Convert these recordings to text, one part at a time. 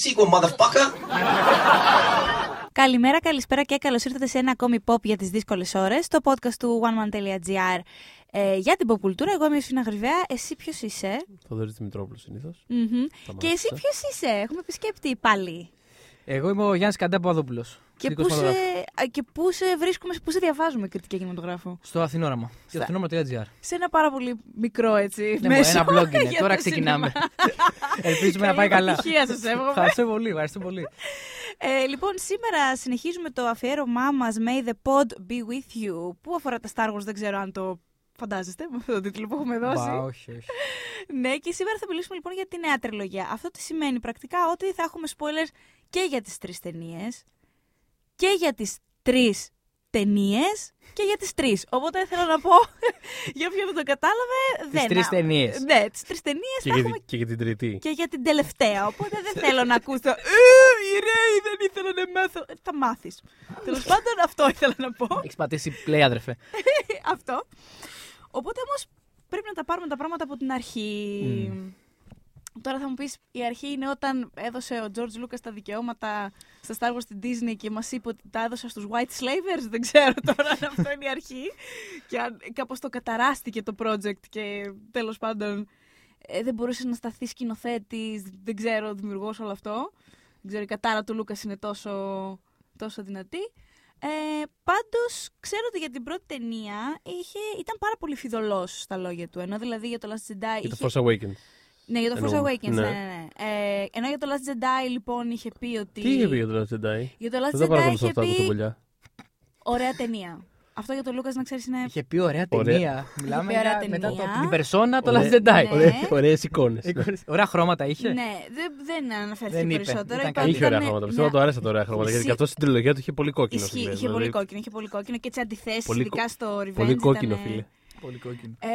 that sequel, motherfucker! Καλημέρα, καλησπέρα και καλώς ήρθατε σε ένα ακόμη pop για τις δύσκολες ώρες. Το podcast του oneman.gr ε, για την pop κουλτούρα. Εγώ είμαι η Σφίνα Γρυβαία. Εσύ ποιος είσαι; Θοδωρής Δημητρόπουλος συνήθως. Μμμ. Τα Και εσύ μάθησα. ποιος είσαι; Έχουμε επισκέπτη πάλι. Εγώ είμαι ο Γιάννης Καντά Παπαδόπουλο. Και πού, σε, α, και πού σε βρίσκουμε, πού σε διαβάζουμε κριτική κινηματογράφο; Στο Αθηνόραμα. Στο Στα- αθηνόραμα.gr. Σε ένα πάρα πολύ μικρό έτσι. Ναι, μέσο ένα blog είναι. για Τώρα το ξεκινάμε. σινεμά. Ελπίζουμε να πάει Καλή καλά. επιτυχία σας εύχομαι. Ευχαριστώ πολύ. Ευχαριστώ πολύ. Ε, λοιπόν, σήμερα συνεχίζουμε το αφιέρωμά μας May the pod be with you. Πού αφορά τα Star Wars, δεν ξέρω αν το φαντάζεστε με αυτό το τίτλο που έχουμε δώσει. Μπα, όχι, όχι. Ναι, και σήμερα θα μιλήσουμε λοιπόν για τη νέα τριλογία. Αυτό τι σημαίνει πρακτικά ότι θα έχουμε spoilers και για τις τρεις ταινίες και για τις τρεις ταινίες και για τις τρεις. Οπότε θέλω να πω, για όποιον δεν το κατάλαβε, δεν... τρεις ταινίες. Ναι, τις τρεις ταινίες Και, θα για, έχουμε τη- και για την τρίτη. και για την τελευταία. Οπότε δεν θέλω να ακούσω. Ε, οι Ρέοι δεν ήθελα να μάθω. Ε, Θα μάθεις. Τέλος πάντων, αυτό ήθελα να πω. Έχεις πατήσει play, αδερφέ. αυτό. Οπότε όμως πρέπει να τα πάρουμε τα πράγματα από την αρχή. Τώρα θα μου πεις, η αρχή είναι όταν έδωσε ο George Lucas τα δικαιώματα στα Star Wars στην Disney και μας είπε ότι τα έδωσα στους White Slavers. Δεν ξέρω τώρα αν αυτό είναι η αρχή. Και αν κάπως το καταράστηκε το project και τέλος πάντων ε, δεν μπορούσε να σταθεί σκηνοθέτης, δεν ξέρω, δημιουργός όλο αυτό. Δεν ξέρω, η κατάρα του Λούκας είναι τόσο, τόσο δυνατή. Ε, πάντως, ξέρω ότι για την πρώτη ταινία είχε, ήταν πάρα πολύ φιδωλός στα λόγια του. Ενώ δηλαδή για το Last Jedi. Για το είχε- Force Awakens. Ναι, για το Force εννοούμε. Awakens, ναι, Ναι. ναι, ναι. Ε, ενώ για το Last Jedi, λοιπόν, είχε πει ότι. Τι είχε πει για το Last Jedi; Για το Last Δεν τα Jedi παρακολουθώ είχε αυτά από πει. κουβολιά. Ωραία ταινία. Αυτό για τον Λούκας να ξέρεις είναι. Είχε πει ωραία Ωραία. ταινία. Μιλάμε πει ωραία για μετά ταινία. το, την περσόνα, το Ωραία. Last Jedi. Ναι. Ωραίες εικόνες. Ωραία χρώματα είχε. Ναι, δεν, δεν αναφέρθηκε Δεν είπε. περισσότερο. Ήταν Είπα καλή. ότι Είχε ωραία ήταν χρώματα. μια- Πιστεύω το άρεσε τα ωραία χρώματα. Γιατί Ισχύει. και αυτός στην τριλογία του είχε πολύ κόκκινο. Ισχύει, φίλε, είχε δηλαδή. πολύ κόκκινο, είχε πολύ κόκκινο και τι αντιθέσεις, Πολύ ειδικά κο- στο Revenge. Πολύ κόκκινο, ήτανε- φίλε. Πολύ κόκκινο. Ε,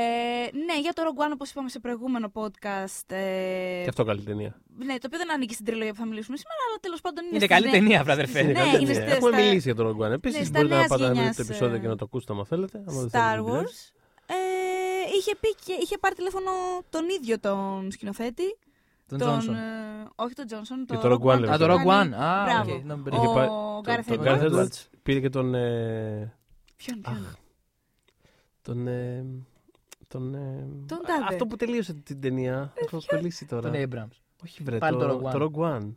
ναι, για το Rogue One, όπως είπαμε σε προηγούμενο podcast. Ε, Και αυτό καλή ταινία. ναι, το οποίο δεν ανήκει στην τριλογία που θα μιλήσουμε σήμερα, αλλά τέλος πάντων είναι. Είναι στις καλή νέες- ταινία, βρε αδερφέ. Ναι, Είναι καλή είναι ταινία. στα- Έχουμε στα- μιλήσει για τον Rogue One. ναι, Επίσης, στα μπορείτε να νέας πάτε να δείτε γενιάς, το επεισόδιο ε, και να το ακούσετε, άμα θέλετε. άμα δεν Star θέλετε την Wars. Ε, είχε, πει και, είχε πάρει τηλέφωνο τον ίδιο τον σκηνοθέτη. Τον Τζόνσον. ε, όχι τον Τζόνσον. Και το Rogue One, Α, το Rogue One. Α, Μπράβο. οκ, να μην Ο Είχε πάρει- Gareth Τον Edwards. Gareth Edwards πήρε και τον. ε, Ποιον, ποιον; Αχ. Τον. ε, Τον. ε, Τον τάδε. Αυτό που τελείωσε την ταινία. Έχω κολλήσει τώρα. Τον Abrams. Όχι, βρε. Πάλι Το το Rogue One.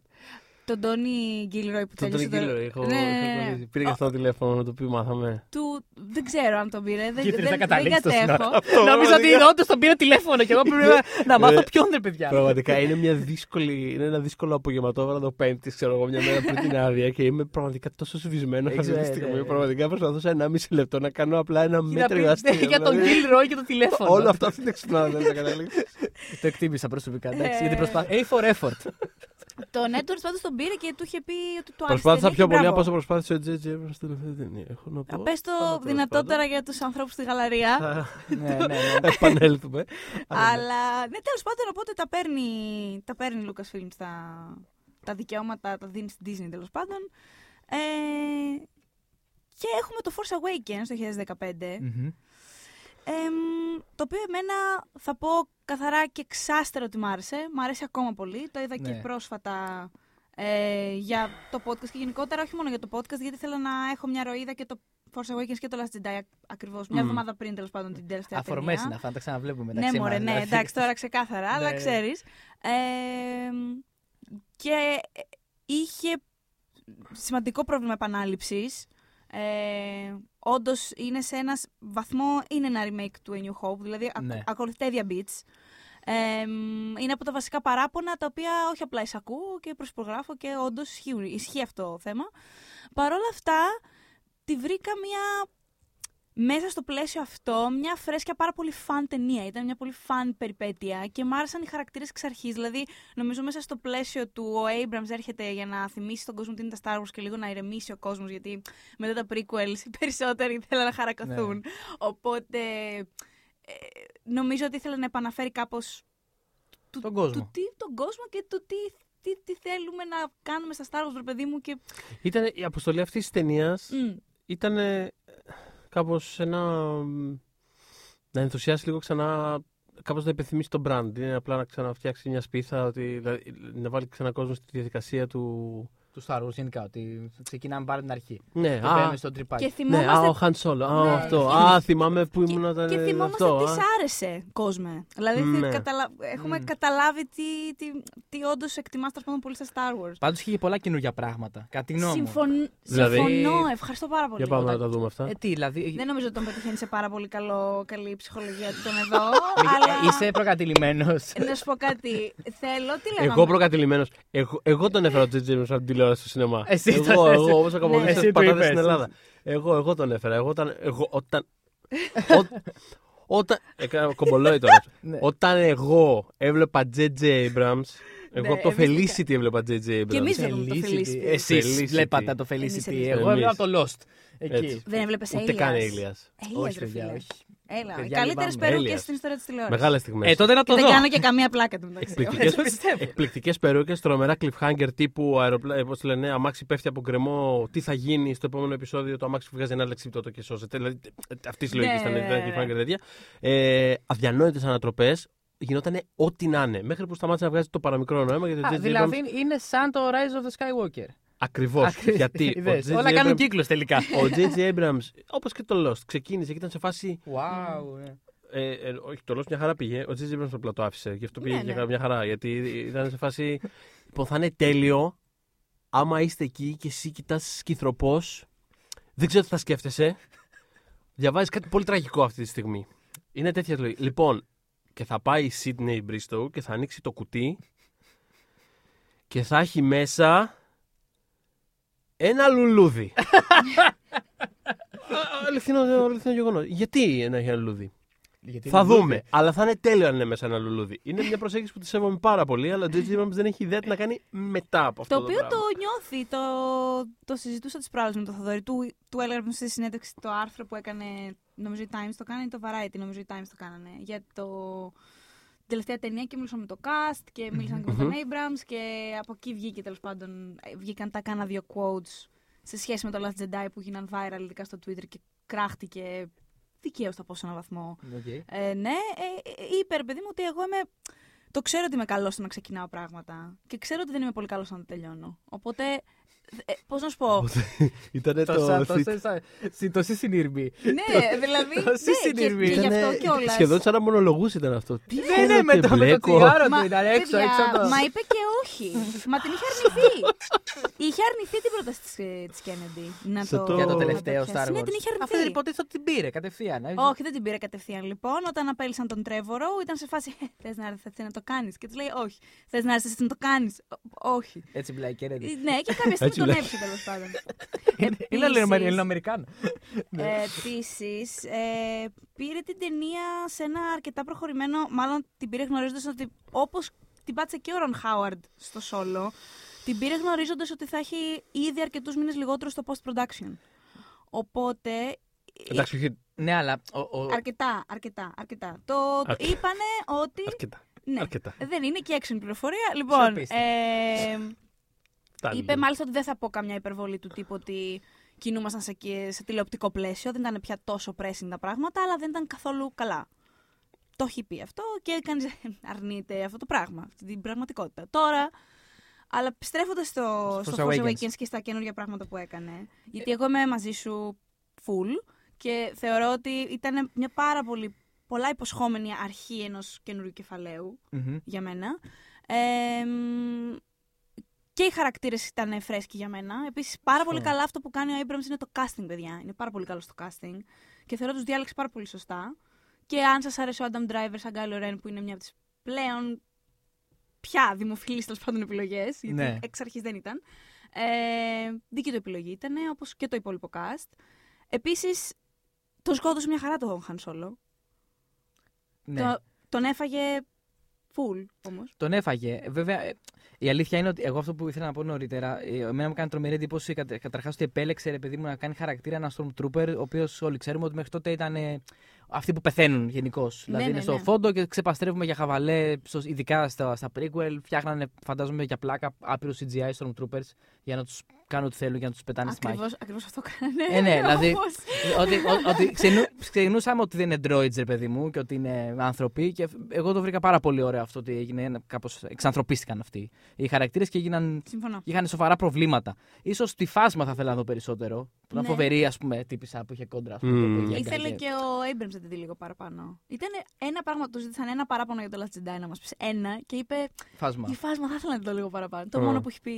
Το Rogue One. Τον Τόνι Γκίλροι που Τον τέλειωσε Τον το- Γκίλερ. Έχω Ναι, ναι, έχω ναι. κολλήσει. Πήρε και αυτό το τηλέφωνο με το οποίο μάθαμε. Του, δεν ξέρω αν τον πήρε. Δεν, Κοίτρινε, δεν, θα δεν καταλήξει το κατέχω. σύνορα. Νόμιζα ότι όντως τον πήρε τηλέφωνο και εγώ πρέπει να- να μάθω Ε, ποιον είναι, παιδιά. Πραγματικά είναι, μια δύσκολη, είναι ένα δύσκολο απογευματόβραδο Πέμπτης, ξέρω εγώ, μια μέρα πριν την άδεια και είμαι πραγματικά τόσο σβησμένο αυτή τη Ε, στιγμή. ναι. Πραγματικά προσπαθούσα 1,5 λεπτό να κάνω απλά ένα Να μέτριο πει- αστείο. Για τον δηλαδή. Gilroy και το τηλέφωνο. Όλο αυτό αυτή την εξυπνάδα δεν θα καταλήξει. Το εκτίμησα προσωπικά. εντάξει, Ε. Γιατί προσπάθησα. A for effort. Τον Έντουαρτ πάντως τον πήρε και του είχε πει ότι το άρεσε. Προσπάθησα ταινία πιο και πολύ μπράβο. από όσο προσπάθησε ο Τζέτζι Έβρα στην τελευταία ταινία. Έχω να πω. Πες το Αλλά τέλος δυνατότερα πάντων. για τους ανθρώπους στη γαλαρία. Θα Ναι, ναι, ναι. επανέλθουμε. Αλλά ναι, τέλος πάντων οπότε τα παίρνει, τα παίρνει η Lucasfilm τα, τα δικαιώματα, τα δίνει στην Disney τέλος πάντων. Ε, και έχουμε το Force Awakens το 2015. Μμμ. Εμ, το οποίο εμένα θα πω καθαρά και εξάστερο ότι μ' άρεσε. Μ' αρέσει ακόμα πολύ. Το είδα και Ναι. πρόσφατα ε, για το podcast και γενικότερα όχι μόνο για το podcast, γιατί θέλω να έχω μια ροήδα και το Force Awakens και το Last Jedi ακριβώς. Μια Μμ. εβδομάδα πριν τέλος πάντων την τελευταία Αφορμές ταινία. είναι αυτά, τα ξαναβλέπουμε. Ναι, μεταξύ μωρέ, μας, ναι, δηλαδή. εντάξει, τώρα ξεκάθαρα, αλλά Ναι. ξέρεις. Ε, και είχε σημαντικό πρόβλημα επανάληψης. Ε, Όντως είναι σε ένας βαθμό. Είναι ένα remake του A New Hope, δηλαδή ακ- Ναι. ακολουθεί τα ίδια beats. Ε, είναι από τα βασικά παράπονα τα οποία όχι απλά εισακούω και προσπρογράφω και όντως ισχύει, ισχύει αυτό το θέμα. Παρ' όλα αυτά, τη βρήκα μια μέσα στο πλαίσιο αυτό μια φρέσκια πάρα πολύ φαν ταινία. Ήταν μια πολύ φαν περιπέτεια και μου άρεσαν οι χαρακτήρες εξ αρχής. Δηλαδή, νομίζω μέσα στο πλαίσιο του ο Abrams έρχεται για να θυμίσει τον κόσμο τι είναι τα Star Wars και λίγο να ηρεμήσει ο κόσμος, γιατί μετά τα prequels οι περισσότεροι θέλουν να χαρακωθούν. Ναι. Οπότε ε, νομίζω ότι ήθελε να επαναφέρει κάπως. Του, Τον κόσμο. Του, τι, τον κόσμο και το τι, τι, τι θέλουμε να κάνουμε στα Star Wars, ρε παιδί μου. Και... Ήταν η αποστολή αυτής της ταινίας. Μμ. Ήταν κάπως ένα. να ενθουσιάσει λίγο ξανά κάπως να υπενθυμίσει τον brand. Είναι απλά να ξαναφτιάξει μια σπίθα, ότι, δηλαδή, να βάλει ξανά κόσμο στη διαδικασία του. Τους Star Wars γενικά. Ότι ξεκινάμε πάρα την αρχή. Ναι, Και α, μπαίνουμε στο τρυπάκι. Και ναι, θυμόμαστε α, ο Han Solo. Α, Ναι. αυτό. Α, θυμάμαι που Και- ήμουν όταν. Και ε, θυμόμαστε αυτό, τι α. σ' άρεσε, κόσμε. Δηλαδή θε- Ναι. καταλα- έχουμε Μμ. καταλάβει τι, τι, τι όντως εκτιμάς τέλος πάντων πολύ στα Star Wars. Πάντως είχε πολλά καινούργια πράγματα. Κατά τη γνώμη μου. Συμφων... Δηλαδή- Συμφωνώ, ευχαριστώ πάρα πολύ. Για πάμε να Όταν- τα δούμε αυτά. Ε, τι, δηλαδή. Δεν νομίζω ότι τον πετυχαίνει σε πάρα πολύ καλό, καλή ψυχολογία του τον εδώ. ε, αλλά Είσαι προκατηλημένος. να σου πω κάτι. Θέλω, τι λέγαμε. Εγώ προκατηλημένος. Εγώ, εγώ τον έφερα ο Τζιτ James από την τηλεόραση στο σινεμά. Εσύ εγώ, το- εγώ, όπως Ναι. ακολουθήσει Εσύ τι το πατάτες είπες. στην Ελλάδα. Εγώ, εγώ τον έφερα. Εγώ όταν. Εγώ, όταν ό- όταν. Έκανα κομπολόι τώρα. Ναι. Όταν εγώ έβλεπα JJ Abrams. Εγώ Ναι, από το εμείς Felicity έβλεπα JJ Abrams. Και εμείς βλέπουμε το Felicity. Εσείς Felicity. βλέπατε το Εμείς Felicity. εμείς. Εγώ Εμείς. έβλεπα το Lost. Εκεί. Έτσι. Δεν έβλεπες Ούτε καν Alias. Alias. Alias, Όχι, ρε παιδιά, φίλε. Όχι. Έλα, οι Παιδιά, καλύτερες λυπάμαι. περούκες Alias. στην ιστορία της τηλεόρασης. Μεγάλες στιγμές. Ε, τότε να Και το δεν δω. κάνω και καμία πλάκα του μεταξύ. Εκπληκτικές, το πιστεύω. εκπληκτικές περούκες, τρομερά cliffhanger τύπου αεροπλά, πώς το λένε, αμάξι πέφτει από γκρεμό, τι θα γίνει στο επόμενο επεισόδιο, το αμάξι που βγάζει ένα λεξίπτωτο και σώζεται. Δηλαδή, αυτή η συλλογική Ναι. ήταν, ήταν cliffhanger τέτοια. Ε, αδιανόητες ανατροπές, γινόταν ό,τι να είναι. Μέχρι που σταμάτησε να βγάζει το παραμικρό νόημα γιατί ο Α, J.J. Δηλαδή Abrams- είναι σαν το Rise of the Skywalker. Ακριβώς. Ακρι- γιατί ο Είδες, J.J. Όλα κάνουν Abrams- κύκλος τελικά. Ο J.J. Abrams, όπως και το Lost, ξεκίνησε και ήταν σε φάση. Wow. ναι. Ε, ε, όχι, το Lost μια χαρά πήγε. Ο J.J. Abrams απλά το άφησε. Γι' αυτό πήγε Ναι, και ναι. μια χαρά. Γιατί ήταν σε φάση. Λοιπόν, θα είναι τέλειο άμα είστε εκεί και εσύ κοιτάς σκυθροπός. Δεν ξέρω τι θα σκέφτεσαι. Διαβάζεις κάτι πολύ τραγικό αυτή τη στιγμή. Είναι τέτοια λόγη. Λοιπόν, και θα πάει η Sydney Bristow και θα ανοίξει το κουτί και θα έχει μέσα ένα λουλούδι. Α, αληθινό, αληθινό γεγονός. Γιατί να έχει ένα λουλούδι; Γιατί Θα είναι δούμε. λουλούδι. Αλλά θα είναι τέλειο αν είναι μέσα ένα λουλούδι. Είναι μια προσέγγιση που τη σέβομαι πάρα πολύ, αλλά ο J.J. Abrams δεν έχει ιδέα τι να κάνει μετά από αυτό. Το οποίο πράγμα. το νιώθει, το, το συζητούσα τις προάλλες με τον Θοδωρή. Του, του έλεγα στη συνέντευξη το άρθρο που έκανε, νομίζω η Times το κάνανε ή το Variety, νομίζω η Times το κάνανε, για το, την τελευταία ταινία και μίλησαν με το cast και μίλησαν και με τον Abrams και από εκεί βγήκε τέλος πάντων, ε, βγήκαν τα κάνα δύο quotes σε σχέση με το Last Jedi που γίναν viral ειδικά στο Twitter και κράχτηκε δικαίως θα πω σε έναν βαθμό Οκ. ε, ναι, ε, ε, είπε ρε παιδί μου ότι εγώ είμαι. Το ξέρω ότι είμαι καλός στο να ξεκινάω πράγματα. Και ξέρω ότι δεν είμαι πολύ καλός στο να τα τελειώνω. Οπότε. Ε, Πώς να σου πω; Ήταν το. Τόσα- thit- τόσες, α, συ- Τόση συνειρμή. ναι, δηλαδή. Τόση ναι, και, συνειρμή. και γι' αυτό Ήτανε- κιόλας. Σχεδόν σαν να μονολογούς ήταν αυτό. Τι Ναι, ναι, θέλω με και το, με το μπλέκω; τσιγάρο του Μα, ήταν έξω, παιδιά, έξω από το... μα είπε και όχι. μα την είχε αρνηθεί. είχε αρνηθεί την πρόταση της της Kennedy. Να Σε το, το- Για το να τελευταίο πιάσει. Star Ναι, Wars. την είχε Αυτό δεν αρνηθεί. υποτίθεται ότι την πήρε κατευθείαν. ε. Όχι, δεν την πήρε κατευθείαν λοιπόν. Όταν απέλησαν τον Τρέβορο, ήταν σε φάση. Θες να έρθεις να το κάνεις. Και της λέει Όχι. Θες να έρθεις να το κάνεις. Όχι. Έτσι μιλάει και Ε, Ναι, και κάποια στιγμή Έτσι τον λέει. έπεισε τέλος πάντων. Είναι Επίσης- Ελληνοαμερικάνο. Ε, Επίσης, ε, πήρε την ταινία σε ένα αρκετά προχωρημένο. Μάλλον την πήρε γνωρίζοντας ότι όπως την πάτησε και ο Ρον Χάουαρντ στο solo, την πήρε γνωρίζοντας ότι θα έχει ήδη αρκετούς μήνες λιγότερο στο post-production. Οπότε. Εντάξει, όχι. Ναι, αλλά. ο- ο- Αρκετά, αρκετά, αρκετά. Το Αρκετά. είπανε ότι. Αρκετά. Ναι, Αρκετά. δεν είναι και έξυπνη πληροφορία. Λοιπόν, απίστευτο. ε, Φτάνει. Είπε μάλιστα ότι δεν θα πω καμιά υπερβολή του τύπου ότι κινούμασταν σε, και- σε τηλεοπτικό πλαίσιο. Δεν ήταν πια τόσο pressing τα πράγματα, αλλά δεν ήταν καθόλου καλά. Το έχει πει αυτό και κανείς δεν αρνείται αυτό το πράγμα, αυτή την πραγματικότητα. Τώρα, αλλά στρέφοντα στο, Στο στο Force Force Awakens. Awakens και στα καινούργια πράγματα που έκανε, γιατί εγώ είμαι μαζί σου full και θεωρώ ότι ήταν μια πάρα πολύ πολλά υποσχόμενη αρχή ενός καινούριου κεφαλαίου Μμμ. για μένα. Ε, μ, και οι χαρακτήρες ήταν φρέσκοι για μένα. Επίσης, πάρα πολύ Συμφωνώ. καλά αυτό που κάνει ο Abrams είναι το casting, παιδιά. Είναι πάρα πολύ καλό στο casting. Και θεωρώ τους διάλεξε πάρα πολύ σωστά. Και αν σας άρεσε ο Adam Driver σαν Kylo Ren, που είναι μια από τις πλέον πια δημοφιλείς τέλος πάντων επιλογές, γιατί Ναι. εξ αρχής δεν ήταν. Ε, δική του επιλογή ήταν, όπως και το υπόλοιπο cast. Επίσης, τον σκότωσε μια χαρά το Han Solo. Ναι. Το, τον έφαγε full όμως. Τον έφαγε. Βέβαια, ε, η αλήθεια είναι ότι εγώ αυτό που ήθελα να πω νωρίτερα, ε, εμένα μου κάνει τρομερή εντύπωση καταρχάς ότι επέλεξε ρε παιδί μου να κάνει χαρακτήρα ένα Stormtrooper, ο οποίος όλοι ξέρουμε ότι μέχρι τότε ήταν ε, αυτοί που πεθαίνουν γενικώς. δηλαδή ναι, είναι στο ναι. φόντο και ξεπαστρεύουμε για χαβαλέ, στο- ειδικά στα, στα prequel. Φτιάχνανε, φαντάζομαι, για πλάκα άπειρο CGI Stormtroopers για να τους κάνουν ό,τι θέλουν για να τους πετάνε στη μάχη. Ακριβώς, ακριβώς αυτό κάνανε. Ε, ναι, δηλαδή, Όμως. ότι, ο- ότι ξενου, ξεχνούσαμε ότι δεν είναι droids, ρε παιδί μου, και ότι είναι άνθρωποι. Και εγώ το βρήκα πάρα πολύ ωραίο αυτό ότι έγινε. Κάπως εξανθρωπίστηκαν αυτοί οι χαρακτήρες και έγιναν, Συμφωνώ. είχαν σοβαρά προβλήματα. σω τη φάσμα θα ήθελα να δω περισσότερο. Που ήταν Ναι. φοβερή, ας πούμε, τύπησα που είχε κόντρα. Ας πούμε, Μμμ. το που γέγκα Ήθελε και- και ο Abrams να τη δει λίγο παραπάνω. Ήταν ένα πράγμα, του ζήτησαν ένα παράπονο για το Last Jedi να μας πει ένα και είπε Φάσμα. Η φάσμα θα ήθελα να τη δω λίγο παραπάνω. Το Α. μόνο που έχει πει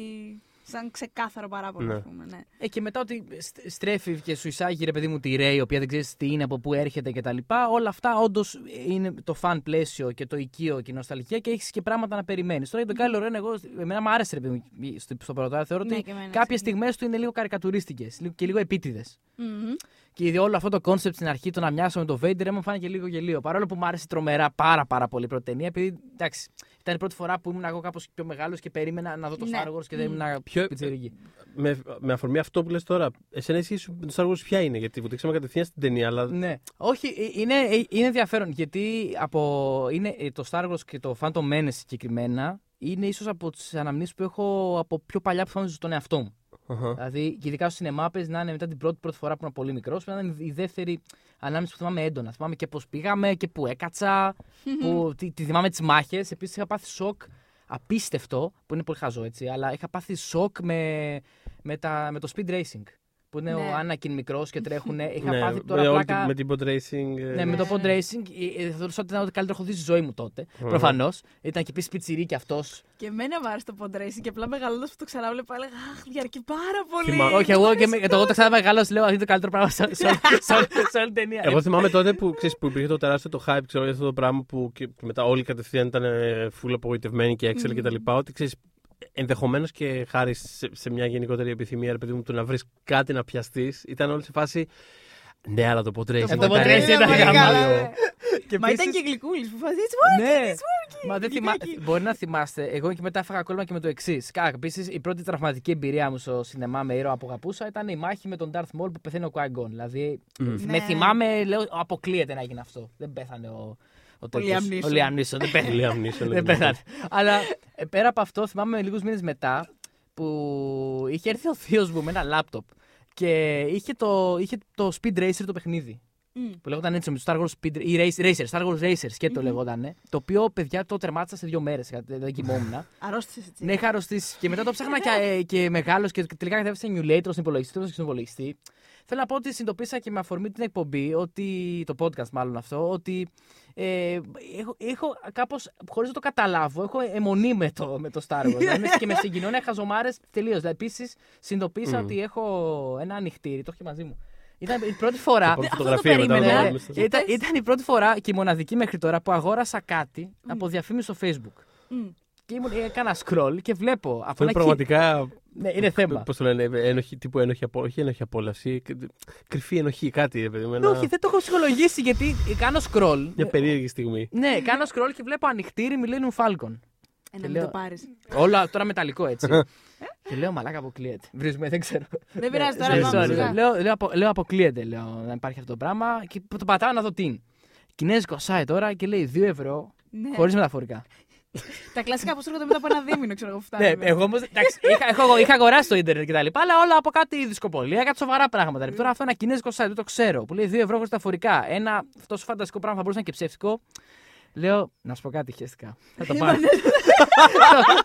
σαν ξεκάθαρο παράπονο, Ναι. ας πούμε. Ναι. Ε, και μετά ότι στ- στρέφει και σου εισάγει ρε παιδί μου τη Rey, η οποία δεν ξέρεις τι είναι, από πού έρχεται κτλ. Όλα αυτά όντως είναι το φαν πλαίσιο και το οικείο και η νοσταλγία και έχεις και πράγματα να περιμένεις. Τώρα για τον Kylo Ren, εγώ, εμένα μου άρεσε ρε παιδί μου στο, στο πρώτο. αλλά Θεωρώ Ναι, ότι και εμένα, κάποιες έτσι. στιγμές του είναι λίγο καρικατουρίστικες και λίγο επίτηδες. Μμμ. Και ήδη όλο αυτό το concept στην αρχή, το να μοιάσω με το Vader, μου φάνηκε λίγο γελοίο. Παρόλο που μου άρεσε τρομερά πάρα, πάρα πολύ η πρώτη ταινία, επειδή εντάξει, ήταν η πρώτη φορά που ήμουν εγώ κάπως πιο μεγάλος και περίμενα να δω το Ναι. Star Wars και δεν Μμ. ήμουν Ποιο- πιτσιρίκι. Με, με αφορμή αυτό που λες τώρα, εσένα η σχέση σου με το Star Wars ποια είναι, γιατί βουτήξαμε κατευθείαν στην ταινία, αλλά Ναι. Όχι, ε, είναι, ε, είναι ενδιαφέρον γιατί από, είναι, ε, το Star Wars και το Phantom Menace συγκεκριμένα είναι ίσως από τις αναμνήσεις που έχω από πιο παλιά που θυμάμαι στον εαυτό μου. Αχα. Δηλαδή, και ειδικά στου σινεμάπε να είναι μετά την πρώτη, πρώτη φορά που ήμουν πολύ μικρός, να είναι η δεύτερη ανάμνηση που θυμάμαι έντονα. Θυμάμαι και πώς πήγαμε και που έκατσα, που, τη, τη θυμάμαι τις μάχες. Επίσης, είχα πάθει σοκ απίστευτο, που είναι πολύ χαζό έτσι, αλλά είχα πάθει σοκ με, με, τα, με το speed racing. Που είναι Ναι. ο Άννακιν μικρός και τρέχουν. Είχα Ναι, πάθει τώρα με, όλη πλάκα. τη- με την pod racing. ε, Ναι, με το Ναι, pod ναι. racing ε, ε, θεωρούσα ότι ήταν ό,τι καλύτερο έχω δει στη ζωή μου τότε. Προφανώς. Ήταν και επίσης πιτσιρί κι αυτός. Και εμένα μου άρεσε το pod racing και απλά μεγαλώντα που το ξανάβλεπα έλεγα Αχ, διαρκεί πάρα πολύ. Θυμάμαι- Όχι, εγώ και με- το εγώ το ξανά μεγάλος λέω αυτή είναι το καλύτερο πράγμα σε, σε, σε, σε όλη την ταινία. Εγώ θυμάμαι τότε που, ξέρεις, που υπήρχε το τεράστιο το hype ξέρω, για αυτό το πράγμα που και μετά όλοι κατευθείαν ήταν full απογοητευμένοι και έξελ και τα λοιπά. Ότι ξέρεις, ενδεχομένως και χάρη σε, σε μια γενικότερη επιθυμία, ρε παιδί μου, του να βρεις κάτι να πιαστείς, ήταν όλοι σε φάση. Ναι, αλλά το pod racing. το ήταν- pod racing ήταν πολύ γαμάτο. καλά, ναι. Και Μα ήταν επίσης- και γλυκούλης που φάζει έτσι. «What?» Ναι, μα δεν θυμά... Γλυκάκι. μπορεί να θυμάστε. Εγώ και μετά έφαγα κόλλημα και με το εξής. Επίσης, η πρώτη τραυματική εμπειρία μου στο σινεμά με ήρωα που αγαπούσα ήταν η μάχη με τον Darth Maul που πεθαίνει ο Qui-Gon. Δηλαδή, με Ναι. θυμάμαι, λέω, αποκλείεται να γίνει αυτό. Δεν πέθανε ο. Ο, τέτοιος. Liam Neeson. Ο Liam Neeson, δεν πέθανε. Πολύ αμνήσιο, Δεν λέμε. πέθανε. Αλλά ε, πέρα από αυτό, θυμάμαι λίγους μήνες μετά που είχε έρθει ο θείος μου με ένα λάπτοπ και είχε το, είχε το Speed Racer το παιχνίδι. Μμ. Που λέγονταν έτσι, με το Star Wars Speed ή Race- Racer, Star Wars Racers και το λεγόταν. Το οποίο παιδιά το τερμάτισα σε δύο μέρες. Δεν κοιμόμουν. Αρρώστησες έτσι. ναι, είχα αρρωστήσει. Και μετά το ψάχνα και, ε, και μεγάλος και τελικά κατέβησε emulator στην υπολογιστή. Το έβασα στον υπολογιστή. Θέλω να πω ότι συνειδητοποίησα και με αφορμή την εκπομπή, ότι, το podcast μάλλον αυτό, ότι ε, έχω, έχω κάπως, χωρίς να το καταλάβω, έχω αιμονή με το, με το Star Wars. δηλαδή, και με συγκοινωνία χαζομάρε τελείως. Δηλαδή, Επίσης, συνειδητοποίησα Μμμ. ότι έχω ένα ανοιχτήρι, το έχω και μαζί μου. Ήταν η πρώτη φορά. Πολύ αυτό το φωτογραφία μετά. περίμενα. να Ναι, βάλουμε στο- Και ήταν, πες. ήταν η πρώτη φορά και η μοναδική μέχρι τώρα που αγόρασα κάτι από διαφήμιση στο Facebook. Μμ. Και ήμουν, έκανα scroll και βλέπω από Αυτό είναι ένα κεί- πραγματικά. Ναι, είναι θέμα. Πώς το λένε, ένοχη, τύπου ένοχη, απο... όχι ένοχη απόλαυση. κ- Κρυφή ενοχή, κάτι. Ρε, παιδί, μου, Ναι, ένα- Όχι, δεν το έχω ψυχολογήσει γιατί κάνω scroll. Μια περίεργη στιγμή. Ναι, κάνω scroll και βλέπω ανοιχτήρι Millennium Falcon. Ε, Και να μην λέω- το πάρεις. Όλα τώρα μεταλλικό έτσι. και λέω μαλάκα αποκλείεται. Βρίσκουμε, δεν ξέρω. Δεν πειράζει Ναι, τώρα. sorry, πάμε sorry. σιγά. Λέω, λέω, απο- λέω αποκλείεται λέω, να υπάρχει αυτό το πράγμα και το πατάω να δω τι είναι. Κινέζικο site τώρα και λέει 2 ευρώ Ναι. χωρίς μεταφορικά. Τα κλασικά που σου έρχονται μετά από ένα δίμηνο, ξέρω εγώ. Ναι, φτάνουμε. εγώ όμως. είχα, έχω, είχα αγοράσει το Ιντερνετ και τα λοιπά, αλλά όλα από κάτι δισκοπολία, κάτι σοβαρά πράγματα. ρε. Τώρα αυτό είναι ένα κινέζικο site, δεν το ξέρω, που λέει 2 ευρώ χωρί τα φορικά. Ένα τόσο φανταστικό πράγμα θα μπορούσε να είναι και ψεύτικο. Λέω, να σου πω κάτι, χαίστηκα. Θα το πάρω.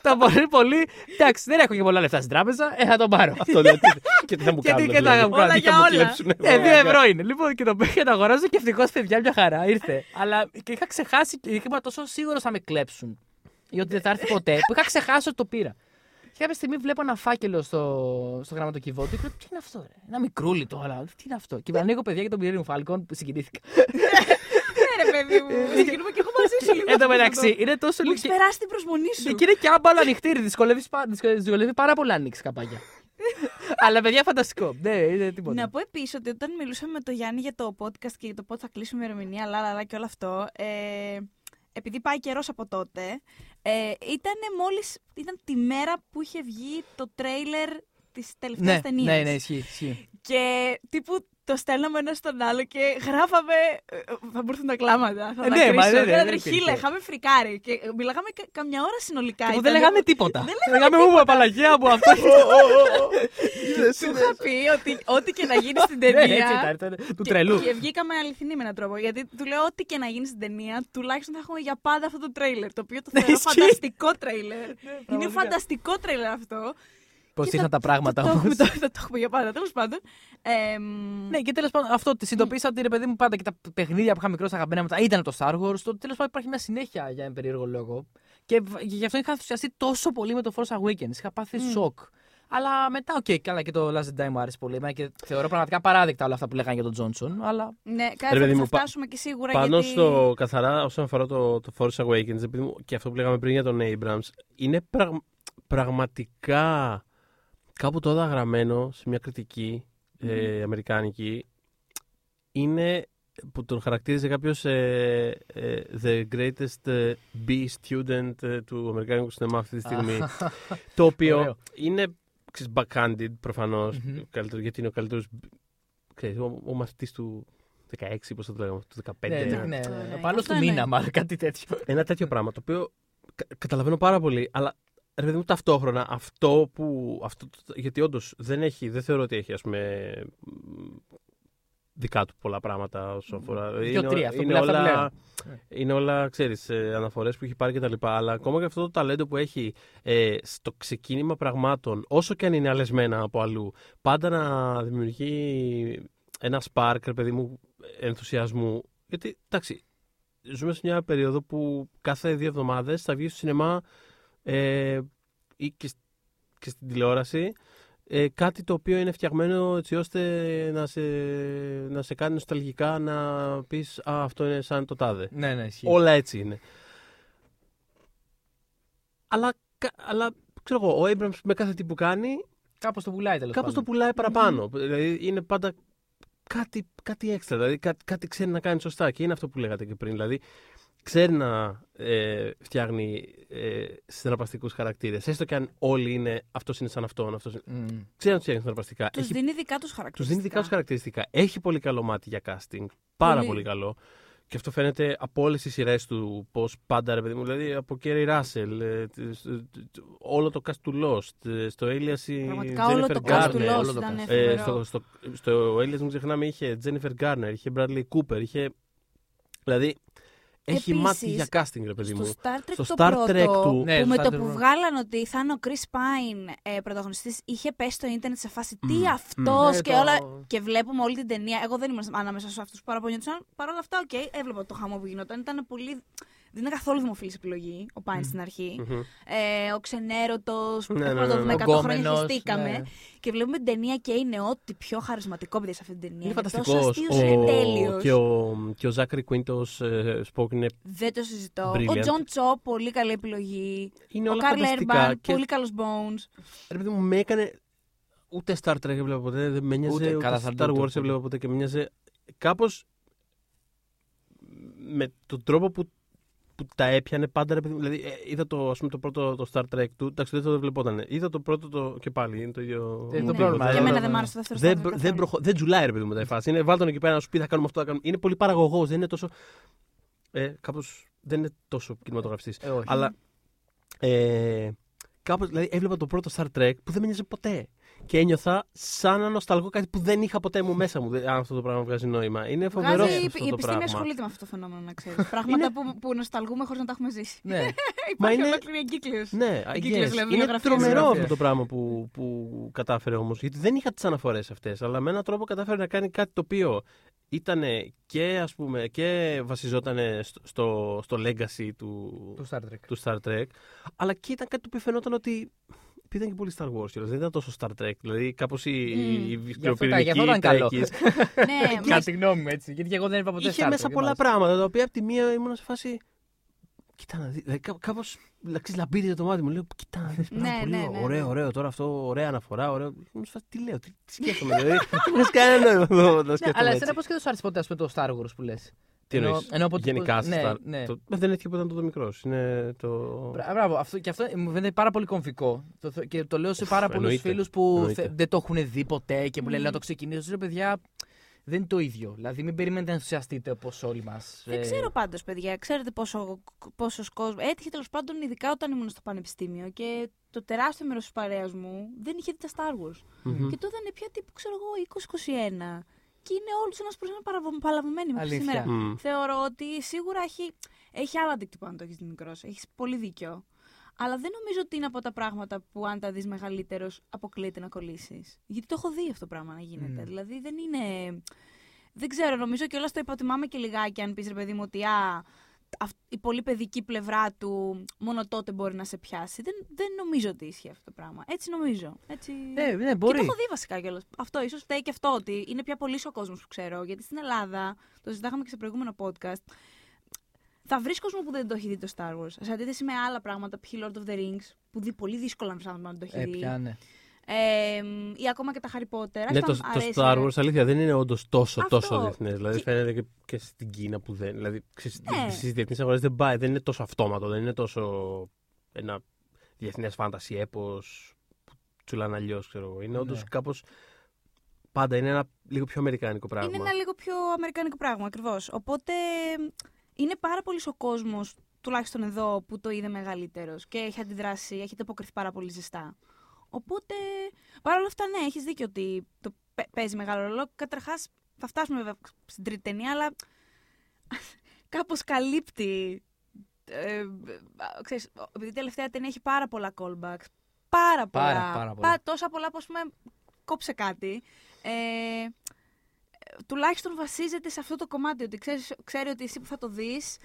το, το πολύ, πολύ. Εντάξει, δεν έχω και πολλά λεφτά στην τράπεζα, ε, θα το πάρω. Αυτό λέω. τι- Και τι θα μου Και τι- κάνουν. και τι θα δηλαδή. μου κάνουν. Τι για θα μου όλα. κλέψουνε, Ε, 2 βέβαια. ευρώ είναι. Λοιπόν, και το πήγα να αγοράζω και ευτυχώς παιδιά μια χαρά ήρθε. Αλλά και είχα ξεχάσει και ήμουν τόσο σίγουρο θα με κλέψουν. Ή ότι δεν θα έρθει ποτέ, που είχα ξεχάσει ότι το πήρα. Και κάποια στιγμή βλέπω ένα φάκελο στο, στο γραμματοκιβώτιο και λέω: Τι είναι αυτό, ρε; Ένα μικρούλι τώρα. Τι είναι αυτό; Και ανοίγω παιδιά για τον Millennium Falcon που συγκινήθηκα. Ναι, ρε παιδί μου. Συγκινούμε και εγώ μαζί σου λίγο. Εν τω μεταξύ, είναι τόσο Μου λίγο. έχει περάσει την προσμονή σου. Και είναι και άμπαλο ανοιχτήρι. Δυσκολεύεις πα- δυσκολεύει- δυσκολεύει πάρα πολύ να ανοίξεις καπάκια. Αλλά παιδιά, φανταστικό. Ναι, είναι τίποτα. Να πω επίσης ότι όταν μιλούσαμε με τον Γιάννη για το podcast και για το πότε θα κλείσουμε η ημερομηνία, αλλά, αλλά και όλο αυτό. Ε, επειδή πάει καιρός από τότε, ε, ήταν μόλις, ήταν τη μέρα που είχε βγει το τρέιλερ της τελευταίας ναι, ταινίας. ναι, ναι, ισχύει. ισχύει. Και τύπου το στέλναμε ένα στον άλλο και γράφαμε. ε, Θα μου έρθουν τα κλάματα. Θα Ε, ναι, μα, δακρύσω. ναι, ναι, Ένα δεν τρεχίλα, υπήρχε. είχαμε φρικάρει. Και μιλάγαμε κα- καμιά ώρα συνολικά. Και που Ήταν- δεν λέγαμε τίποτα. Δεν Λέγαμε μου, απαλλαγία μου αυτό. Του είχα πει ότι ό,τι και να γίνει στην Ναι, έτσι ταινία. ήταν, ήταν του Και- τρελού. Και βγήκαμε αληθινοί με έναν τρόπο. Γιατί του λέω ό,τι και να γίνει στην ταινία, τουλάχιστον θα έχουμε για πάντα αυτό το τρέιλερ. Το οποίο το θεωρώ Ισχύει. φανταστικό τρέιλερ. Είναι πραγματικά. φανταστικό τρέιλερ αυτό. Πώς Και είχαν θα- τα πράγματα θα το όμως. έχουμε- το- Θα το έχουμε για πάντα. Τέλος πάντων. Εμ, Ναι, και τέλος πάντων αυτό τη συνειδητοποίησα ότι ρε παιδί μου πάντα και τα παιχνίδια που είχα μικρός στα αγαπημένα μου τα ήταν το Star Wars. Το τέλος πάντων υπάρχει μια συνέχεια για ένα περίεργο λόγο. Και β- και γι' αυτό είχα ενθουσιαστεί τόσο πολύ με το Force Awakens. Είχα πάθει σοκ. Αλλά μετά, οκ, καλά και το Last Jedi μου άρεσε πολύ. Εμένα και θεωρώ πραγματικά απαράδεκτα όλα αυτά που λέγανε για τον Τζόνσον. Αλλά Ναι, Ρε κάτι παιδί θα μου, πα- φτάσουμε και σίγουρα Πάνω γιατί... στο καθαρά όσον αφορά το, το Force Awakens επειδή μου- και αυτό που λέγαμε πριν για τον Abrams είναι πραγ- πραγματικά κάπου τώρα γραμμένο σε μια κριτική ε, αμερικάνικη είναι που τον χαρακτήριζε κάποιος ε, ε, the greatest ε, B student ε, του αμερικάνικου σινεμά αυτή τη στιγμή το οποίο Ωραίο. είναι ξέρεις, backhanded προφανώς Μμμ. καλύτερο, γιατί είναι ο καλύτερος ξέρεις, ο, ο μαθητής του 16 πώς θα το λέγαμε, του 15 ναι, ναι, ένα- ναι, Αυτό, ναι. ναι. Ο παλιός Αυτό του είναι. μήνα, μάλλον κάτι τέτοιο. ένα τέτοιο πράγμα το οποίο κα- καταλαβαίνω πάρα πολύ, αλλά ρε παιδί μου ταυτόχρονα αυτό που. Αυτό, το- γιατί όντως δεν έχει, δεν θεωρώ ότι έχει ας πούμε μ, δικά του πολλά πράγματα όσον αφορά. Δύο-τρία, αυτό που είναι, λέει, αυτά που όλα, λέω. είναι όλα, ξέρεις, ε, αναφορές που έχει πάρει και τα λοιπά, αλλά ακόμα και αυτό το ταλέντο που έχει ε, στο ξεκίνημα πραγμάτων, όσο και αν είναι αλεσμένα από αλλού, πάντα να δημιουργεί ένα spark, ρε παιδί μου, ενθουσιασμού. Γιατί, εντάξει, ζούμε σε μια περίοδο που κάθε δύο εβδομάδες θα βγει στο σινεμά ε, ή και, σ- και στην τηλεόραση ε, κάτι το οποίο είναι φτιαγμένο έτσι ώστε να σε, να σε κάνει νοσταλγικά να πεις «Α, αυτό είναι σαν το τάδε». Ναι, ναι, ισχύει. Όλα έτσι είναι. Αλλά, κα- αλλά ξέρω εγώ, ο Abrams με κάθε τι που κάνει Κάπως το πουλάει τέλος κάπως το πουλάει παραπάνω. Δηλαδή είναι πάντα κάτι, κάτι έξτρα. Δηλαδή κάτι, κάτι ξέρει να κάνει σωστά. Και είναι αυτό που λέγατε και πριν. Δηλαδή ξέρει να ε, φτιάχνει ε, συναρπαστικούς χαρακτήρες. Έστω και αν όλοι είναι αυτός είναι σαν αυτόν. Αυτός είναι... Ξέρει να τους φτιάχνει συναρπαστικά. Τους δίνει δικά τους χαρακτηριστικά. Τους δίνει δικά τους χαρακτηριστικά. Έχει πολύ καλό μάτι για casting. Πάρα Πολύ. πολύ, καλό. Και αυτό φαίνεται από όλες τις σειρές του. Πώς πάντα ρε παιδί μου. Δηλαδή από Κέρι Ράσελ, ε, τ- τ- τ- όλο το cast του Lost, ε, στο Alias η Πραγματικά όλο Jennifer το cast του Garner. Lost όλο το ήταν cast. Ε, φοβερό. στο, στο, στο Alias μην ξεχνάμε είχε Jennifer Garner, είχε Bradley Cooper, είχε. Δηλαδή έχει Επίσης, μάτι για casting, ρε παιδί Στο μου. Star Trek Στο το Star πρώτο, Trek του- Ναι, που στο με Star το Trek που του- βγάλαν ότι θα είναι ο Chris Pine ε, πρωταγωνιστής, είχε πέσει στο ίντερνετ σε φάση τι αυτός Ναι, και το- όλα. Και βλέπουμε όλη την ταινία. Εγώ δεν ήμουν ανάμεσα σε αυτούς που παραπονιόντουσαν. Παρ' όλα αυτά, οκ, έβλεπα το χαμό που γινόταν. Ήταν πολύ. Δεν είναι καθόλου δημοφιλής επιλογή ο Πάιν στην αρχή. Μμμ. Ε, ο ξενέρωτος που Ναι, ναι, έχουμε να το ναι, δούμε ναι. 100 Ο χρόνια γκόμενος, χεστήκαμε. ναι. Και βλέπουμε την ταινία και είναι ό,τι πιο χαρισματικό παιδί σε αυτή την ταινία. Είναι τόσο φανταστικός. αστείος, είναι τέλειος. Και ο, και ο Ζάκαρι Κουίντο ε, Σπόκ είναι, Δεν το συζητώ. Brilliant. Ο Τζον Τσό, πολύ καλή επιλογή. είναι ο όλα Καρλ φανταστικά. Έρμπαν, Και πολύ καλός Bones. ρε παιδί μου, με έκανε. Ούτε Star Trek έβλεπα ποτέ, δεν με ένοιαζε. Ούτε, Ούτε, καλά, θα Star το- Wars το- έβλεπα ποτέ και με ένοιαζε. Κάπως με τον τρόπο που, που τα έπιανε πάντα. Ρε παιδί μου, δηλαδή, ε, είδα το, ας πούμε, το πρώτο το Star Trek του. Εντάξει, το δεύτερο δεν βλεπόταν. Είδα το πρώτο το, και πάλι. Είναι το ίδιο. Ε, το Ναι, πρόβλημα, Και ε, εμένα το- δεν μ' άρεσε το δεύτερο Δεν, Star Trek μπρο- δεν, καθόλου. προχω... δεν τσουλάει ρε παιδί μου μετά η φάση. Είναι βάλ τον εκεί πέρα να σου πει θα κάνουμε αυτό, θα κάνουμε. Είναι πολύ παραγωγός, δεν είναι τόσο. Ε, κάπως δεν είναι τόσο κινηματογραφιστής. Ε, όχι. Αλλά. Ε, κάπως, δηλαδή έβλεπα το πρώτο Star Trek που δεν με νοιάζει ποτέ. Και ένιωθα σαν να νοσταλγώ κάτι που δεν είχα ποτέ μου μέσα μου. δε- Αν αυτό το πράγμα βγάζει νόημα. Είναι φοβερό Βγάζει, αυτό η το επιστήμη πράγμα. ασχολείται με αυτό το φαινόμενο, να ξέρεις. Πράγματα που, που νοσταλγούμε χωρίς να τα έχουμε ζήσει. Ναι. Υπάρχει είναι- ολόκληρη εγκύκλειος. Ναι, I Κύκλος, guess. δηλαδή, είναι βιογραφίες. τρομερό Βιογραφίες. αυτό το πράγμα που, που κατάφερε όμως. Γιατί δεν είχα τις αναφορές αυτές. Αλλά με έναν τρόπο κατάφερε να κάνει κάτι το οποίο ήταν και ας πούμε και βασιζόταν στο, στο, στο legacy του, Του Star Trek. του Star Trek. Αλλά και ήταν κάτι το οποίο φαινόταν ότι. Ήταν και πολύ Star Wars, κιόλας, δεν ήταν τόσο Star Trek. Δηλαδή, κάπως η, Μμμ. η, η Γι' αυτό ήταν- βιοπυρηνική γι' αυτό ήταν καλό. Trekkies ναι, Κατά τη γνώμη μου έτσι. Γιατί και εγώ δεν είπα ποτέ είχε Star μέσα Trek, πολλά μάλιστα. πράγματα τα οποία από τη μία ήμουν σε φάση. Κοίτα να δει. Δηλαδή, κάπως λαμπύρει το μάτι μου. Λέω, Κοίτα να δεις. Ναι, ναι, ναι, ναι. Ωραίο, ωραίο. Τώρα αυτό, ωραία αναφορά. Ωραίο. Ήμουν σε φάση, τι λέω, τι, τι σκέφτομαι. Δηλαδή, δεν έχει κανένα νόημα εδώ να Ναι, σκέφτομαι. αλλά έτσι. εσένα πώς και δεν σου άρεσε ποτέ ας πούμε, το Star Wars που λες; Τι εννοείς, γενικά ναι, στα- ναι. το- Δεν έτυχε που ήταν τότε μικρός. Είναι το. Μπρα- Μπράβο, αυτό, και αυτό μου φαίνεται πάρα πολύ κομβικό. Το, θε- και το λέω σε πάρα πολλούς εννοείται, φίλους που εννοείται. θε- δεν το έχουν δει ποτέ και μου λένε να το ξεκινήσω. Ρε παιδιά, δεν είναι το ίδιο. Δηλαδή, μην περιμένετε να ενθουσιαστείτε όπως όλοι μας. Δεν ξέρω πάντως, παιδιά. Ξέρετε πόσο πόσος κόσμο. Έτυχε τέλος πάντων, ειδικά όταν ήμουν στο πανεπιστήμιο και το τεράστιο μέρος της παρέας μου δεν είχε δει τα Star Wars. Μμμ. Και τότε είναι πια τύπου, ξέρω εγώ, 20-21. Και είναι όλους ένας προς ένα παραβο- παλαβωμένοι μέχρι Αλήθεια. σήμερα. Μμ. Θεωρώ ότι σίγουρα έχει, έχει άλλο αντίκτυπο αν το έχεις δει μικρός. Έχεις πολύ δίκιο. Αλλά δεν νομίζω ότι είναι από τα πράγματα που αν τα δεις μεγαλύτερος αποκλείεται να κολλήσεις. Γιατί το έχω δει αυτό το πράγμα να γίνεται. Μμ. Δηλαδή δεν είναι. Δεν ξέρω, νομίζω και όλα το υποτιμάμε και λιγάκι αν πεις ρε παιδί μου ότι α, αυ- η πολύ παιδική πλευρά του μόνο τότε μπορεί να σε πιάσει. Δεν, δεν νομίζω ότι ισχύει αυτό το πράγμα. Έτσι νομίζω. Έτσι... Ε, ναι, Και μπορεί. το έχω δει βασικά κιόλας. Αυτό ίσως φταίει και αυτό ότι είναι πια πολύ ο κόσμος που ξέρω. Γιατί στην Ελλάδα, το συζητάγαμε και σε προηγούμενο podcast, θα βρεις κόσμο που δεν το έχει δει το Star Wars. Σε αντίθεση με άλλα πράγματα, π.χ. Lord of the Rings, που δει πολύ δύσκολα να βρει άτομο να το έχει Ε, δει. πια, ναι. Ε, ή ακόμα και τα Harry Potter. Ναι, Αυτά το, μου το αρέσει, Star ρε. Wars αλήθεια δεν είναι όντως τόσο, Αυτό. τόσο διεθνές. Δηλαδή Και- φαίνεται και, και στην Κίνα που δεν. Δηλαδή Ναι. στις διεθνείς αγορές δεν πάει, δεν είναι τόσο αυτόματο, δεν είναι τόσο ένα διεθνές φάνταση έπος που τσουλάνε αλλιώς, ξέρω εγώ. Είναι όντως Ναι. κάπως. Πάντα είναι ένα λίγο πιο αμερικάνικο πράγμα. Είναι ένα λίγο πιο αμερικάνικο πράγμα ακριβώς. Οπότε είναι πάρα πολύς ο κόσμος, τουλάχιστον εδώ, που το είδε μεγαλύτερος και έχει αντιδράσει, έχει αποκριθεί πάρα πολύ ζεστά. Οπότε, παρ' όλα αυτά, ναι, έχεις δίκιο ότι το παι- παίζει μεγάλο ρόλο. Καταρχάς, θα φτάσουμε βέβαια στην τρίτη ταινία, αλλά κάπως καλύπτει. Ε, ε, ξέρεις, επειδή η τελευταία ταινία έχει πάρα πολλά callbacks. Πάρα πολλά. Πάρα, πάρα πολλά. τόσα πολλά που, ας πούμε, κόψε κάτι. Ε, τουλάχιστον βασίζεται σε αυτό το κομμάτι. Ότι ξέρεις, ξέρει ότι εσύ που θα το δεις.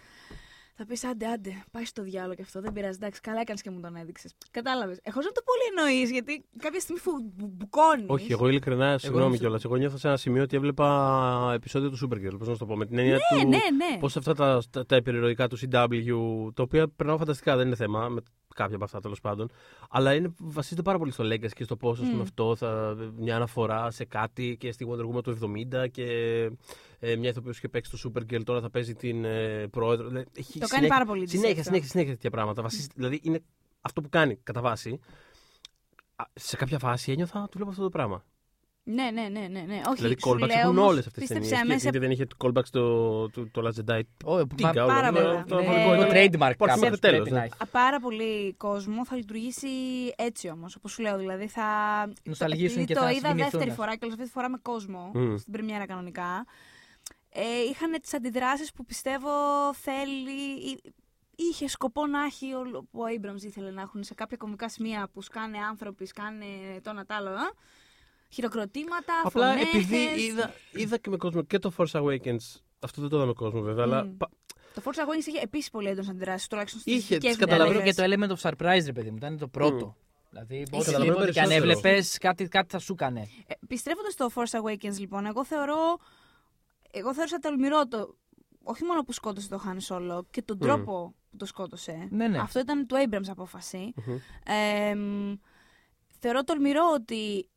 Θα πεις άντε, άντε, πάει στο διάλογο και αυτό. Δεν πειράζει. Εντάξει, καλά έκανες και μου τον έδειξες. Κατάλαβες. Εγώ δεν το πολύ εννοείς, γιατί κάποια στιγμή που μπουκώνεις. Όχι, εγώ ειλικρινά, συγγνώμη νομίζω- κιόλας. Εγώ νιώθω σε ένα σημείο ότι έβλεπα επεισόδιο του Supergirl. Πώς να σου το πω, με την έννοια Ναι, του. ναι, ναι. Πώς αυτά τα, τα, τα υπερηρωικά του CW, τα οποία περνάω φανταστικά, δεν είναι θέμα, με κάποια από αυτά τέλος πάντων. Αλλά είναι, βασίζεται πάρα πολύ στο Legacy και στο πώς Μμ. αυτό θα. μια αναφορά σε κάτι και στη Wonder Woman του 70 και ε, μια ηθοποιός που είχε παίξει το Supergirl τώρα θα παίζει την ε, πρόεδρο. Δηλαδή, έχει Το κάνει πάρα πολύ Συνέχεια, αυτό. συνέχεια, συνέχεια τέτοια πράγματα. Βασίζεται, δηλαδή είναι αυτό που κάνει κατά βάση. Α, Σε κάποια φάση ένιωθα του βλέπω αυτό το πράγμα. Ναι, ναι, ναι, ναι, ναι. Όχι, δηλαδή, σου callbacks λέω έχουν όμως, όλες αυτές τις πίστεψε ταινίες. με, Γιατί σε- δεν είχε callbacks το, το, το Last Jedi. Ω, Τι μα- κάνω, πάρα είναι πολλά. αυτό Ναι. αφορικό, Είναι είναι- trademark Πώς κάπως, μέχρι τέλος, πρέπει ναι. να έχει. Α, πάρα πολύ κόσμο θα λειτουργήσει έτσι όμως. Όπως σου λέω, δηλαδή θα. Νοσταλγήσουν επειδή και το θα είδα συγκινηθούν, δεύτερη ας φορά και όλη αυτή τη φορά με κόσμο. Μμ. Στην πρεμιέρα κανονικά. Ε, είχαν τις αντιδράσεις που πιστεύω θέλει. ή- Είχε σκοπό να έχει όλο που ο Abrams ήθελε να έχουν σε κάποια κομικά σημεία που σκάνε άνθρωποι, σκάνε το ένα τ' άλλο. α. Χειροκροτήματα, Απλά φωνές. επειδή είδα, είδα και με κόσμο και το Force Awakens. Αυτό δεν το είδα με κόσμο βέβαια, αλλά Μμ. πα- Το Force Awakens είχε επίσης πολύ έντονες αντιδράσεις, τουλάχιστον στις Είχε, δικέ τις μου καταλαβαίνω Καταλαβαίνω ταινίες. και το element of surprise, ρε παιδί μου. Ήταν το πρώτο. Δηλαδή, καταλαβαίνω οτιδήποτε και αν περισσότερο. έβλεπες, κάτι, κάτι θα σου έκανε. Ε, Επιστρέφοντας στο Force Awakens, λοιπόν, εγώ θεωρώ. Εγώ θεώρησα τολμηρό το. Όχι μόνο που σκότωσε το Han Solo και τον Μμ. τρόπο που το σκότωσε. Ναι, ναι. Αυτό ήταν του Abrams απόφαση. Μμμ. Ε, μ, θεωρώ τολμηρό ότι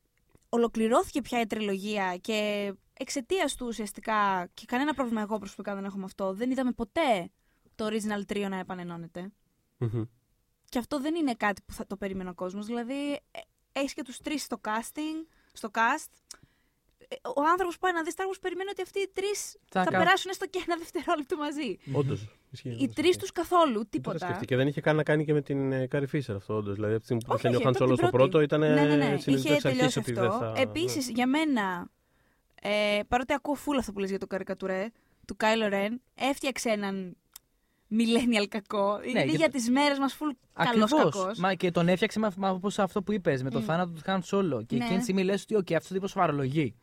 ολοκληρώθηκε πια η τριλογία και εξαιτίας του ουσιαστικά, και κανένα πρόβλημα εγώ προσωπικά δεν έχω με αυτό, δεν είδαμε ποτέ το Original 3 να επανενώνεται. Μμμ. Και αυτό δεν είναι κάτι που θα το περίμενε ο κόσμος. Δηλαδή, έχεις και τους τρεις στο casting, στο cast. Ε, Ο άνθρωπος που πάει να δει Star Wars περιμένει ότι αυτοί οι τρεις θα, Θα κα- περάσουν έστω και ένα δευτερόλεπτο μαζί. Όντως, ισχύει, Οι όντως τρεις ισχύει. τους καθόλου, Δεν το τίποτα. σκεφτεί. Και δεν είχε καν να κάνει και με την ε, Carrie Fisher αυτό, όντως. Δηλαδή, από τη στιγμή που Όχι, πεθαίνει ο όχι, Han τότε Solo την στο πρώτη. πρώτο, ήταν ναι, ναι, ναι. συνειδητός Είχε εξ αρχής τελειώσει ότι αυτό. δεν θα. Επίσης, για μένα, ε, παρότι ακούω φούλα αυτό που λες για το καρικατουρέ του Kylo Ren, έφτιαξε έναν millennial κακό. είναι γιατί- για τις μέρες μας full καλός κακός. Ακριβώς. Μα και τον έφτιαξε με, με όπως αυτό που είπες, με το Μμ. θάνατο του Han Solo. Και Ναι. εκείνη τη στιγμή λες ότι okay, αυτός ο τύπος σοβαρολογεί.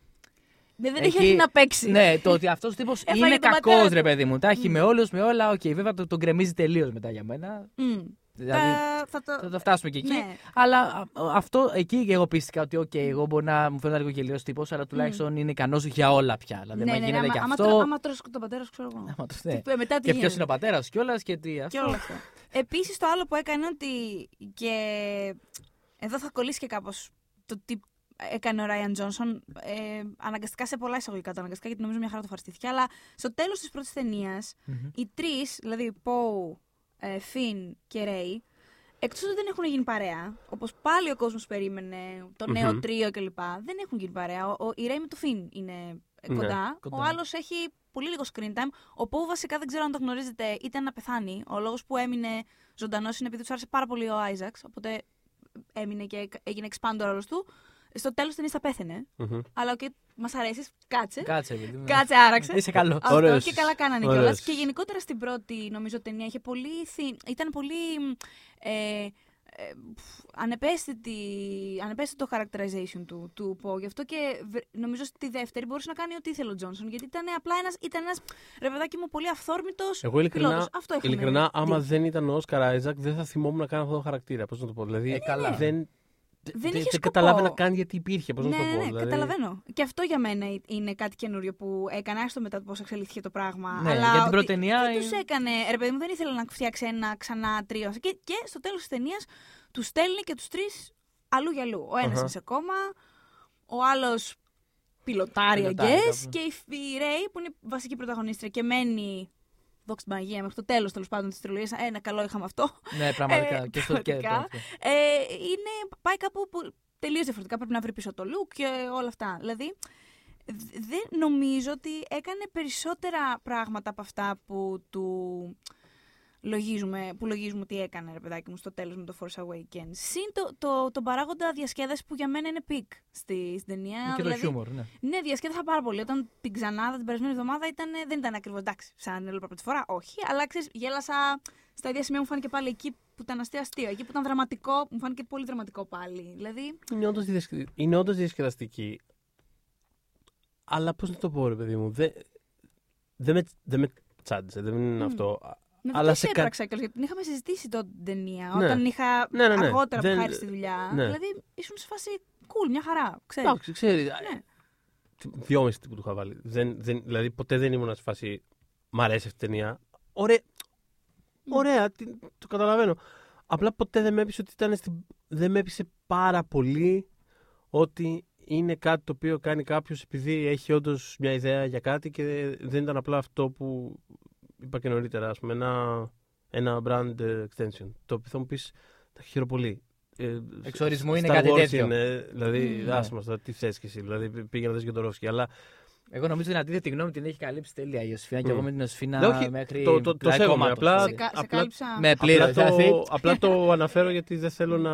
Ναι, δεν Έχει- έχει έρθει να παίξει. Ναι, το ότι αυτός ο τύπος Έφαγε είναι τον κακός, πατέρα ρε του. παιδί μου. Τα έχει Μμ. με όλους, με όλα. Οκ, βέβαια τον, τον γκρεμίζει τελείως μετά για μένα. Μμ. Δηλαδή, Θα- θα το... θα το φτάσουμε και εκεί. Ναι. Αλλά α, αυτό εκεί και εγώ πείστηκα ότι, οκ, εγώ μπορεί να μου φαίνεται λίγο γελοίος τύπος, αλλά τουλάχιστον είναι ικανός για όλα πια. Δηλαδή, ναι, μα ναι, γίνεται άμα, και άμα, αυτό. τρώ- άμα τρως τον πατέρα σου, ξέρω εγώ. Άμα το- ναι. Και, μετά τι Και ποιος γίνεται. είναι ο πατέρας κιόλας και τι Και αυτό. όλα αυτά. Επίσης, το άλλο που έκανε είναι ότι. και εδώ θα κολλήσει και κάπως το τι έκανε ο Ράιαν Τζόνσον. Ε, αναγκαστικά σε πολλά εισαγωγικά το αναγκαστικά, γιατί νομίζω μια χαρά το ευχαριστήθηκε. Αλλά στο τέλος της πρώτης ταινίας, Μμμ. οι τρεις, δηλαδή Πόου, Φιν και Ρέι, εκτός ότι δεν έχουν γίνει παρέα, όπως πάλι ο κόσμος περίμενε, το νέο Μμμ. τρίο κλπ. Δεν έχουν γίνει παρέα. Ο, ο, η Ρέι με το Φιν είναι ε, Ναι, κοντά. κοντά. Ο άλλος έχει πολύ λίγο screen time. Ο Πού βασικά δεν ξέρω αν το γνωρίζετε, ήταν να πεθάνει. Ο λόγος που έμεινε ζωντανός είναι επειδή του άρεσε πάρα πολύ ο Άιζαξ. Οπότε έμεινε και έγινε expand ο ρόλος του. Στο τέλος ταινία θα πέθαινε. Μμμ. Αλλά οκ, μας αρέσει, κάτσε. Κάτσε, παιδί μου. Κάτσε, άραξε. Είσαι καλός. Αυτό Ωραίος. και καλά κάνανε Ωραίος. κιόλας. Και γενικότερα στην πρώτη, νομίζω, ταινία είχε πολύ. θυ- ήταν πολύ. Ε, ε, πφ, ανεπαίσθητη, ανεπαίσθητο characterization του, του Πο. Γι' αυτό και βε- νομίζω στη δεύτερη μπορούσε να κάνει ό,τι ήθελε ο Τζόνσον. Γιατί ήταν απλά ένας ήταν ένας, ρε παιδάκι μου πολύ αυθόρμητος. Εγώ ειλικρινά, Αυτό είχαμε ειλικρινά δει. άμα δεν ήταν ο Όσκαρ Άιζακ, δεν θα θυμόμουν να κάνω αυτό το χαρακτήρα. Πώς να το πω. Δηλαδή, Ε, καλά. δεν, Δεν είχε δεν σκοπό. καταλάβαινα καν γιατί υπήρχε. Πώς ναι, να το ναι, πω. ναι, δηλαδή. καταλαβαίνω. Και αυτό για μένα είναι κάτι καινούριο που έκανα, έστω μετά το πώς εξελίχθηκε το πράγμα. Ναι, αλλά για την ότι πρώτη ταινία Δεν είναι- του έκανε. Ρε παιδί μου, δεν ήθελε να φτιάξει ένα ξανά τρίο. Και, και στο τέλος της ταινίας τους στέλνει και τους τρεις αλλού για αλλού. Ο ένας Αχα. είναι σε κόμμα, ο άλλος πιλοτάρει, I Πιλοτάρει guess, κάπου. και η, η Ρέι που είναι η βασική πρωταγωνίστρια και μένει. Δόξα τω Παναγία, μέχρι το τέλος τέλος πάντων της τριλογίας. Ένα καλό είχαμε αυτό. Ναι, πραγματικά. Ε, και στο και πραγματικά. το- Ε, είναι, πάει κάπου που τελείως διαφορετικά. Πρέπει να βρει πίσω το look και όλα αυτά. Δηλαδή, δ- δεν νομίζω ότι έκανε περισσότερα πράγματα από αυτά που του λογίζουμε, που λογίζουμε ότι έκανε, ρε παιδάκι μου, στο τέλος με το Force Awakens. Συν το, το, τον παράγοντα διασκέδαση που για μένα είναι peak στη, στην ταινία. Και το δηλαδή, χιούμορ, ναι. ναι, διασκέδασα πάρα πολύ. Όταν την ξανάδα την περασμένη εβδομάδα ήταν, δεν ήταν ακριβώς εντάξει, σαν την πρώτη φορά. Όχι, αλλά ξέρεις, γέλασα στα ίδια σημεία μου φάνηκε πάλι εκεί που ήταν αστείο αστείο. Εκεί που ήταν δραματικό, μου φάνηκε πολύ δραματικό πάλι. Δηλαδή. Είναι όντως είναι όντως διασκεδαστική. Αλλά πώς να το πω, ρε παιδί μου. Δεν δεν με, δεν με τσάντισε. Δεν είναι Μμ. αυτό. Με Αλλά αλλά σε σε κα- έπραξα κιόλας, γιατί την είχαμε συζητήσει τότε την ταινία. Ναι. Όταν είχα Ναι, ναι, ναι. αργότερα Δεν- που χάρη στη δουλειά. ναι. Δηλαδή ήσουν σε φάση cool, μια χαρά. Ξέρεις. Εντάξει, ξέρεις. Ναι. Δυόμιση που του είχα βάλει. Δεν, δεν, δηλαδή ποτέ δεν ήμουν σε φάση. Μ' αρέσει αυτή η ταινία. Ωραία. Ωραία, τι- το καταλαβαίνω. Απλά ποτέ δεν με έπεισε ότι ήταν στην... Δεν με έπεισε πάρα πολύ ότι είναι κάτι το οποίο κάνει κάποιος επειδή έχει όντως μια ιδέα για κάτι και δεν ήταν απλά αυτό που είπα και νωρίτερα, ας πούμε, ένα, ένα brand ε, extension. Το οποίο θα μου πεις, τα χαίρομαι πολύ. Ε, Εξορισμού είναι Star κάτι Wars τέτοιο. Είναι, δηλαδή, Μμμ. άσε μας τώρα, τι θες και εσύ. Δηλαδή, πήγαινε να δεις και τον Ρόφσκι. Αλλά Εγώ νομίζω την αντίθετη γνώμη την έχει καλύψει τέλεια η Ιωσήφινα και Μμ. εγώ με την Ιωσήφινα Ναι, όχι, μέχρι. το- το- το πλάι σέβομαι, κόμματος, απλά- δηλαδή. Σε, κα- σε απλά- κάλυψα. Με απλά πλήρως. το, απλά το αναφέρω γιατί δεν θέλω να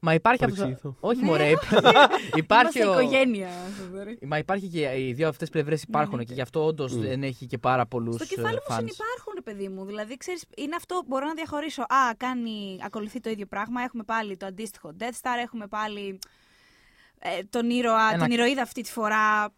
Μα υπάρχει αυτό. παρεξηγηθώ. Όχι, Ναι. μωρέ. υπάρχει Είμαστε ο... οικογένεια. Θοδωρή. Μα υπάρχει και οι δύο αυτές πλευρές υπάρχουν Ναι, και γι' αυτό όντως Μμ. δεν έχει και πάρα πολλούς Στο κεφάλι μου συνυπάρχουν, ρε παιδί μου. Δηλαδή, ξέρεις, είναι αυτό που μπορώ να διαχωρίσω. Α, κάνει, ακολουθεί το ίδιο πράγμα. Έχουμε πάλι το αντίστοιχο Death Star. Έχουμε πάλι ε, τον ήρωα, Ένα- την ηρωίδα αυτή τη φορά.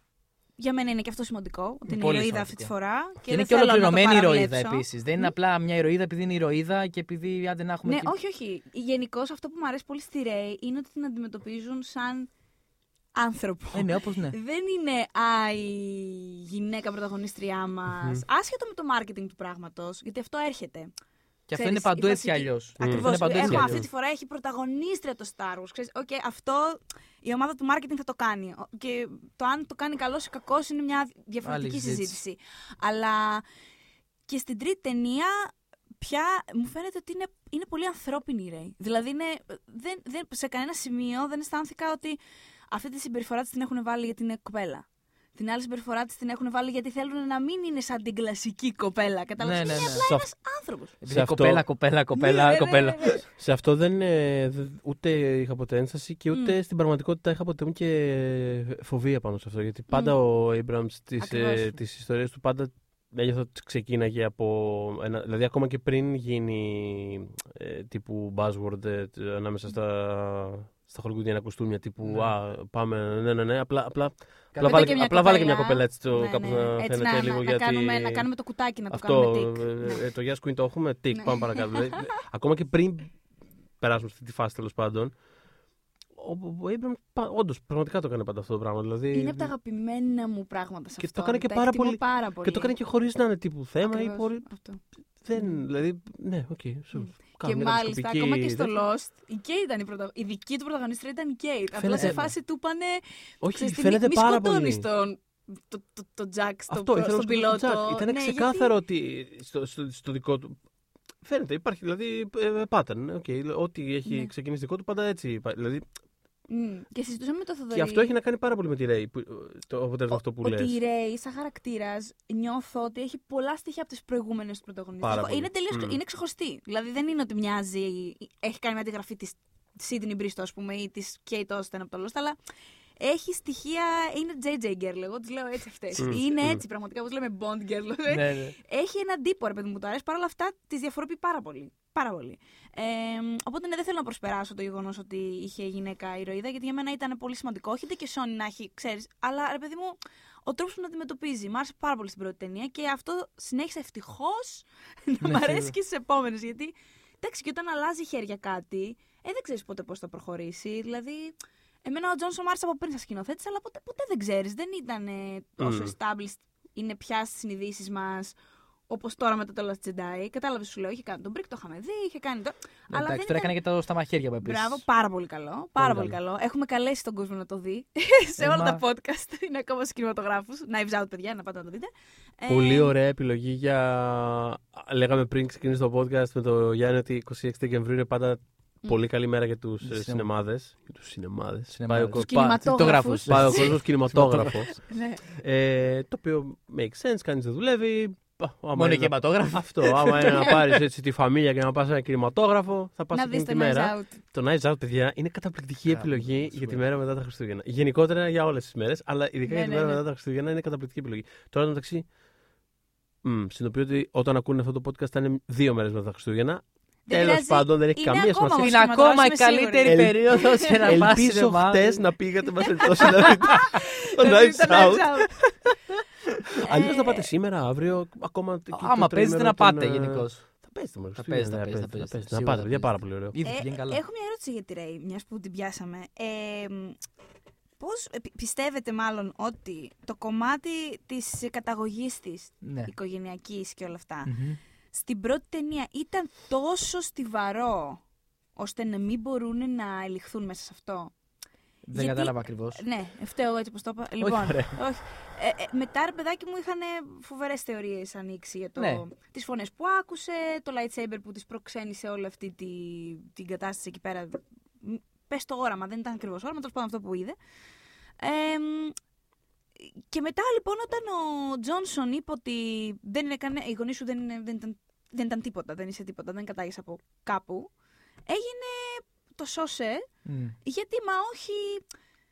Για μένα είναι και αυτό σημαντικό. Την Πολύ ηρωίδα σημαντικό. αυτή τη φορά. Και είναι δεν και θέλω να το ολοκληρωμένη ηρωίδα παραβλέψω. επίσης. Δεν είναι απλά μια ηρωίδα επειδή είναι ηρωίδα και επειδή άντε να έχουμε. Ναι, και- όχι, όχι. Γενικώς αυτό που μου αρέσει πολύ στη Ρέι είναι ότι την αντιμετωπίζουν σαν άνθρωπο. Ε, ναι, όπως ναι. Δεν είναι α, η γυναίκα πρωταγωνίστριά μας. Άσχετο με το marketing του πράγματος, γιατί αυτό έρχεται. Και αυτό Ξέρεις, είναι παντού η έτσι κι βασική- αλλιώς. Ακριβώς. Είναι παντού έτσι κι Έχουμε αυτή αλλιώς. τη φορά έχει πρωταγωνίστρια το Star Wars. Ξέρεις, οκ, αυτό η ομάδα του marketing θα το κάνει. Ο- Και το αν το κάνει καλός ή κακός είναι μια διαφορετική Άλλη συζήτηση. συζήτηση. Αλλά και στην τρίτη ταινία πια μου φαίνεται ότι είναι, είναι πολύ ανθρώπινη η Ρέι. Δηλαδή είναι, δεν, δεν, σε κανένα σημείο δεν αισθάνθηκα ότι αυτή τη συμπεριφορά της την έχουν βάλει γιατί είναι κοπέλα. Την άλλη συμπεριφορά της την έχουν βάλει γιατί θέλουν να μην είναι σαν την κλασική κοπέλα. Κατάλαβες; Ναι, ναι, είναι ναι. απλά Σε ένας αυ- άνθρωπος. Επειδή Σε αυτό- κοπέλα, κοπέλα, κοπέλα, Ναι, ναι, κοπέλα. ναι, ναι. Σε αυτό δεν ε, δε- ούτε είχα ποτέ ένσταση και ούτε στην πραγματικότητα είχα ποτέ μου και φοβία πάνω σε αυτό. Γιατί πάντα ο Abrams τις, Ακριβώς. ε, τις ιστορίες του πάντα ένιωθα ότι ξεκίναγε από ένα, δηλαδή ακόμα και πριν γίνει ε, τύπου buzzword ε, τ- ανάμεσα στα, στα χολικουδιανά κουστούμια τύπου Ναι. «Α, πάμε, ναι, ναι, ναι», απλά, απλά, απλά, Πετάει βάλε, και μια απλά βάλε και μια κοπέλα. κοπέλα έτσι το, Ναι, κάπως ναι. να Έτσι φαίνεται να, λίγο να, γιατί... κάνουμε, να κάνουμε το κουτάκι, να το Αυτό, κάνουμε τικ. ε, Ναι. ε, το Yes Queen το έχουμε, τικ, Ναι. πάμε παρακάτω. Δηλαδή, ακόμα και πριν περάσουμε σε αυτή τη φάση τέλος πάντων, ο, ο Abrams όντως πραγματικά το έκανε πάντα αυτό το πράγμα. Δηλαδή, Είναι από τα αγαπημένα μου πράγματα σε Και αυτό. το έκανε και Τα πάρα εκτιμώ πολύ- πάρα πολύ. και το έκανε και χωρίς να είναι τύπου θέμα Ακριβώς, ή χωρί. αυτό. Δεν, δηλαδή, ναι, οκ. Okay, Και μάλιστα, ακόμα και στο Lost, η Kate ήταν η, πρωτα... η δική του πρωταγωνίστρια ήταν η Kate. Απλά Φαίνεται- σε φάση του είπανε. Όχι, ξέρεις τι, φαίνεται μη, πάρα μη σκοτώνεις πολύ. τον το, το, το Jack στο, Αυτό, ήθελα να στον σκοτώσω τον πιλότο. Jack. Ήταν Ναι, ξεκάθαρο ότι στο, στο, στο δικό του. Φαίνεται, υπάρχει δηλαδή ε, pattern. Okay, ό,τι έχει Ναι. ξεκινήσει δικό του πάντα έτσι. υπά- Δηλαδή, Μμ. Και συζητούσαμε με το Θοδωρή. Και αυτό έχει να κάνει πάρα πολύ με τη Ρέι, που- το αποτέλεσμα αυτό που ότι λες. η Ρέι, σαν χαρακτήρας, νιώθω ότι έχει πολλά στοιχεία από τι προηγούμενε πρωταγωνιστές. Πάρα πολύ. Είναι τελείως Μμ. είναι ξεχωριστή. Δηλαδή δεν είναι ότι μοιάζει. Έχει κάνει μια αντιγραφή της Σίδνη Μπρίστο, ας πούμε, ή της Κέιτ Όστεν από το Lost, αλλά έχει στοιχεία. Είναι JJ Girl, εγώ τις λέω έτσι αυτές. Μμ, είναι μμ. έτσι πραγματικά, όπως λέμε Bond Girl. Ναι, ναι. Έχει έναν τύπο, ρε παιδί μου, που το αρέσει. Παρ' όλα αυτά, τις διαφοροποιεί πάρα πολύ. Πάρα πολύ. Ε, οπότε ναι, δεν θέλω να προσπεράσω το γεγονός ότι είχε γυναίκα ηρωίδα, γιατί για μένα ήταν πολύ σημαντικό. Όχι και Σόνι να έχει, ξέρεις, αλλά ρε παιδί μου, ο τρόπος που την αντιμετωπίζει. Μ' άρεσε πάρα πολύ στην πρώτη ταινία και αυτό συνέχισε ευτυχώς να Ναι, μ' αρέσει σίγουρα. και στις επόμενες. Γιατί εντάξει, και όταν αλλάζει χέρια κάτι, ε, δεν ξέρεις ποτέ πώς θα προχωρήσει. Δηλαδή, εμένα ο Τζόνσον μ' άρεσε από πριν σαν σκηνοθέτης, αλλά ποτέ, ποτέ δεν ξέρεις. Δεν ήταν ε, όσο Μμ. established είναι πια στις συνειδήσεις μας. Όπως τώρα μετά το Last Jedi. Κατάλαβες, σου λέω, είχε κάνει τον Brick, το είχαμε δει, είχε κάνει το. Ναι, Εντάξει, δεν τώρα έκανε και το στα μαχαίρια που επίσης. Μπράβο, πάρα πολύ καλό. Πάρα πολύ, καλό. καλό. Έχουμε καλέσει τον κόσμο να το δει σε Ε, όλα μα- τα podcast. Είναι ακόμα στους κινηματογράφους. Knives Out, παιδιά, να πάτε να το δείτε. Ε, Πολύ ωραία επιλογή για. Λέγαμε πριν ξεκινήσει το podcast με το Γιάννη ότι 26 Δεκεμβρίου είναι πάντα πολύ καλή μέρα για τους Σινεμά. σινεμάδες. Για τους σινεμάδες. Σινεμάδες. Πάει ο, Τους κο- κινηματόγραφους. πάει ο κόσμος κινηματόγραφο. Ναι. ε, το οποίο make sense, κανείς δεν δουλεύει. Α, άμα Μόνο είναι και αιματόγραφο. Αυτό, άμα είναι να πάρεις έτσι τη φαμίλια και να πας ένα κινηματόγραφο, θα πας Να εκείνη δεις τη το μέρα. Knives Out. Το Nice Out, παιδιά, είναι καταπληκτική Καλά, επιλογή super. για τη μέρα μετά τα Χριστούγεννα. Γενικότερα για όλες τις μέρες, αλλά ειδικά Ναι, για τη ναι, μέρα ναι. μετά τα Χριστούγεννα είναι καταπληκτική επιλογή. Τώρα μεταξύ. Μ, συνειδητοποιώ ότι όταν ακούνε αυτό το podcast θα είναι δύο μέρες μετά τα Χριστούγεννα. Δεν Τέλος πειράζει, πάντων, δεν έχει είναι καμία ακόμα σημασία. όμως. Είναι ακόμα η κινηματογράφος, είμαι καλύτερη σίγουρη. περίοδος για να πας Ελπίζω χτες να πήγατε με τόσο να δείτε το Να δεις Nice το Out. Knives Out. Αλλιώς να Ε, πάτε σήμερα, αύριο, ακόμα. εκεί το Άμα παίζετε τρίμηνο να των, πάτε ε, γενικώς. Θα παίζετε με Θα παίζετε, θα Χριστούγεννα, παίζετε, θα θα παίζετε. παίζετε. Να Σίγουρα πάτε, θα παιδιά, πάρα παίζετε. πολύ ωραίο. Ήδη Ε, πηγαίνει καλά. Έχω μια ερώτηση για τη Ρέι, μιας που την πιάσαμε. Ε, Πώς πιστεύετε, μάλλον, ότι το κομμάτι της καταγωγής της, Ναι. οικογενειακής και όλα αυτά, Μμμ. στην πρώτη ταινία ήταν τόσο στιβαρό ώστε να μην μπορούν να ελιχθούν μέσα σε αυτό; Δεν Γιατί- κατάλαβα ακριβώς. Ναι, φταίω έτσι όπω το είπα. Λοιπόν, ωραία. όχι. Ε, ε, μετά, ρε παιδάκι μου, είχαν φοβερές θεωρίες ανοίξει για το. Ναι. Τις φωνές που άκουσε, το lightsaber που τη προξένησε όλη αυτή τη, την κατάσταση εκεί πέρα. Πες το όραμα, δεν ήταν ακριβώς όραμα, τέλος πάντων αυτό που είδε. Ε, μ, και μετά λοιπόν όταν ο Τζόνσον είπε ότι δεν είναι κανένα, οι γονείς σου δεν, είναι, δεν, ήταν, δεν ήταν τίποτα, δεν είσαι τίποτα, δεν κατάγεις από κάπου, έγινε το σώσε Μμ. γιατί μα όχι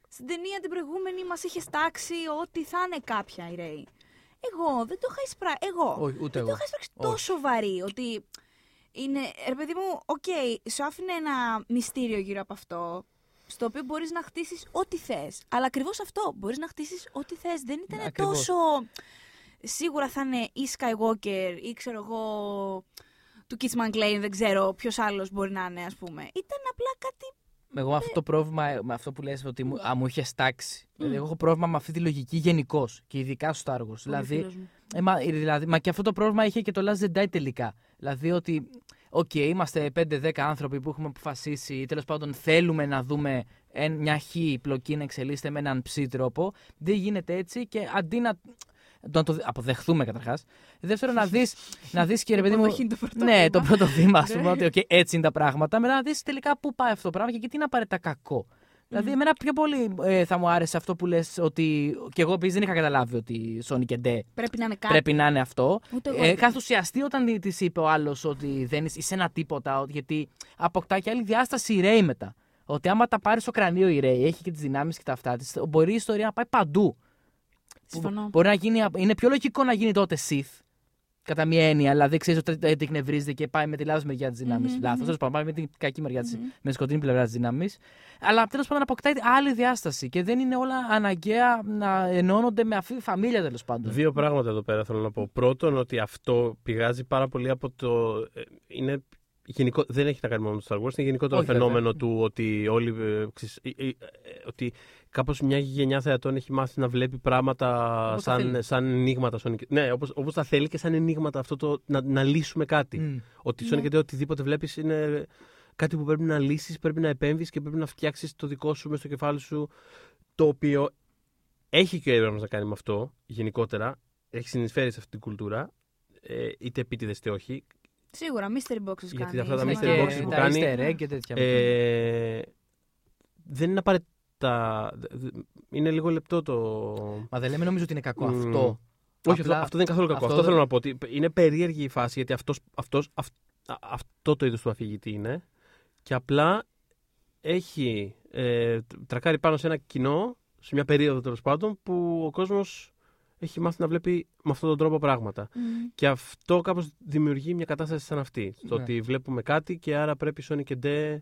στην ταινία την προηγούμενη μας είχε στάξει ότι θα είναι κάποια η Ρέι. Εγώ δεν το είχα εισπράξει. Εγώ. Όχι, ούτε δεν εγώ. το είχα εισπράξει Όχι. τόσο βαρύ. Ότι είναι. Ρε παιδί μου, οκ, σου άφηνε ένα μυστήριο γύρω από αυτό. Στο οποίο μπορείς να χτίσεις ό,τι θες. Αλλά ακριβώς αυτό. Μπορείς να χτίσεις ό,τι θες. Δεν ήταν Ακριβώς. τόσο. Σίγουρα θα είναι ή Skywalker ή ξέρω εγώ. Του Kidsman Clay, δεν ξέρω ποιος άλλος μπορεί να είναι, ας πούμε. Ήταν απλά κάτι Εγώ με αυτό το πρόβλημα, με αυτό που λες ότι μου, α, μου είχες στάξει. Δηλαδή, εγώ έχω πρόβλημα με αυτή τη λογική γενικώς και ειδικά στο Star Wars. Δηλαδή, φίλος μου. ε, μα, δηλαδή, μα και αυτό το πρόβλημα είχε και το Last Jedi τελικά. Δηλαδή ότι, οκ, είμαστε 5-10 άνθρωποι που έχουμε αποφασίσει ή τέλος πάντων θέλουμε να δούμε εν, μια χ πλοκή να εξελίσσεται με έναν ψι τρόπο. Δεν γίνεται έτσι και αντί να. Να το αποδεχθούμε καταρχάς. Δεύτερον, να δει να δεις και ρε παιδί μου. Αποδοχή είναι το πρώτο ναι, βήμα. το πρώτο βήμα, ας πούμε, Ναι. ότι okay, έτσι είναι τα πράγματα. Μετά να δεις τελικά πού πάει αυτό το πράγμα και γιατί είναι απαραίτητα κακό. Δηλαδή, εμένα πιο πολύ ε, θα μου άρεσε αυτό που λες ότι. και εγώ επίσης δεν είχα καταλάβει ότι Sony και Ντε Πρέπει να είναι κάτι. πρέπει να είναι αυτό. Ούτε εγώ Ε, δεν. είχα ενθουσιαστεί όταν τη είπε ο άλλος ότι δεν είσαι, είσαι ένα τίποτα, ότι- γιατί αποκτά και άλλη διάσταση η Ρέι μετά. Ότι άμα τα πάρεις στο κρανίο η Ρέι, έχει και τις δυνάμεις και τα αυτά της, μπορεί η ιστορία να πάει παντού. Συμφωνώ. Μπορεί να γίνει, είναι πιο λογικό να γίνει τότε Sith. Κατά μία έννοια, δηλαδή ξέρεις ότι δεν την εκνευρίζεται και πάει με τη λάθος μεριά της δύναμη. Μμμ, Λάθος, μμμ. τέλος πάντων, πάει με την κακή μεριά της, Μμμ. με τη σκοτεινή πλευρά της δύναμη. Αλλά τέλος πάντων αποκτάει άλλη διάσταση και δεν είναι όλα αναγκαία να ενώνονται με αυτή τη φαμίλια τέλος πάντων. Δύο πράγματα εδώ πέρα θέλω να πω. Πρώτον, ότι αυτό πηγάζει πάρα πολύ από το. ε, Είναι γενικό, δεν έχει να κάνει μόνο με το Star Wars, είναι γενικότερο Όχι, φαινόμενο του ότι όλοι. ε, ξέρεις, ε, ε, ε, ότι κάπως μια γενιά θεατών έχει μάθει να βλέπει πράγματα Όπως τα σαν, θέλει. σαν ενίγματα. Sonic- Ναι, όπως όπως τα θέλει και σαν ενίγματα αυτό το να, να λύσουμε κάτι. Μμ. Ότι Ναι. Sonic και οτιδήποτε βλέπεις είναι κάτι που πρέπει να λύσεις, πρέπει να επέμβεις και πρέπει να φτιάξεις το δικό σου μέσα στο κεφάλι σου. Το οποίο έχει και ο Abrams να κάνει με αυτό γενικότερα. Έχει συνεισφέρει σε αυτή την κουλτούρα. Ε, είτε επίτηδες είτε όχι. Σίγουρα, mystery boxes Γιατί κάνει. αυτά τα είναι mystery και boxes που τα κάνει, easter egg και τέτοια. Ε, δεν είναι απαραίτητα. Είναι λίγο λεπτό το. Μα δεν λέμε νομίζω ότι είναι κακό Μμ. αυτό. Όχι, Απλά- αυτό, αυτό δεν είναι καθόλου κακό. αυτό Αυτό, δεν- θέλω να πω. Ότι είναι περίεργη η φάση γιατί αυτός, αυτός, αυ- α- αυτό το είδος του αφηγητή είναι. Και απλά έχει ε, τρακάρει πάνω σε ένα κοινό, σε μια περίοδο τέλος πάντων, που ο κόσμος έχει μάθει να βλέπει με αυτόν τον τρόπο πράγματα. Μμ. Και αυτό κάπως δημιουργεί μια κατάσταση σαν αυτή. Στο Ναι. ότι βλέπουμε κάτι και άρα πρέπει Sony και Nde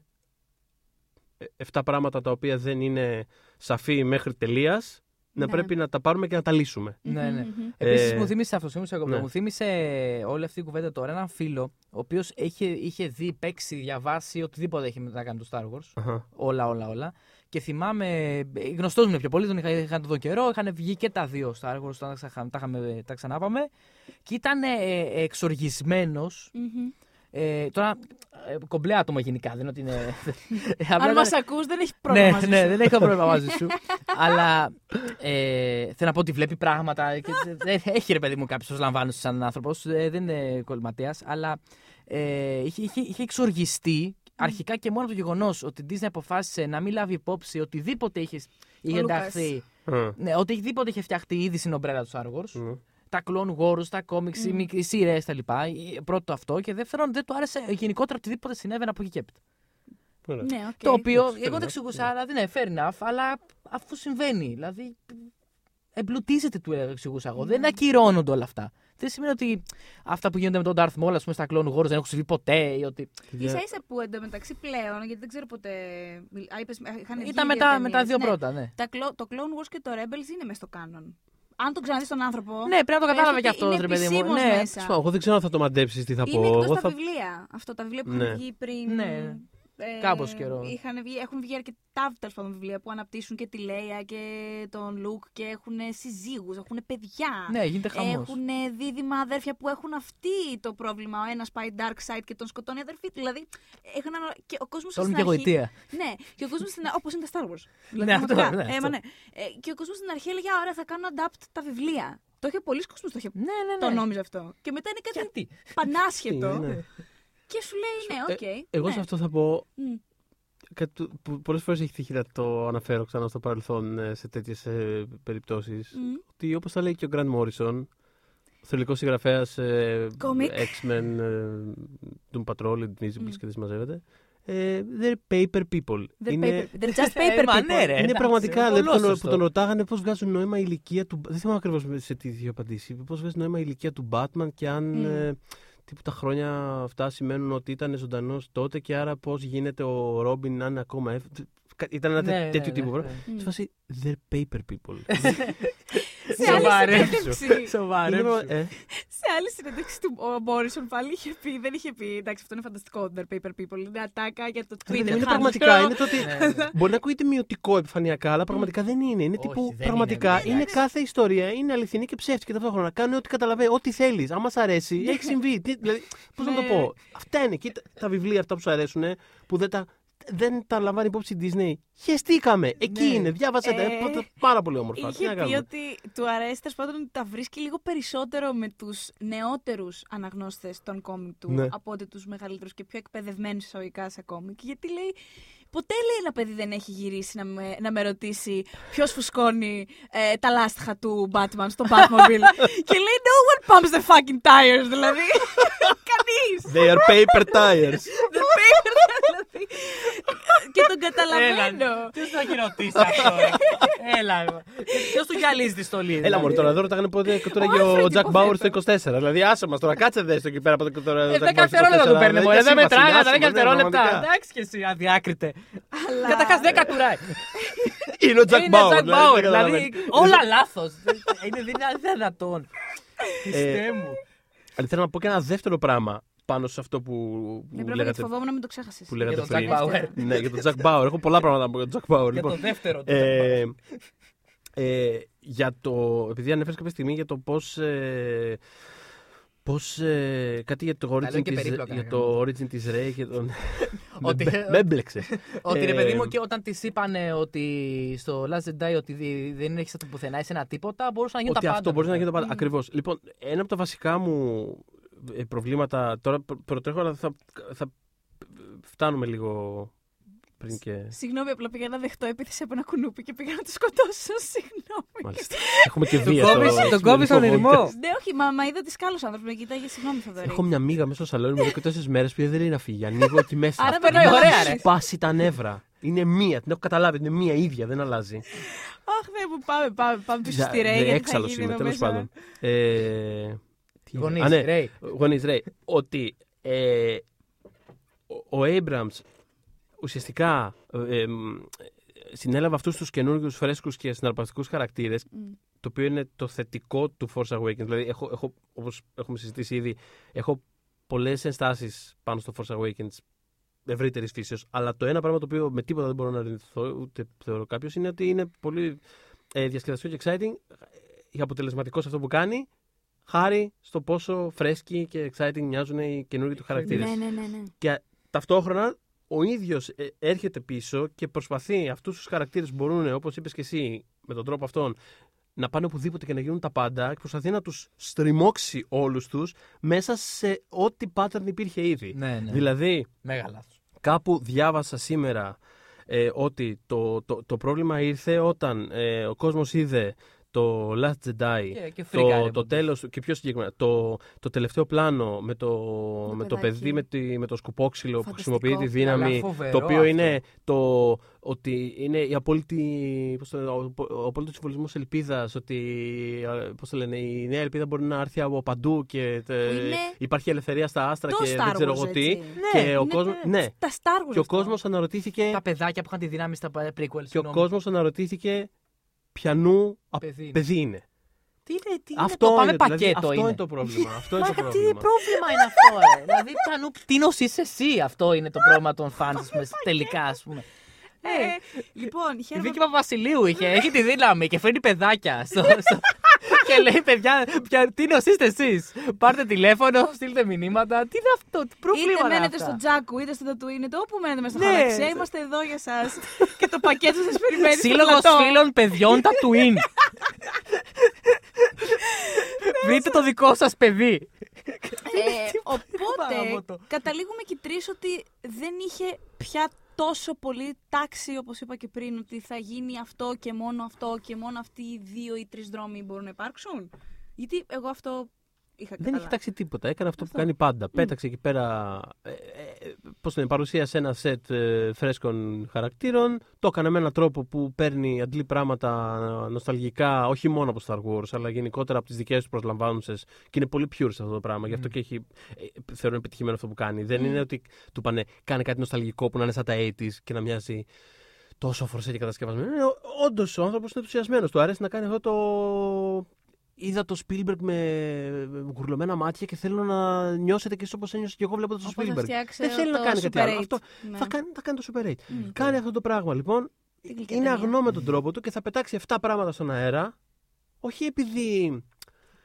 7 πράγματα τα οποία δεν είναι σαφή μέχρι τελείας να Ναι. πρέπει να τα πάρουμε και να τα λύσουμε. Ναι, ναι. Μμμ, μμμ. Επίσης, Ε, μου θύμισε αυτό, συγγνώμη, σε διακόπτω. ναι. μου θύμισε όλη αυτή η κουβέντα τώρα έναν φίλο, ο οποίος είχε, είχε δει, παίξει, διαβάσει οτιδήποτε έχει να κάνει το Star Wars. Αχα. Όλα, όλα, όλα. Και θυμάμαι, γνωστός μου είναι πιο πολύ, τον είχα, είχαν τον καιρό, είχαν βγει και τα δύο Star Wars, τα, ξα- τα, είχαμε- τα ξανάπαμε. Και ήταν ε, εξοργισμένος. Μμμ. Ε, τώρα, ε, κομπλέ άτομο γενικά, δεν είναι ότι είναι. Απλά Αν ήταν- μας ακούς δεν έχει πρόβλημα ναι, μαζί ναι, σου. δεν έχω πρόβλημα μαζί σου. αλλά ε, θέλω να πω ότι βλέπει πράγματα. Και, δεν έχει ρε παιδί μου κάποιος ω λαμβάνει σαν άνθρωπος. δεν είναι κολυματία. Αλλά ε, είχε, είχε, είχε εξοργιστεί αρχικά και μόνο από το γεγονός ότι η Disney αποφάσισε να μην λάβει υπόψη οτιδήποτε είχες, είχε Λούκας. ενταχθεί. Α, Ναι, οτιδήποτε είχε φτιαχτεί ήδη στην ομπρέλα του Star Wars. Ναι. Τα Clone Wars, τα comics, οι μικροί σειρές κτλ. Πρώτο αυτό. Και δεύτερον, δεν του άρεσε γενικότερα οτιδήποτε συνέβαινε από εκεί και έπειτα. Ωραία. Ναι, οκ. Το οποίο Εντάξει, εγώ fair το enough, εξηγούσα, ναι. αλλά δεν είναι fair enough, αλλά αφού συμβαίνει. Δηλαδή, εμπλουτίζεται του εξηγούσα εγώ. Δεν ακυρώνονται όλα αυτά. Δεν σημαίνει ότι αυτά που γίνονται με τον Darth Maul, ας πούμε, στα Clone Wars δεν έχουν συμβεί ποτέ ή ότι. Ίσα ίσα που εντωμεταξύ πλέον, γιατί δεν ξέρω ποτέ. μιλ- Α, είπες, είχαν βγει Ήταν με δύο τα, με τα ταινίες. δύο Ναι, πρώτα, ναι. τα Clo- το Clone Wars και το Rebels είναι μέσα στο κάνον. Αν τον ξαναδείς τον άνθρωπο. Ναι, πρέπει να το πες κατάλαβε ότι κι αυτός, είναι ρε παιδί μου. επισήμως Ναι, μέσα. Σπα, Εγώ δεν ξέρω αν θα το μαντέψεις τι θα πω. Είναι εκτός Εγώ τα θα... βιβλία. Αυτό τα βιβλία που Ναι. είχαν βγει πριν. Ναι. Ε, Κάπως καιρό. Είχαν βγει, έχουν βγει αρκετά τέλος πάντων, βιβλία που αναπτύσσουν και τη Λέια και τον Λουκ και έχουν συζύγους, έχουν παιδιά. Ναι, γίνεται χαμός. Έχουν δίδυμα αδέρφια που έχουν αυτή το πρόβλημα. Ο ένας πάει dark side και τον σκοτώνει η αδερφή του. Δηλαδή, έχουν, ανα- και ο κόσμος Τόλμη στην και αρχή. γοητεία. Ναι, και ο κόσμος στην Όπως είναι τα Star Wars. Δηλαδή, Ναι, αυτό, πραγματικά. ναι, Ε, αυτό. μα ναι. Ε, και ο κόσμος στην αρχή έλεγε «Α, Ωραία, θα κάνω adapt τα βιβλία. Το είχε πολλοί κόσμος, το είχε Ναι, ναι, το ναι. νόμιζε αυτό. Και μετά είναι κάτι Γιατί; πανάσχετο. Ναι. Και σου λέει, ναι, οκ. Εγώ ναι. σε αυτό θα πω Μμ. κάτι του- που πολλές φορές έχει τύχει να το αναφέρω ξανά στο παρελθόν ε, σε τέτοιες ε, περιπτώσεις. Μμ. Ότι όπως τα λέει και ο Γκραντ Μόρισον, θρυλικός συγγραφέας ε, comic. X-Men, ε, Doom Patrol, Invisibles Μμ. και δεν συμμαζεύεται. Ε, they're paper people. They're, είναι, paper, they're just Ε, paper μα people. ναι, ρε. είναι εντάξει, πραγματικά, είναι δηλαδή, πολύ που, τον, σωστό. που τον ρωτάγανε πώς βγάζουν νόημα η ηλικία του... Δεν θυμάμαι ακριβώς σε τι είχε απαντήσει. Πώς βγάζει νόημα η ηλικία του Batman και αν Μμ. ε, τίποτα χρόνια αυτά σημαίνουν ότι ήταν ζωντανός τότε και άρα πώς γίνεται ο Ρόμπιν να είναι ακόμα... ευ- Ήταν ένα Ναι, ναι, τέτοιο ναι, τύπο. ναι. πράγμα. Μμ. Σε φάση, they're paper people. Σε άλλη Σοβαρέψου. συνέντευξη. Σοβαρέψου. Είναι, ε, Σε άλλη συνέντευξη του ο Μόρισον πάλι είχε πει, δεν είχε πει, εντάξει αυτό είναι φανταστικό, they're paper people, είναι ατάκα για το Twitter. είναι χάνεις. πραγματικά, είναι το ότι Ναι, ναι. μπορεί να ακούγεται μειωτικό επιφανειακά, αλλά πραγματικά δεν είναι. Είναι Όχι, τύπου δεν πραγματικά είναι, είναι, εντάξει. κάθε ιστορία, είναι αληθινή και ψεύτικη ταυτόχρονα. Κάνει ό,τι καταλαβαίνει, ό,τι θέλεις. Αν μα αρέσει, έχει συμβεί. Τι- δηλαδή, πώς να το Ναι. πω. Αυτά είναι. Κοίτα τα βιβλία αυτά που σου αρέσουν, που δεν τα, δεν τα λαμβάνει υπόψη η Disney. Χεστήκαμε. Εκεί Ναι. είναι. Διάβασα τα. Ε, ε, Πάρα πολύ όμορφα. Τι να Είχε πει κάνουμε. ότι του αρέσει τέλος πάντων ότι τα βρίσκει λίγο περισσότερο με τους νεότερους αναγνώστες των κόμικ του Ναι. από ότι τους μεγαλύτερους και πιο εκπαιδευμένους εισαγωγικά σε κόμικ. Γιατί λέει, ποτέ λέει ένα παιδί δεν έχει γυρίσει να με, να με ρωτήσει ποιος φουσκώνει ε, τα λάστιχα του Batman στο Batmobile. και λέει, No one pumps the fucking tires, δηλαδή. Κανείς. They are paper tires. The paper, δηλαδή. και τον Έλα, καταλαβαίνω. ποιος θα έχει ρωτήσει αυτό. ρε. Έλα. Ποιος του γυαλίζει τη στολή. Έλα δηλαδή; μωρέ τώρα εδώ ρωτάγανε πότε τώρα Ο και ο Alfred Jack Bauer υποθέτω. στο 24. Δηλαδή άσε μας τώρα, κάτσε δες το εκεί πέρα από το τώρα. Ε, Jack Bauer Δέκα στο δευτερόλεπτα 24, του παίρνει. δηλαδή, μωρέ, και Δεν εσύ μετράγα τα βασιλιάς, δέκα ναι, δευτερόλεπτα. πραγματικά. Εντάξει και εσύ, αδιάκριτε. Αλλά... Καταρχάς δεν κατουράει. Είναι ο Jack Είναι Bauer. Jack δηλαδή, Bauer. δεν Δηλαδή καταλαβαίνει. όλα λάθος. Είναι δυνα- δυνατόν. Χριστέ μου. Αλλά θέλω να πω και ένα δεύτερο πράγμα πάνω σε αυτό που, Ναι, που πρέπει γιατί λέγατε, φοβόμουν να μην το ξέχασες. που λέγατε Για τον πριν. Jack Bauer. ναι, για τον Jack Bauer. Έχω πολλά πράγματα να πω για τον Jack Bauer. Για το Λοιπόν, δεύτερο. το ε, ε, για το, επειδή ανέφερες κάποια στιγμή για το πώς, ε, πώς ε, κάτι για το λέω origin, και της, περίπλοκα, για ναι. το origin της Ray και τον... Ότι- με, με έμπλεξε. Ότι ρε Ε, παιδί μου και όταν της είπανε ότι στο Last Jedi ότι δι- δεν έχεις το πουθενά, είσαι ένα τίποτα, μπορούσε να γίνει ότι τα πάντα. αυτό μπορεί να γίνει τα πάντα. Μμμ. Ακριβώς. Λοιπόν, ένα από τα βασικά μου ε, προβλήματα. Τώρα προ- προτρέχω, αλλά θα, θα φτάνουμε λίγο πριν και. Συγγνώμη, απλά πήγα να δεχτώ επίθεση από ένα κουνούπι και πήγα να το σκοτώσω. Συγγνώμη. Μάλιστα. Έχουμε και Τον βία κόβεις- στο- τον στο κόβεις στον ελληνικό ηρμό. podcast. Ναι, όχι, μα, μα είδα τις κάλο άνθρωπο με κοιτάγε. Συγγνώμη, Θοδωρή. Έχω μια μίγα μέσα στο σαλόνι μου εδώ και τόσες μέρες που δεν είναι να φύγει. Ανοίγω εκεί μέσα. Άρα Αυτή περνάει μου ωραία, έχει ρε. Σπάσει τα νεύρα. Είναι μία, την έχω καταλάβει. Είναι μία ίδια, δεν αλλάζει. Αχ, Θεέ μου, πάμε, πάμε, πάμε πίσω στη Δια- Ρέι. δε- γιατί θα Έξαλλος γίνει είμαι, εδώ τέλος μέσα. πάντων. Ε, τι- Γονείς, Α, ναι. Ray. Γονείς, Ray. Ότι ε, ο- ο Abrams ουσιαστικά ε, ε, μ, συνέλαβε αυτούς τους καινούργιους φρέσκους και συναρπαστικούς χαρακτήρες Μμ. το οποίο είναι το θετικό του Force Awakens. Δηλαδή, έχω, έχω, όπως έχουμε συζητήσει ήδη, έχω πολλές ενστάσεις πάνω στο Force Awakens ευρύτερης φύσεως. Αλλά το ένα πράγμα το οποίο με τίποτα δεν μπορώ να αρνηθώ, ούτε θεωρώ κάποιος, είναι ότι είναι πολύ ε, διασκεδαστικό και exciting. Ε, αποτελεσματικό σε αυτό που κάνει, χάρη στο πόσο φρέσκοι και exciting μοιάζουν οι καινούργιοι του χαρακτήρες. Ναι, ναι, ναι. ναι. Και ταυτόχρονα ο ίδιος έρχεται πίσω και προσπαθεί αυτούς τους χαρακτήρες που μπορούν, όπως είπες και εσύ, με τον τρόπο αυτόν, να πάνε οπουδήποτε και να γίνουν τα πάντα και προσπαθεί να τους στριμώξει όλους τους μέσα σε ό,τι pattern υπήρχε ήδη. Ναι, ναι. Δηλαδή, Μέγα λάθος. κάπου διάβασα σήμερα ε, ότι το, το, το πρόβλημα ήρθε όταν ε, ο κόσμος είδε το Last Jedi Και- και φρίκαρε το, από το εκεί. τέλος του και πιο συγκεκριμένα το, το τελευταίο πλάνο με το, με το παιδάκι. παιδί με, τη, με το σκουπόξυλο που Φανταστικό. χρησιμοποιεί τη δύναμη Αλλά φοβερό το οποίο αυτό. είναι το, ότι είναι η απόλυτη, πώς το, λένε, ο, ο απόλυτος συμβολισμός ελπίδας ότι ε, πώς το λένε, η νέα ελπίδα μπορεί να έρθει από παντού και τε- είναι υπάρχει ελευθερία στα άστρα Το και Star δεν ξέρω Wars, εγώ τι έτσι. και Ναι, ο είναι κόσμος, τα- ναι, Τα Star Wars. και ο αυτό. κόσμος αναρωτήθηκε Τα παιδάκια που είχαν τη δύναμη στα prequels. και ο συγγνώμη. κόσμος αναρωτήθηκε ποιανού α- Παιδί είναι. παιδί είναι. Τι είναι, τι είναι Αυτό το πάμε είναι, δηλαδή, πακέτο αυτό είναι. είναι το πρόβλημα. Αυτό είναι το Μα τι πρόβλημα. πρόβλημα είναι αυτό, ρε; δηλαδή, πιανού, τι νοσείς είσαι εσύ, αυτό είναι το πρόβλημα των φans, ας πούμε, τελικά, ας πούμε. Ε, λοιπόν, Η χαίρομαι. Βίκη Παπασιλείου είχε, έχει τη δύναμη και φέρνει παιδάκια. Στο, στο- και λέει, παιδιά, ποια, τι νοσήστε εσείς. Πάρτε τηλέφωνο, στείλτε μηνύματα. Τι είναι αυτό, τι πρόβλημα Είτε είναι μένετε αυτά; στο Τζάκου, είτε στο Τατουίν, είτε όπου μένετε μέσα στο Ναι. χαλαξία, είμαστε εδώ για εσά. και το πακέτο σας περιμένει. στο Σύλλογος πλατό. φίλων παιδιών τα Twin. Βρείτε το δικό σας παιδί. Ε, Γαμώτο. οπότε, καταλήγουμε και οι τρεις ότι δεν είχε πια τόσο πολύ τάξη, όπως είπα και πριν, ότι θα γίνει αυτό και μόνο αυτό και μόνο αυτοί οι δύο ή τρεις δρόμοι μπορούν να υπάρξουν; Γιατί εγώ αυτό είχα Δεν είχε καταλάβει. τάξει τίποτα. Έκανε αυτό, που κάνει πάντα. Πέταξε εκεί πέρα. Ε, ε, πώς το λένε, παρουσίασε ένα σετ ε, φρέσκων χαρακτήρων. Το έκανε με έναν τρόπο που παίρνει, αντλεί πράγματα νοσταλγικά, όχι μόνο από Star Wars, αλλά γενικότερα από τις δικές τους προσλαμβάνουσες. Και είναι πολύ pure σε αυτό το πράγμα. Γι' αυτό και έχει, ε, θεωρώ επιτυχημένο αυτό που κάνει. Δεν είναι ότι του πάνε, κάνει κάτι νοσταλγικό που να είναι σαν τα 80s και να μοιάζει τόσο φορσέ και κατασκευασμένο. Είναι, Όντως ο άνθρωπος είναι ενθουσιασμένος. Του αρέσει να κάνει αυτό το. Είδα το Spielberg με γουρλωμένα μάτια και θέλω να νιώσετε και εσείς όπως ένιωσα και εγώ βλέποντας το Οπότε Spielberg. φτιάξε Δεν θέλει το να κάνει κάτι Super άλλο. 8. Αυτό Ναι. θα, κάνει, θα κάνει το Super 8. Μμ. Κάνει αυτό το πράγμα λοιπόν. Τι γλυκιά Είναι ταινία. αγνό με τον τρόπο του και θα πετάξει 7 πράγματα στον αέρα. Όχι επειδή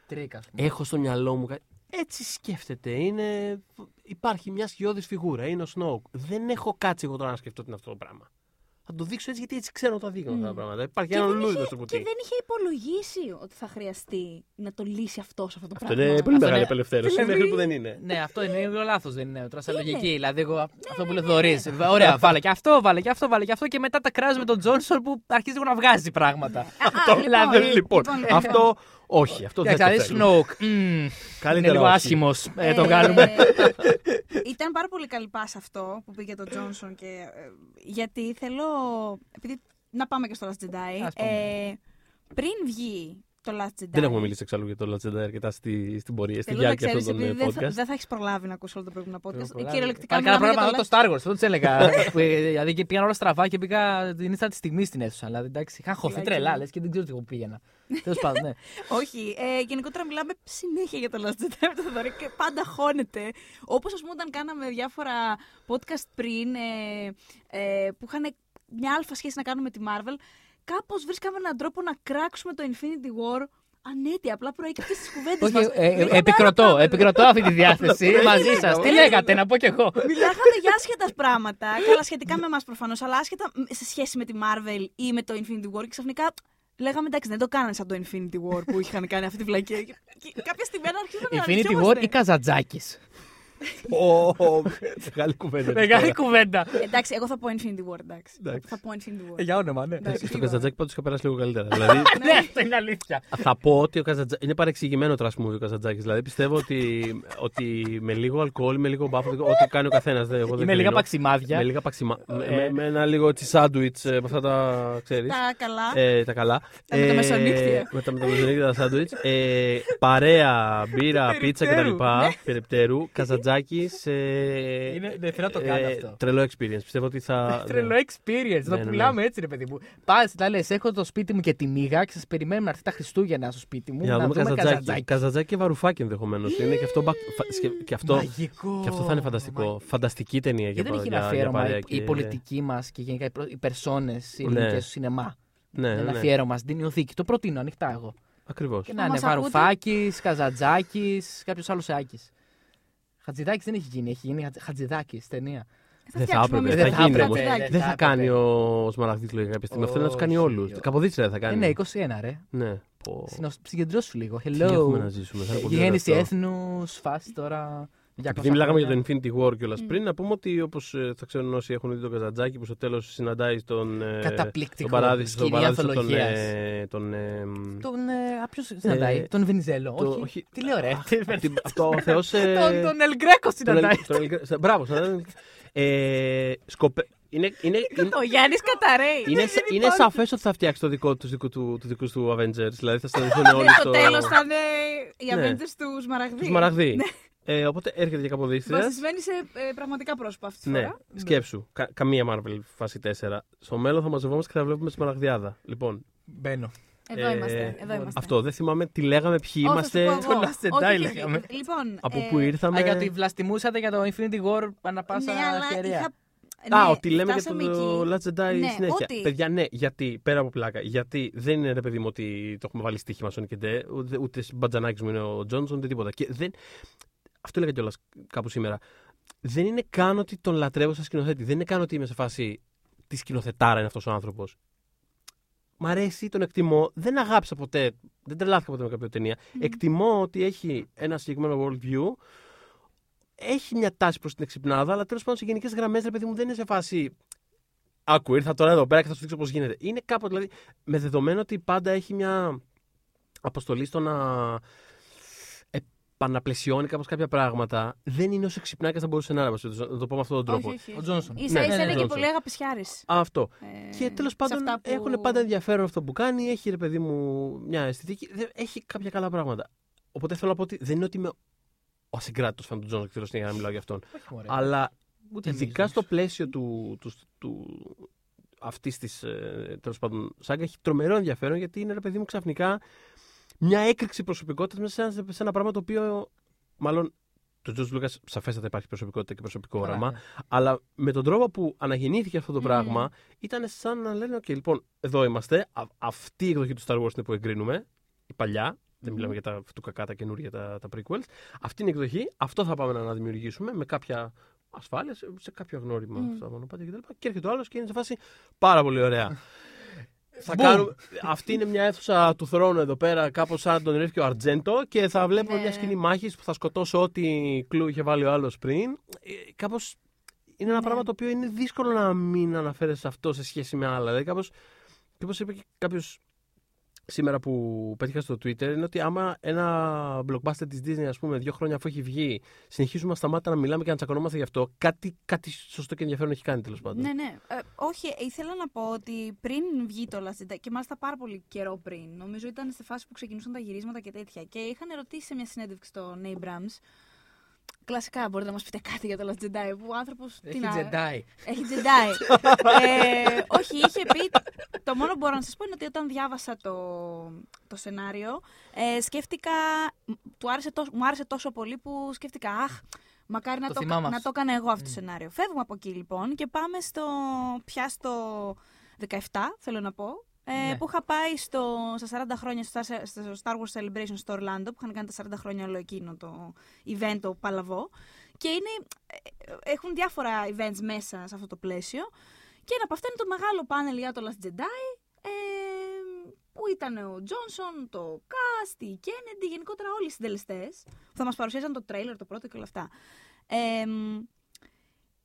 Τρίκα. ας πούμε. έχω στο μυαλό μου κάτι. Έτσι σκέφτεται. Είναι... Υπάρχει μια σκιώδης φιγούρα. Είναι ο Snoke. Δεν έχω κάτσει εγώ τώρα να σκεφτώ τι είναι αυτό το πράγμα. Θα το δείξω έτσι γιατί έτσι ξέρω να το δείχνω αυτά τα πράγματα. Υπάρχει Και ένα δεν, λουλούδι είχε, στο και κουτί. δεν είχε υπολογίσει ότι θα χρειαστεί να το λύσει αυτό σε αυτό το Αυτό πράγμα. είναι πολύ Αυτό μεγάλη είναι- απελευθέρωση δηλαδή- μέχρι που δεν είναι. Ναι, αυτό είναι λίγο λάθος, δεν είναι. Τώρα σαν Είναι. λογική. Δηλαδή, εγώ αυτό που λέει Θοδωρή. Ωραία, βάλε και αυτό, βάλε και αυτό, βάλε και αυτό. Και μετά τα κράζει με τον Τζόνσον που αρχίζει λίγο να βγάζει πράγματα. Α, Δηλαδή, λοιπόν, λοιπόν, λοιπόν, αυτό όχι. Αυτό δεν Εντάξει, το δηλαδή θέλω. Snoke. μμ, Είναι Καλύτερα λίγο όχι. άσχημος. Ε, Το κάνουμε. Ήταν πάρα πολύ καλή πάσα αυτό που πήγε το Τζόνσον και. ε, γιατί θέλω. Επειδή. Να πάμε και στο Last Jedi. Ας πάμε. Ε, πριν βγει το Last Jedi. Δεν έχουμε μιλήσει εξάλλου για το Last Jedi αρκετά στη, στην πορεία, στη Θέλω να διάρκεια ξέρεις, αυτών των επειδή ε, δεν θα, podcast. δεν θα έχεις προλάβει να ακούσει όλο το προηγούμενο podcast. Πάρα Κυριολεκτικά Κάνα μιλάμε πρόβλημα για με το το Star Wars, αυτό τους έλεγα. Που, ε, Δηλαδή και πήγαν όλα στραβά και πήγα την ήρθα τη στιγμή στην αίθουσα. Δηλαδή εντάξει, είχαν χωθεί Φυλάκι. τρελά λες, και δεν ξέρω τι εγώ πήγαινα. Τέλος πάντων, ναι. Last- Όχι. Ε, γενικότερα μιλάμε συνέχεια για το Last Jedi με το Θοδωρή και πάντα χώνεται. Όπως ας πούμε όταν κάναμε διάφορα podcast πριν ε, ε, που είχαν μια αλφα σχέση να κάνουν με τη Marvel, κάπως βρίσκαμε έναν τρόπο να κράξουμε το Infinity War ανέτεια. Απλά προέκυψε στις κουβέντες Όχι, μας. ε, ε, επικροτώ, επικροτώ αυτή τη διάθεση μαζί σας. Τι λέγατε, να πω κι εγώ. Μιλάγαμε για άσχετα πράγματα. Καλά, σχετικά με εμάς προφανώς, αλλά άσχετα σε σχέση με τη Marvel ή με το Infinity War. Και ξαφνικά λέγαμε εντάξει, δεν το κάνανε σαν το Infinity War που είχαν κάνει αυτή τη βλακία. Και- και κάποια στιγμή αρχίσαμε να Infinity War αναρωτιόμαστε. ή Καζατζάκης. Ω, Μεγάλη κουβέντα. Μεγάλη κουβέντα. εντάξει, εγώ θα πω Infinity War, εντάξει. Εντάξει. Θα πω Infinity War. Ε, Για όνομα, ναι. Εντάξει. Στο Καζατζάκι πάντως είχα περάσει λίγο καλύτερα. Δηλαδή, Ναι, αυτό είναι αλήθεια. θα πω ότι ο Καζατζάκη. Είναι παρεξηγημένο το movie ο Καζατζάκης. Δηλαδή πιστεύω ότι, ότι με λίγο αλκοόλ, με λίγο μπάφο, ό,τι κάνει ο καθένας. Με λίγα παξιμάδια. Με λίγα παξιμά. με, Ε. με, με ένα λίγο έτσι σάντουιτ με αυτά τα. ξέρεις. Τα καλά. Ε, τα καλά. Τα με τα μεσονύκτια. Με τα, με τα μεσονύκτια τα σάντουιτ. Ε, παρέα, μπύρα, πίτσα Περιπτέρου, κτλ. Περιπτέρου. Καζατζάκη. Ε, Είναι- ναι, θέλω να το κάνω αυτό. Τρελό experience. Πιστεύω ότι θα. Τρελό experience. Ναι, το ναι, πουλάμε έτσι, ρε παιδί μου. Πας, τα λες, έχω το σπίτι μου και τη μίγα και σα περιμένουμε να έρθει τα Χριστούγεννα στο σπίτι μου. Για να δούμε καζατζάκι. καζατζάκι. Καζατζάκι και βαρουφάκι ενδεχομένως. Είναι και αυτό, back- φα- σκε- και αυτό, Μαγικό. και αυτό θα είναι φανταστικό. Φανταστική ταινία για, Γιατί δεν έχει για, ένα για αφιέρωμα παρέα η, και- η πολιτική μας και γενικά οι προ- οι περσόνες οι Ναι. ελληνικές στο σινεμά. Ναι, ναι, Ένα ναι. αφιέρωμα στην Ιωθήκη. Το προτείνω ανοιχτά εγώ. Ακριβώς. Και να Θα είναι μας ακούτε; Βαρουφάκης, Καζατζάκης, κάποιος άλλος Άκη. Χατζηδάκης δεν έχει γίνει, έχει γίνει Χατζηδάκης ταινία. Δεν θα φτιάξουμε έπρεπε, εμείς θα το γίνει έπρεπε, όμω. ναι, Χατζηδάκης. Δεν θα θα έπρεπε. κάνει ο Σμαραγδί λόγια κάποια στιγμή. Αυτό να τους κάνει Όχι, όλους. όχι. Καποδίστρια θα Ε, κάνει. ναι, 21 ρε. Ναι. Πω. Συνο- Συγκεντρώσου λίγο. Τι έχουμε να Hello. ζήσουμε. θα είναι πολύ Γέννηση ωραίο αυτό. έθνους, φάση τώρα. 200 Επειδή μιλάγαμε για χρόνια. το Infinity War κιόλας πριν, να πούμε ότι όπως θα ξέρουν όσοι έχουν δει τον Καζατζάκη που στο τέλος συναντάει τον. ε, Καταπληκτικό. Τον παράδεισο, τον σκηνή παράδεισο τον. ανθολογίας. ε, τον, ε, Τον. ε, Ποιος συναντάει, Ε, τον Βενιζέλο. το- όχι. όχι. Τι λέω, ρε. την- Αυτό ο Θεός. Τον τον Ελ Γκρέκο συναντάει. Μπράβο. σαν- ε, σκοπε- Είναι, είναι, είναι, Ο Γιάννης καταραίει. είναι, σα- είναι σαφές ότι θα φτιάξει το δικό του, δικού του, του δικού του Avengers. Δηλαδή θα συναντηθούν όλοι Στο στο. τέλος θα είναι οι Ναι. Avengers τους Σμαραγδί. Τους Σμαραγδί. Ε, οπότε έρχεται και καποδίστρια. Βασισμένοι σε ε, πραγματικά πρόσωπα αυτή τη Ναι, φορά. σκέψου. Κα- καμία Marvel φάση 4. Στο μέλλον θα μαζευόμαστε και θα βλέπουμε Σμαραγδιάδα. Λοιπόν, Μπαίνω. Εδώ ε, είμαστε. Εδώ είμαστε. αυτό δεν θυμάμαι τι λέγαμε, ποιοι Όχι, θα σου είμαστε. πω εγώ. Το Last Jedi Όχι, όχι, λέγαμε. Λοιπόν, Από ε, πού ήρθαμε; Α, γιατί βλαστημούσατε για το Infinity War ανά πάσα Ναι, αλλά ευκαιρία. είχα... Α, ναι, ότι λέμε για το φτάσαμε εκεί. Last Jedi Ναι, συνέχεια. ότι- Παιδιά, ναι, γιατί πέρα από πλάκα. Γιατί δεν είναι ρε παιδί μου ότι το έχουμε βάλει στοίχημα στον Νικεντέ, ούτε, ούτε μπατζανάκι μου είναι ο Τζόνσον, ούτε τίποτα. Και δεν... Αυτό έλεγα κιόλας κάπου σήμερα. Δεν είναι καν ότι τον λατρεύω σαν σκηνοθέτη. Δεν είναι καν ότι είμαι σε φάση τη σκηνοθετάρα είναι αυτός ο άνθρωπος. Μ' αρέσει, τον εκτιμώ. Δεν αγάπησα ποτέ, δεν τρελάθηκα ποτέ με κάποια ταινία. Εκτιμώ ότι έχει ένα συγκεκριμένο world view. Έχει μια τάση προς την εξυπνάδα, αλλά τέλος πάντων σε γενικές γραμμές, ρε παιδί μου, δεν είναι σε φάση. Άκου, ήρθα τώρα εδώ πέρα και θα σου δείξω πώς γίνεται. Είναι κάπου, δηλαδή, με δεδομένο ότι πάντα έχει μια αποστολή στο να επαναπλαισιώνει κάπως κάποια πράγματα, δεν είναι όσο ξυπνάει και θα μπορούσε να είναι. Να το πω με αυτόν τον τρόπο. Όχι, όχι. Ο Τζόνσον. Ίσα Ναι, ίσα ναι, είναι ναι, και Johnson. πολύ αγαπησιάρης. Αυτό. Ε, Και τέλος πάντων έχουν πάντα ενδιαφέρον αυτό που κάνει. Έχει ρε παιδί μου μια αισθητική. δεν- Έχει κάποια καλά πράγματα. Οπότε θέλω να πω ότι δεν είναι ότι είμαι ο ασυγκράτητος φαν του Τζόνσον και θέλω συνέχεια να μιλάω για αυτόν. Όχι, μωρέ. Αλλά Ούτε ειδικά εμείς, στο πλαίσιο του, του, του, αυτής της ε, τέλος πάντων σάγκα έχει τρομερό ενδιαφέρον γιατί είναι ρε παιδί μου ξαφνικά μια έκρηξη προσωπικότητας μέσα σε ένα, σε ένα πράγμα το οποίο. Μάλλον το Τζορτζ Λούκα σαφέστατα υπάρχει προσωπικότητα και προσωπικό Καλά, όραμα. ναι. Αλλά με τον τρόπο που αναγεννήθηκε αυτό το Μμμ. πράγμα ήταν σαν να λένε: OK, λοιπόν, εδώ είμαστε. Α, αυτή η εκδοχή του Star Wars είναι που εγκρίνουμε. Η παλιά. Δεν μιλάμε για τα του κακά, τα καινούργια, τα, τα prequels. Αυτή είναι η εκδοχή. Αυτό θα πάμε να αναδημιουργήσουμε με κάποια ασφάλεια, σε, σε κάποιο γνώριμα Μμ. στα μονοπάτια κτλ. Και έρχεται ο άλλος και είναι σε φάση πάρα πολύ ωραία. θα Boom. κάνουμε, αυτή είναι μια αίθουσα του θρόνου εδώ πέρα, κάπως σαν τον ρίχνει ο Αρτζέντο και θα βλέπουμε Ναι. μια σκηνή μάχης που θα σκοτώσω ό,τι κλου είχε βάλει ο άλλος πριν. Ε, Κάπως είναι ένα Ναι. πράγμα το οποίο είναι δύσκολο να μην αναφέρεσαι σε αυτό σε σχέση με άλλα. Δηλαδή, κάπως, και όπως είπε και κάποιος σήμερα που πέτυχα στο Twitter, είναι ότι άμα ένα blockbuster της Disney, ας πούμε, δύο χρόνια αφού έχει βγει, συνεχίζουμε να σταμάτα να μιλάμε και να τσακωνόμαστε γι' αυτό, κάτι, κάτι σωστό και ενδιαφέρον έχει κάνει τέλος πάντων. Ναι, ναι. Ε, όχι, ήθελα να πω ότι πριν βγει το Last Jedi, και μάλιστα πάρα πολύ καιρό πριν, νομίζω ήταν στη φάση που ξεκινούσαν τα γυρίσματα και τέτοια, και είχαν ερωτήσει σε μια συνέντευξη στον Abrams. Κλασικά, μπορείτε να μας πείτε κάτι για το Last Jedi, που ο άνθρωπος. Έχει Jedi. Έχει Jedi. ε, όχι, είχε πει. Το μόνο που μπορώ να σας πω είναι ότι όταν διάβασα το, το σενάριο, ε, σκέφτηκα. Του άρεσε τόσο, μου άρεσε τόσο πολύ που σκέφτηκα. Αχ, μακάρι να Το το, θυμάμαι να αυτό. το έκανα εγώ αυτό το σενάριο. Φεύγουμε από εκεί λοιπόν και πάμε στο. πια στο 17, θέλω να πω. Ε, Ναι. Που είχα πάει στο, στα 40 χρόνια στο, Star- στο Star Wars Celebration στο Orlando, που είχαν κάνει τα 40 χρόνια όλο εκείνο το event, το παλαβό. Και είναι, ε, έχουν διάφορα events μέσα σε αυτό το πλαίσιο. Και ένα από αυτά είναι το μεγάλο πάνελ για το Last Jedi, ε, που ήταν ο Τζόνσον, το Cast, η Kennedy, γενικότερα όλοι οι συντελεστές. που Θα μας παρουσίασαν το τρέιλερ, το πρώτο και όλα αυτά. Ε, μ,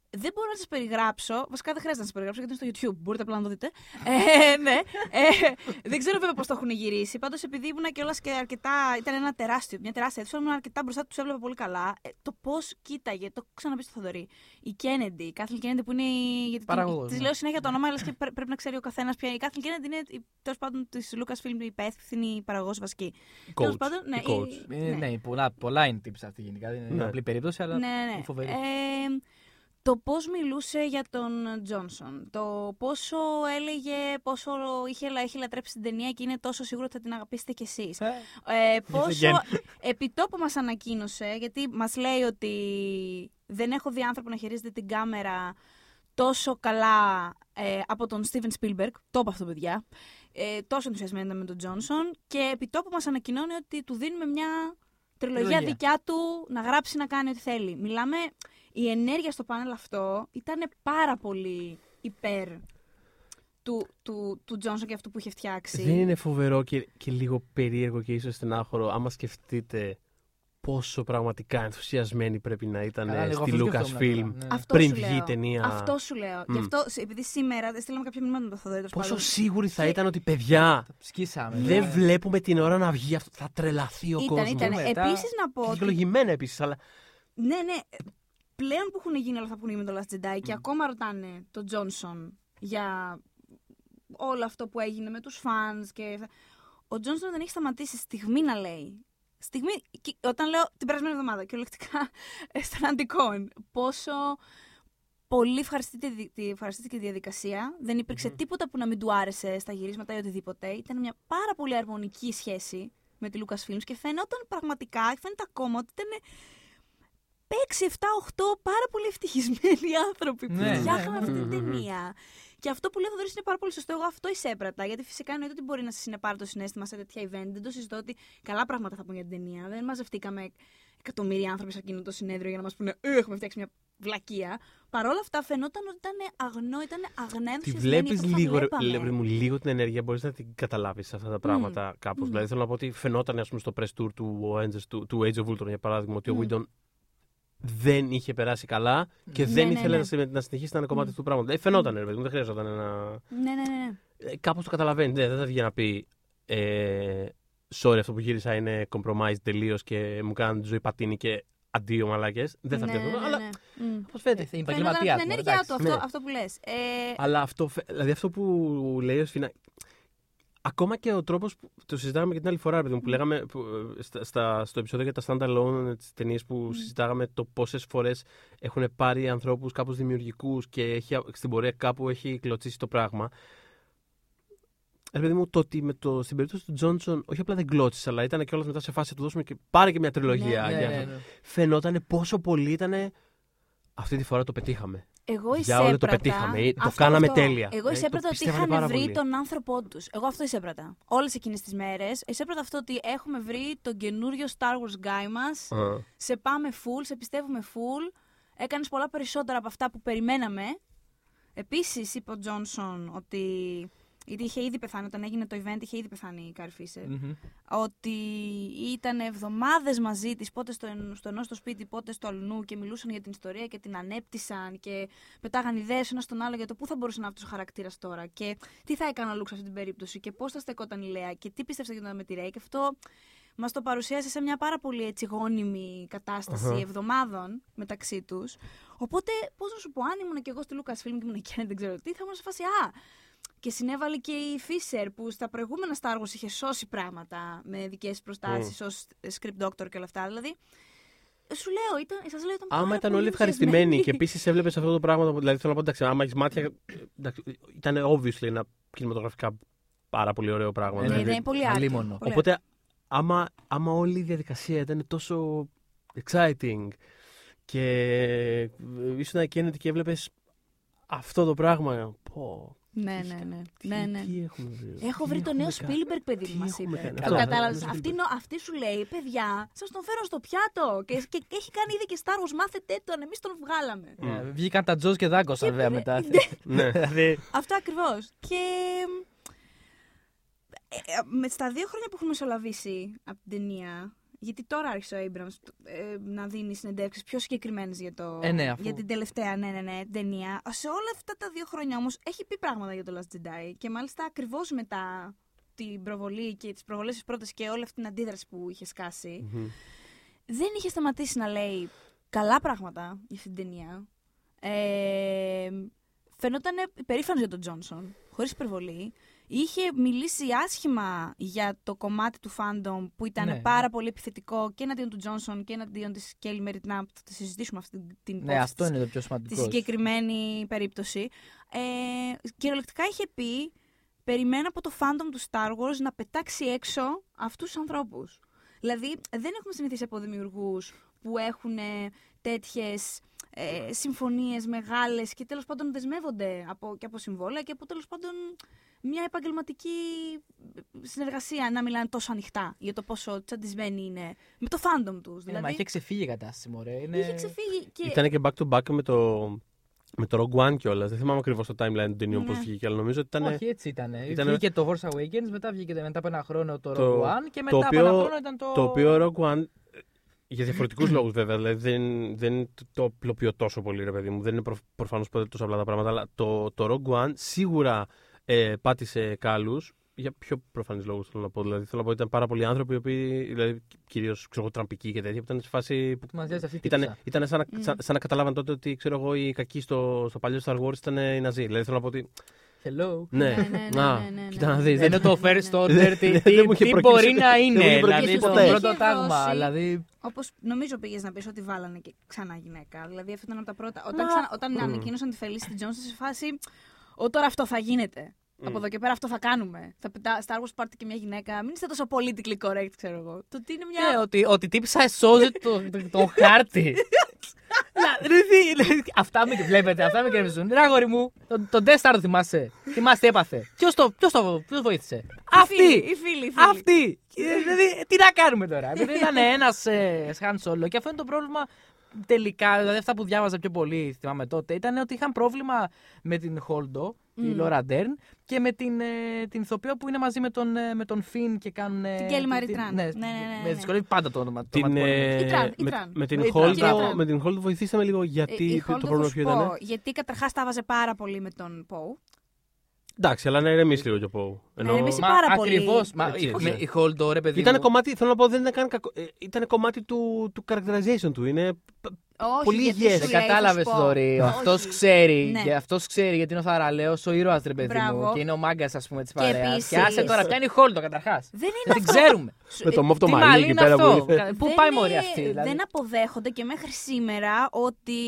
δεν μπορώ να σας περιγράψω. Βασικά δεν χρειάζεται να σας περιγράψω γιατί είναι στο YouTube. Μπορείτε απλά να το δείτε. Ε, ναι. Ε, δεν ξέρω βέβαια πώς το έχουν γυρίσει. Πάντως επειδή ήμουν κιόλας και αρκετά. ήταν ένα τεράστιο, μια τεράστια αίθουσα, ήμουν αρκετά μπροστά τους, έβλεπα πολύ καλά. Ε, το πώς κοίταγε, το έχω ξαναπεί στο Θοδωρή. Η Kennedy, η Κάθλιν Kennedy που είναι. η- Γιατί Παραγωγός, της ναι. λέω συνέχεια το όνομα, αλλά και πρέ- πρέπει να ξέρει ο καθένας ποια είναι. Η Κάθλιν Kennedy είναι τέλος πάντων της Lucasfilm υπεύθυνη παραγωγός βασική. Τέλος Coach. πάντων, ναι, Η coach. η- Ε, ναι, πολλά, πολλά είναι tips αυτή γενικά. Δεν είναι Ναι. απλή περίπτωση, αλλά ναι, ναι. είναι φοβερή. Ε, το πώς μιλούσε για τον Τζόνσον, το πόσο έλεγε, πόσο είχε, λα- είχε λατρέψει την ταινία και είναι τόσο σίγουρο ότι θα την αγαπήσετε κι εσείς. Ε, Ε, πόσο again. επιτόπου μας ανακοίνωσε, γιατί μας λέει ότι δεν έχω δει άνθρωπο να χειρίζεται την κάμερα τόσο καλά ε, από τον Steven Spielberg, το είπα αυτό παιδιά, ε, τόσο ενθουσιασμένη ήταν με τον Τζόνσον και επιτόπου μας ανακοινώνει ότι του δίνουμε μια τριλογία Τριλογία. δικιά του να γράψει να κάνει ό,τι θέλει. Μιλάμε, η ενέργεια στο πάνελ αυτό ήταν πάρα πολύ υπέρ του, του, του Τζόνσον και αυτού που είχε φτιάξει. Δεν είναι φοβερό και, και λίγο περίεργο και ίσως στενάχωρο άμα σκεφτείτε πόσο πραγματικά ενθουσιασμένοι πρέπει να ήταν Καλά, λίγο στη αυτό Lucasfilm σκεφτόμουν τώρα, ναι. Αυτό πριν σου βγει λέω. η ταινία. Αυτό σου λέω. Γι' Μμ. αυτό, επειδή σήμερα στείλαμε κάποια μηνύματα με το Θοδωρή. τέλος Πόσο πάντων. σίγουροι θα Και- ήταν ότι παιδιά Τα σκίσαμε. δεν ναι. βλέπουμε την ώρα να βγει αυτό. Θα τρελαθεί ο Ήταν, κόσμος. ήταν. Μετά- Επίσης να πω. ότι- Δικαιολογημένα επίσης, αλλά. Ναι, ναι. Πλέον που έχουν γίνει όλα αυτά που έχουν γίνει με το Last Jedi και ακόμα ρωτάνε τον Τζόνσον για όλο αυτό που έγινε με τους φανς και... Ο Τζόνσον δεν έχει σταματήσει στιγμή να λέει. Στιγμή, και όταν λέω την περασμένη εβδομάδα, κυριολεκτικά ε, στον αντικών, πόσο πολύ ευχαριστήθηκε, τη- τη- ευχαριστήθηκε η διαδικασία. Δεν υπήρξε τίποτα που να μην του άρεσε στα γυρίσματα ή οτιδήποτε. Ήταν μια πάρα πολύ αρμονική σχέση με τη Lucasfilms και φαίνονταν πραγματικά, φαίνεται ακόμα ότι ήταν 6, 7, 8 πάρα πολύ ευτυχισμένοι άνθρωποι που Ναι, φτιάχναν ναι, αυτή ναι. την ταινία. Και αυτό που λέει ο Θοδωρής είναι πάρα πολύ σωστό. Εγώ αυτό εισέπρατα. Γιατί φυσικά εννοείται ότι μπορεί να σας συνεπάρει το συνέστημα σε τέτοια event. Δεν το συζητώ ότι καλά πράγματα θα πούν για την ταινία. Δεν μαζευτήκαμε εκατομμύρια άνθρωποι σε εκείνο το συνέδριο για να μας πούνε «Ε, Έχουμε φτιάξει μια βλακεία. Παρ' όλα αυτά φαινόταν ότι ήταν αγνό, ήταν αγνά Τη ενθουσιασμένοι βλέπεις όπως τα λίγο, ρε, βλέπαμε. ρε, μου, λίγο την ενέργεια, μπορείς να την καταλάβεις αυτά τα πράγματα κάπως. Μμ. Δηλαδή θέλω να πω ότι φαινόταν ας πούμε, στο press tour του, Avengers, του, του Age of Ultron για παράδειγμα ότι ο Μμ. Whedon δεν είχε περάσει καλά και Ναι, δεν ναι, ήθελε ναι. να, συ- να συνεχίσει να είναι κομμάτι του πράγματος. Ε, φαινόταν, ρε παιδί μου, δεν χρειαζόταν να. Ναι, ναι, ναι. ναι. Ε, Κάπως το καταλαβαίνει. Ναι, δεν θα βγει να πει. Ε, sorry, αυτό που γύρισα είναι compromised τελείως και μου κάνουν τη ζωή πατίνη και αντίο μαλάκες. Δεν θα ναι, πει αυτό. ναι, αλλά ναι. Μμ. πώ φαίνεται. Ε, Είναι Φαινόταν επαγγελματία. από την ενέργειά του αυτό, Ναι. αυτό που λες. Ε, Αλλά αυτό, φε- δηλαδή αυτό που λέει ο Σφίνα. Ακόμα και ο τρόπος που το συζητάγαμε και την άλλη φορά, ρε παιδί μου, που λέγαμε που, ε, στα, στα- στο επεισόδιο για τα standalone, τις ταινίες που συζητάγαμε το πόσες φορές έχουν πάρει ανθρώπους κάπως δημιουργικούς και έχει, στην πορεία κάπου έχει κλωτσίσει το πράγμα. Ρε παιδί μου, το ότι με το, στην περίπτωση του Τζόνσον, όχι απλά δεν κλώτσισε, αλλά ήταν και όλα μετά σε φάση του δώσουμε και πάρε και μια τριλογία. Ναι, για ναι, αυτό. ναι. Φαινόταν πόσο πολύ ήταν. Αυτή τη φορά το πετύχαμε. Εγώ Για όλο το εισέπρατα- πετύχαμε. Ε, το αυτό, κάναμε αυτό. τέλεια. Εγώ Ε, εισέπρατα το ότι πιστεύανε είχαν πάρα βρει πολύ. τον άνθρωπό τους. Εγώ αυτό εισέπρατα. Όλες εκείνες τις μέρες. Εισέπρατα αυτό ότι έχουμε βρει τον καινούριο Star Wars guy μας. Α. Σε πάμε full, σε πιστεύουμε full. Έκανες πολλά περισσότερα από αυτά που περιμέναμε. Επίσης, είπε ο Τζόνσον ότι. Γιατί είχε ήδη πεθάνει, όταν έγινε το event, είχε ήδη πεθάνει η Κάρι Φίσερ. Μμμ. Ότι ήταν εβδομάδες μαζί της, πότε στο, εν- στο ενός το σπίτι, πότε στου αλλού και μιλούσαν για την ιστορία και την ανέπτυσσαν και πετάγαν ιδέες ένα στον άλλο για το πού θα μπορούσε να είναι αυτός ο χαρακτήρας τώρα και τι θα έκανε ο Λουκ σε αυτή την περίπτωση και πώς θα στεκόταν η Λέια και τι πίστευε ότι γινόταν με τη Ρέι. Και αυτό μας το παρουσίασε σε μια πάρα πολύ έτσι γόνιμη κατάσταση Αχα. εβδομάδων μεταξύ τους. Οπότε, πώς να σου πω, αν ήμουν και εγώ στη Lucasfilm και ήμουν εκεί, δεν ξέρω τι, θα ήμουν σε φάση Α, και συνέβαλε και η Fisher που στα προηγούμενα Star Wars είχε σώσει πράγματα με δικές προστάσεις ω script doctor και όλα αυτά. Δηλαδή, σου λέω, ήταν, σας λέω, ήταν Άμα πάρα ήταν πολύ όλοι ευχαριστημένοι ενθουσιασμένοι. και επίσης έβλεπες αυτό το πράγμα. Δηλαδή θέλω να πω εντάξει, άμα έχεις μάτια. εντάξει, ήταν obviously ένα κινηματογραφικά πάρα πολύ ωραίο πράγμα. Ναι, δηλαδή. ναι, πολύ άρκη. Αλίμονο. Πολύ Οπότε, άμα, άμα όλη η διαδικασία ήταν τόσο exciting και ήσουν εκκίνητη και έβλεπες αυτό το πράγμα. Πω, Ναι, ναι, ναι. τι, ναι, ναι. τι έχουμε βρει. Έχω τι βρει το νέο έχουμε κάνει; Spielberg, παιδί Τι μου, μας έχουμε είπε. κάνει; Το Αυτό, κατάλαβες. ναι, Αυτή, νο- αυτή σου λέει, παιδιά, σας τον φέρω στο πιάτο. Και, και, και έχει κάνει ήδη και Star Wars, μάθετε τον, εμείς τον βγάλαμε. Ε, Βγήκαν τα Τζοζ και δάγκωσαν βέβαια Ναι, μετά. ναι. ναι. Δηλαδή, Αυτό ακριβώς. Και. ε, ε, με στα δύο χρόνια που έχουν μεσολαβήσει από την ταινία, Γιατί τώρα άρχισε ο Abrams ε, να δίνει συνεντεύξεις πιο συγκεκριμένες για, το... Ε, ναι, αφού- για την τελευταία ναι, ναι, ναι, ταινία. Σε όλα αυτά τα δύο χρόνια όμως έχει πει πράγματα για το Last Jedi και μάλιστα ακριβώς μετά την προβολή και τις προβολές της πρώτης και όλη αυτή την αντίδραση που είχε σκάσει, Μμμ. δεν είχε σταματήσει να λέει καλά πράγματα για αυτή την ταινία. Ε, φαινόταν υπερήφανο για τον Τζόνσον, χωρίς υπερβολή. Είχε μιλήσει άσχημα για το κομμάτι του fandom που ήταν Ναι. πάρα πολύ επιθετικό και εναντίον του Τζόνσον και εναντίον της Κέλλη Μεριτνά. που Θα τη συζητήσουμε αυτή την- την Ναι, υπόθεση αυτό της- είναι το πιο της σημαντικό. συγκεκριμένη περίπτωση. Ε, κυριολεκτικά είχε πει περιμένω από το fandom του Star Wars να πετάξει έξω αυτούς τους ανθρώπους. Δηλαδή δεν έχουμε συνηθίσει από δημιουργούς που έχουν τέτοιες ε, συμφωνίες μεγάλες και τέλος πάντων δεσμεύονται από, και από συμβόλαια και από τέλος πάντων μια επαγγελματική συνεργασία να μιλάνε τόσο ανοιχτά για το πόσο τσαντισμένοι είναι με το fandom τους. Ε, Δηλαδή, Μα είχε ξεφύγει η κατάσταση, μωρέ. Είναι... είχε ξεφύγει και... Ήταν και back to back με το, με το Rogue One κιόλας. Δεν θυμάμαι ακριβώς το timeline των ταινιών Ναι. πώς βγήκε, αλλά νομίζω ότι ήταν. Όχι, έτσι ήταν. Ήτανε- Βγήκε το Force Awakens, μετά βγήκε μετά από ένα χρόνο το Το- Rogue One και το μετά οποίο- από ένα χρόνο ήταν το. Το οποίο Rogue One. Ε, Για διαφορετικούς λόγους βέβαια. Δηλαδή δεν, δεν το απλοποιώ τόσο πολύ, ρε παιδί μου. Δεν είναι προ, προφανώς ποτέ τόσο απλά τα πράγματα. Αλλά το, το Rogue One σίγουρα ε, πάτησε κάλους. Για πιο προφανείς λόγους θέλω να πω. Δηλαδή θέλω να πω ότι ήταν πάρα πολλοί άνθρωποι, οι οποίοι, δηλαδή, κυρίως τραμπικοί και τέτοια, που ήταν σε φάση που Μας νοιάζει αυτή η Ήταν, τύψα. ήταν σαν, να, Μμ. σαν, σαν να καταλάβαν τότε ότι ξέρω εγώ, οι κακοί στο, στο παλιό Star Wars ήταν οι Ναζί. Δηλαδή θέλω να πω ότι. Hello. Ναι, Ναι, ναι, ναι, Α, ναι, ναι, ναι. κοίτα να δεις. Ενώ το δεν- first order δεν- τι, δεν τι, μου είχε τι προκύψει- μπορεί να δεν μου είναι. είχε Δηλαδή προκύψει το ποτέ. πρώτο Είχε τάγμα. δώσει- Δηλαδή. Όπως νομίζω πήγες να πεις ότι βάλανε και ξανά γυναίκα. Δηλαδή αυτό ήταν από τα πρώτα. Όταν, Μα- ξανα, όταν Μμ. ανακοίνωσαν τη Felicity Jones σε φάση. Ο τώρα αυτό θα γίνεται. Από εδώ και πέρα αυτό θα κάνουμε. Θα πετά Star Wars πάρτε και μια γυναίκα. Μην είστε τόσο politically correct, ξέρω εγώ. Το ότι είναι μια. Ναι, ότι, ότι τύψα σώζει το, το, το χάρτη. Να, δηλαδή, δηλαδή, αυτά με βλέπετε, αυτά με κρεμίζουν. Ρε αγόρι μου, τον το Death Star το θυμάσαι. Θυμάσαι τι έπαθε. Ποιος το, ποιος το ποιος βοήθησε. Οι φίλοι, Αυτή! οι φίλοι, οι φίλοι. Αυτή! Και, Δηλαδή, τι να κάνουμε τώρα. Επειδή ήταν ένας ε, Han Solo και αυτό είναι το πρόβλημα τελικά. Δηλαδή, αυτά που διάβαζα πιο πολύ, θυμάμαι τότε, ήταν ότι είχαν πρόβλημα με την Holdo, τη Μμ. Laura Dern, και με την, ε, την ηθοποιό που είναι μαζί με τον, ε, με τον Finn και κάνουν. ε, Την Kelly Marie την- Tran. Ναι, Ναι, ναι, ναι, με ναι. δυσκολεύει πάντα το όνομα. το Την, ματικό όνομα. ε, Η Τραν, η με, Τραν. με την Η Τραν. Κυρία Holdo, Τραν. με την Holdo βοηθήσαμε λίγο Ε, γιατί η το Holdo πρόβλημα θα σου ποιο πω, ήταν; Γιατί καταρχάς τα βάζε πάρα πολύ με τον Πόου. Εντάξει, αλλά να ηρεμήσει λίγο κι ο Πόου. Να ηρεμήσει Μα πάρα πολύ. ακριβώς, Μα Έτσι, η, έτσι. με- η Holdo, ρε παιδί. Ήταν μου, κομμάτι, θέλω να πω, δεν ήταν καν κακό. Ε, ήταν κομμάτι του, του characterization του. Είναι Όχι, Πολύ γιατί υγιές. σου Δεν λέει, θα κατάλαβες σου πω. Δωρή. Όχι. Αυτός ξέρει. Ναι. Και αυτός ξέρει γιατί είναι ο θαραλέος, ο ήρωας, ρε παιδί Μπράβο. μου. Και είναι ο μάγκας, ας πούμε, της Και παρέας. επίσης- Και άσε τώρα, ποια είναι η Holdo καταρχάς. Δεν είναι Δεν την αυτό. ξέρουμε. Σου- με το ε, μόφ το Τι μαλλί μαλλί εκεί είναι πέρα αυτό. που ήρθε. Πού δεν πάει είναι- μωρή αυτή, δηλαδή; Δεν αποδέχονται και μέχρι σήμερα ότι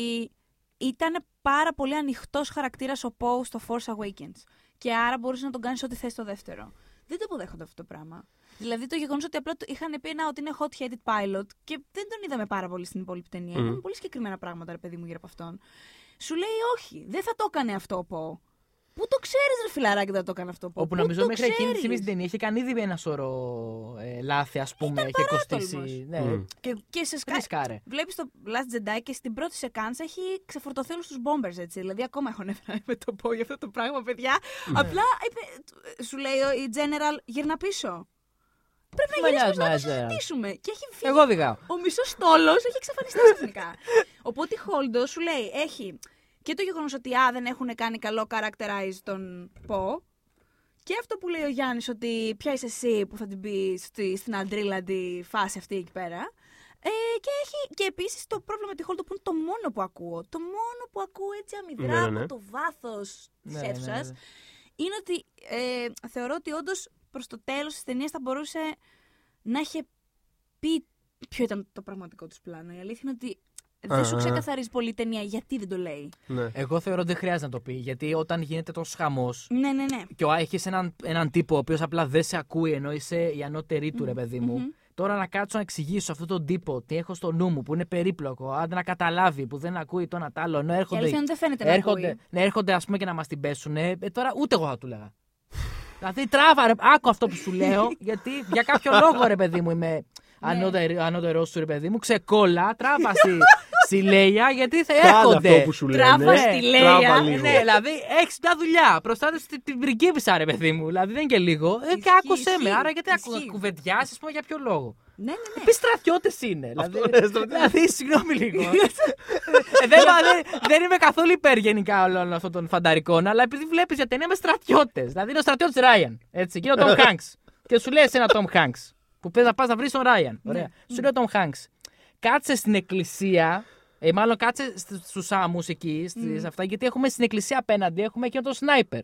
ήταν πάρα πολύ ανοιχτός χαρακτήρας ο Poe στο Force Awakens. Και άρα μπορούσες να τον κάνεις ό,τι θες στο δεύτερο. Δεν το αποδέχονται αυτό το πράγμα. Δηλαδή το γεγονός ότι απλά του είχαν πει ένα, ότι είναι hot headed pilot και δεν τον είδαμε πάρα πολύ στην υπόλοιπη ταινία. Μμμ. Είδαμε πολύ συγκεκριμένα πράγματα, ρε παιδί μου, γύρω από αυτόν. Σου λέει όχι, δεν θα το έκανε αυτό ο Poe. Πού το ξέρεις, ρε φιλαράκι, δεν θα το έκανε αυτό ο Poe. Όπου Πού νομίζω το μέχρι εκείνη τη στιγμή ξέρεις; στην ταινία είχε κάνει ήδη ένα σωρό ε, λάθη, ας πούμε. Είχε κοστίσει. παράτολμος. Ναι. Μμ. Και Και σε σκάει. ρίσκαρε. Βλέπεις το Last Jedi και στην πρώτη σεκάνς έχει ξεφορτωθεί όλους τους bombers έτσι. Δηλαδή, ακόμα έχω νεύρα με το πω για αυτό το πράγμα, παιδιά. Ναι. Απλά είπε, σου λέει ο- η General, γυρνά πίσω. Πρέπει να Μα γυρίσει νοιάζει, πίσω να το νοιάζει, νοιάζει. συζητήσουμε. Και έχει φύγει. Εγώ οδηγάω. Ο μισός στόλος έχει εξαφανιστεί ξαφνικά. Οπότε η Holdo σου λέει, έχει και το γεγονός ότι α, δεν έχουν κάνει καλό characterize τον Πο. Και αυτό που λέει ο Γιάννης, ότι ποια είσαι εσύ που θα την πει στη, στην αντρίλαντη φάση αυτή εκεί πέρα. Ε, και έχει και επίσης το πρόβλημα με τη Holdo που είναι το μόνο που ακούω. Το μόνο που ακούω έτσι αμυδρά Ναι, ναι, ναι. από το βάθος της Ναι, αίθουσας ναι, ναι. είναι ότι ε, θεωρώ ότι όντως προς το τέλος της ταινίας θα μπορούσε να είχε πει ποιο ήταν το πραγματικό του πλάνο. Η αλήθεια είναι ότι δεν σου Α. ξεκαθαρίζει πολύ η ταινία γιατί δεν το λέει. Ναι. Εγώ θεωρώ ότι δεν χρειάζεται να το πει. Γιατί όταν γίνεται τόσο χαμός Ναι, ναι, ναι. και έχει έναν, έναν τύπο ο οποίος απλά δεν σε ακούει ενώ είσαι η ανώτερη του, ρε παιδί μου. μμμ. Τώρα να κάτσω να εξηγήσω αυτόν τον τύπο τι έχω στο νου μου που είναι περίπλοκο, άντε να καταλάβει που δεν ακούει το ένα τ' άλλο, ενώ Η έρχονται. αλήθεια είναι ότι δεν φαίνεται να έρχονται, ακούει. ναι, έρχονται ας πούμε και να μας την πέσουν. Ε, τώρα ούτε εγώ θα του λέγα. Δηλαδή τράβα, ρε, άκου αυτό που σου λέω, γιατί για κάποιο λόγο ρε παιδί μου είμαι ανώτερο σου ρε παιδί μου, ξεκόλα, τράβα στη, στη Λέια γιατί θα Κάνε έρχονται. αυτό που σου λένε. Τράβα στη Λέια. Τράβα Ε, λίγο. Ναι, δηλαδή έχεις μια δουλειά. Προστάτευσε την, την πριγκίπισσα, ρε παιδί μου. Δηλαδή δεν είναι και λίγο. Ε, και Ισχύει, άκουσε με. ισχύει, Άρα γιατί ισχύει. ακου, κουβεντιάσει, πούμε, για ποιο λόγο. Ναι, ναι, ναι. Επίση στρατιώτε είναι. Δηλαδή, ναι, στρατιώτες. δηλαδή, συγγνώμη λίγο. Ε, δεν, δεν, δεν είμαι καθόλου υπέρ γενικά όλων αυτών των φανταρικών, αλλά επειδή βλέπεις για ταινία με στρατιώτες. Δηλαδή είναι ο στρατιώτης Ράιαν. Έτσι, και είναι ο Τόμ Χάγκ. και σου λέει ένα Τόμ Χάγκ. Που πες να πας να βρεις τον Ράιαν. Ωραία. Σου λέει ο Τόμ Χάγκ. Κάτσε στην εκκλησία. Ε, μάλλον κάτσε στους άμμους εκεί, στις αυτά, γιατί έχουμε στην εκκλησία απέναντι έχουμε και τον σνάιπερ.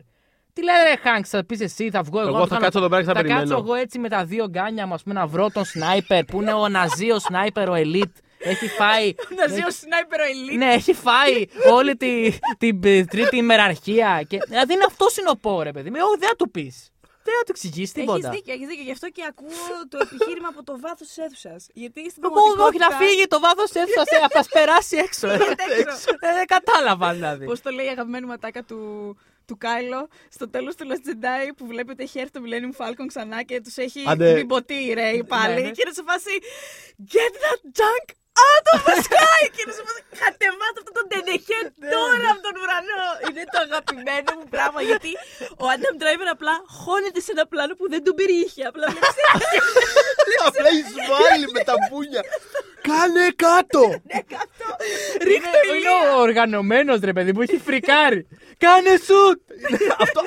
Τι λέει ρε Χάγκ, θα πεις εσύ, θα βγω εγώ. Εγώ θα κάνω- κάτσω εδώ πέρα και θα θα περιμένω. κάτσω εγώ έτσι με τα δύο γκάνια μου, ας πούμε, να βρω τον σνάιπερ που είναι ο Ναζί, ο σνάιπερ, ο ελίτ. Έχει φάει. Να ζει ο σνάιπερ ο ελίτ. Ναι, έχει φάει όλη τη, την π- τρίτη ημεραρχία. Και, δηλαδή είναι αυτός συνοπό, ρε παιδί μου. Εγώ δεν θα του πεις. Δεν θα του εξηγήσει Έχεις τίποτα. δίκιο, έχεις δίκιο. Γι' αυτό και ακούω το επιχείρημα από το βάθος της αίθουσας. Γιατί στην Εγώ όχι να πραγματικότητα- φύγει το βάθος αίθουσας, α μας περάσει έξω. ε. έξω. Ε, Δεν κατάλαβα δηλαδή. Πώς το λέει η αγαπημένη ματάκα του, του Κάιλο στο τέλος του Last Jedi που βλέπετε έχει έρθει το Millennium Falcon ξανά και τους έχει Άντε. μπιμποτεί η Ρέι πάλι. Ναι, ναι. Και είναι σε φάση Get that junk out of the sky! και είναι σε φάση Κατεβάτε αυτό το τενεχέ τώρα από τον ουρανό! είναι το αγαπημένο μου πράγμα γιατί ο Adam Driver απλά χώνεται σε ένα πλάνο που δεν τον περιείχε. Απλά βλέπεις Απλά εισβάλλει με τα μπούνια. Κάνε κάτω! κάτω. Είναι, Ρίχτω είναι ηλία. ο οργανωμένος ρε παιδί μου, έχει φρικάρει. Κάνε σουτ! Αυτό.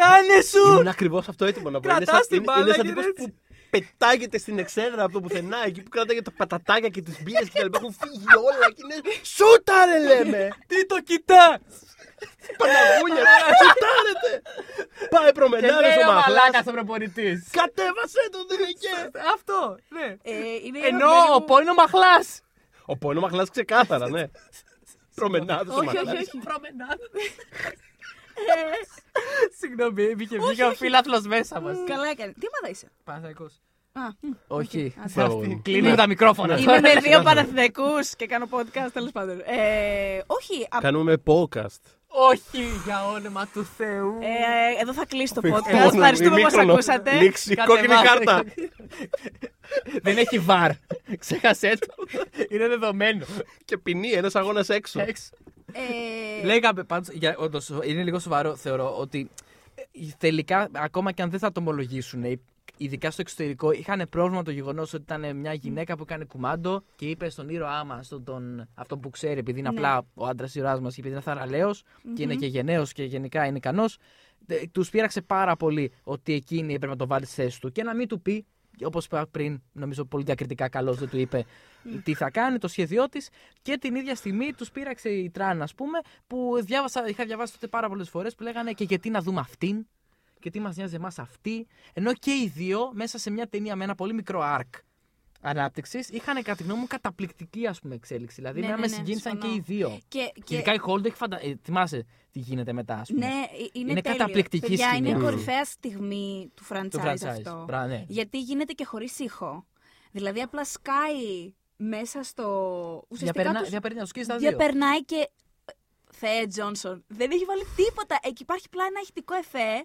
Κάνε σουτ! Ήμουν ακριβώς αυτό έτοιμο να πω. Είναι Κρατάς σαν, την είναι, μπάλα είναι σαν και τύπος έτσι. που πετάγεται στην εξέδρα από το πουθενά. Εκεί που κρατάγε τα πατατάκια και τις μπύρες και τα λοιπά. Έχουν φύγει όλα και είναι. Σούταρε λέμε! Τι το κοιτά! Παναγούλια! Σουτάρετε! Πάει Και προμενάδε λέει ο ο μαλάκας μαχλάς. ο προπονητής. Κατέβασε το δεν είναι και. Αυτό, ναι. Ε, είναι η Ενώ αγαπημένη ο μου- Πό είναι ο μαχλά. Ο πόνο μαχλά ξεκάθαρα, ναι. Προμενάδε ο Όχι, μαχλάς. όχι, όχι. Συγγνώμη, μπήκε βγήκα ο φίλαθλος μέσα μας. Καλά έκανε. Τι ομάδα είσαι; Παναθαϊκό. Α, μ. Όχι. Ας Μπράβο. Αυτή. Κλείνουμε τα μικρόφωνα. Είμαι με δύο Παναθηναϊκούς και κάνω podcast τέλος πάντων. Ε, όχι, απ- Κάνουμε podcast. Όχι, για όνομα του Θεού. ε, εδώ θα κλείσει το Φύγω. podcast. Ευχαριστούμε που Ημίχρονο. ακούσατε. Λήξη, κόκκινη Κατεβάστε. κάρτα. Δεν έχει βαρ. Ξέχασέ το. Είναι δεδομένο. Και ποινή, ένας αγώνας έξω. Έξω. Ε, Λέγαμε πάντως, για, όντως, είναι λίγο σοβαρό θεωρώ ότι ε, τελικά ακόμα και αν δεν θα το ομολογήσουν, ε, ειδικά στο εξωτερικό, είχαν πρόβλημα το γεγονός ότι ήταν μια γυναίκα που έκανε κουμάντο και είπε στον ήρωά μας, τον, τον, αυτό που ξέρει, επειδή είναι Ναι. απλά ο άντρας ήρωάς μας και επειδή είναι θαραλέος και είναι και γενναίος και γενικά είναι ικανός, τους πείραξε πάρα πολύ ότι εκείνη έπρεπε να το βάλει στη θέση του και να μην του πει. Όπως είπα πριν, νομίζω πολύ διακριτικά καλώ δεν του είπε τι θα κάνει, το σχέδιό της. Και την ίδια στιγμή τους πείραξε η Τραν, ας πούμε, που διάβασα, είχα διαβάσει τότε πάρα πολλές φορές που λέγανε και γιατί να δούμε αυτήν; Και τι μας νοιάζει εμάς αυτή; Ενώ και οι δύο μέσα σε μια ταινία με ένα πολύ μικρό arc ανάπτυξης είχαν κατά τη γνώμη μου καταπληκτική ας πούμε, εξέλιξη. Δηλαδή, Ναι, εμένα ναι, με ναι, συγκίνησαν και συμφωνώ. οι δύο. και, Και και, ειδικά η Hold έχει φαντα... ε, θυμάσαι τι γίνεται μετά, ας πούμε. ναι, ε, είναι, Είναι τέλειο. καταπληκτική Παιδιά, σκηνή. είναι η Mm. κορυφαία στιγμή του franchise, Το franchise. αυτό. Μπρά, ναι. Γιατί γίνεται και χωρίς ήχο. Δηλαδή απλά σκάει μέσα στο. Ουσιαστικά Διαπερνά, τους- διαπερνά, τους σκίζει τα δύο. διαπερνάει και. Θεέ Τζόνσον. Δεν έχει βάλει τίποτα. Εκεί υπάρχει απλά ένα ηχητικό εφέ.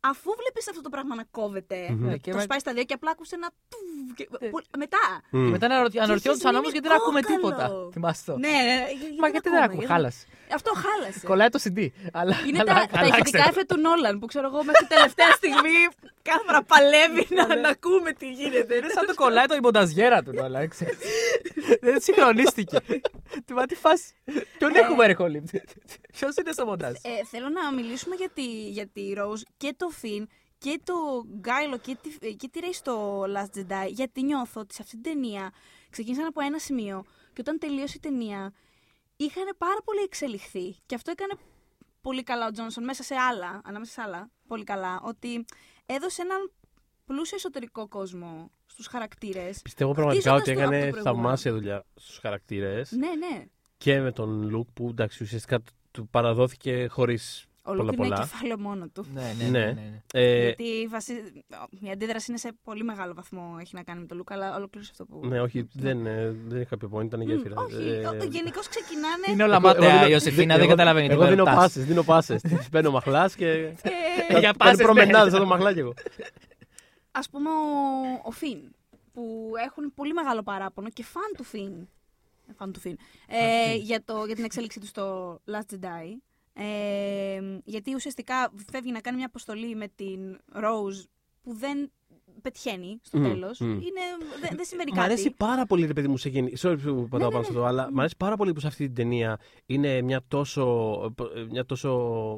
Αφού βλέπεις αυτό το πράγμα να κόβεται, Μμμ. Ναι, και το με- σπάει στα δύο και απλά ακούσε ένα. τουβ και- Ναι. που- Μετά. Και μετά αναρωτη- αναρωτιόντουσαν μείνει όμως γιατί δεν ακούμε κόκαλο. τίποτα. Θυμάσαι το. Ναι, ναι, ναι. για- Μα γιατί δεν ακούμε, γιατί- χάλασε. Αυτό χάλασε. Κολλάει το CD. Αλλά, Είναι αλλά- τα, τα αλλάξτε ηχητικά το. εφέ του Νόλαν που ξέρω εγώ μέχρι τελευταία στιγμή κάθε φορά παλεύει να, να ακούμε τι γίνεται. Είναι σαν το κολλάει το η μονταζιέρα του, αλλά ξέρεις. Δεν συγχρονίστηκε. Τι μα τι φάση. Ποιον έχουμε ρε Χόλιμ. Ποιος είναι στο μοντάζ; Ε, θέλω να μιλήσουμε για τη, για τη Rose και το Finn και το Γκάιλο και τη, και τη Rey στο Last Jedi γιατί νιώθω ότι σε αυτή την ταινία ξεκίνησαν από ένα σημείο και όταν τελείωσε η ταινία είχαν πάρα πολύ εξελιχθεί και αυτό έκανε πολύ καλά ο Τζόνσον μέσα σε άλλα, ανάμεσα σε άλλα, πολύ καλά, ότι έδωσε έναν πλούσιο εσωτερικό κόσμο στους χαρακτήρες. Πιστεύω πραγματικά ότι Χτίζοντας το από έκανε το προηγούμενο. θαυμάσια δουλειά στους χαρακτήρες Ναι, ναι. και με τον Λουκ που εντάξει ουσιαστικά του παραδόθηκε χωρίς Ο πολλά Λουκ είναι πολλά. κεφάλαιο μόνο του. Ναι, ναι, Ναι. ναι. ναι. Ε, Γιατί βασι... η αντίδραση είναι σε πολύ μεγάλο βαθμό έχει να κάνει με τον Λουκ, αλλά ολοκλήρωσε αυτό που. ναι, όχι, δεν, ε, δεν είχα πει point, ήταν Μμ, γέφυρα. Όχι, Ε, γενικώς ξεκινάνε. Είναι όλα εγώ- εγώ μάταια δίνω- η Ιωσήφινα, δεν εγώ- καταλαβαίνει Εγώ δίνω τίποτα. πάσε, δίνω πάσε. Τη παίρνω μαχλάς και. Ε, Για Κάνει πάσες, προμενάδες ναι. σαν το μαχλά κι εγώ. Α πούμε ο, ο Φιν, που έχουν πολύ μεγάλο παράπονο και φαν του Φιν. Fan του film. Ε, για, το, για την εξέλιξή του στο Last Jedi. Ε, γιατί ουσιαστικά φεύγει να κάνει μια αποστολή με την Rose που δεν πετυχαίνει στο Μμ, τέλος. μμ. Είναι, δεν, δεν συμβαίνει Μ' κάτι. αρέσει πάρα πολύ, ρε παιδί μου, σε γενι... Sorry που πατάω ναι, πάνω σε ναι. αυτό, αλλά μ' αρέσει πάρα πολύ που σε αυτή την ταινία είναι μια τόσο, μια τόσο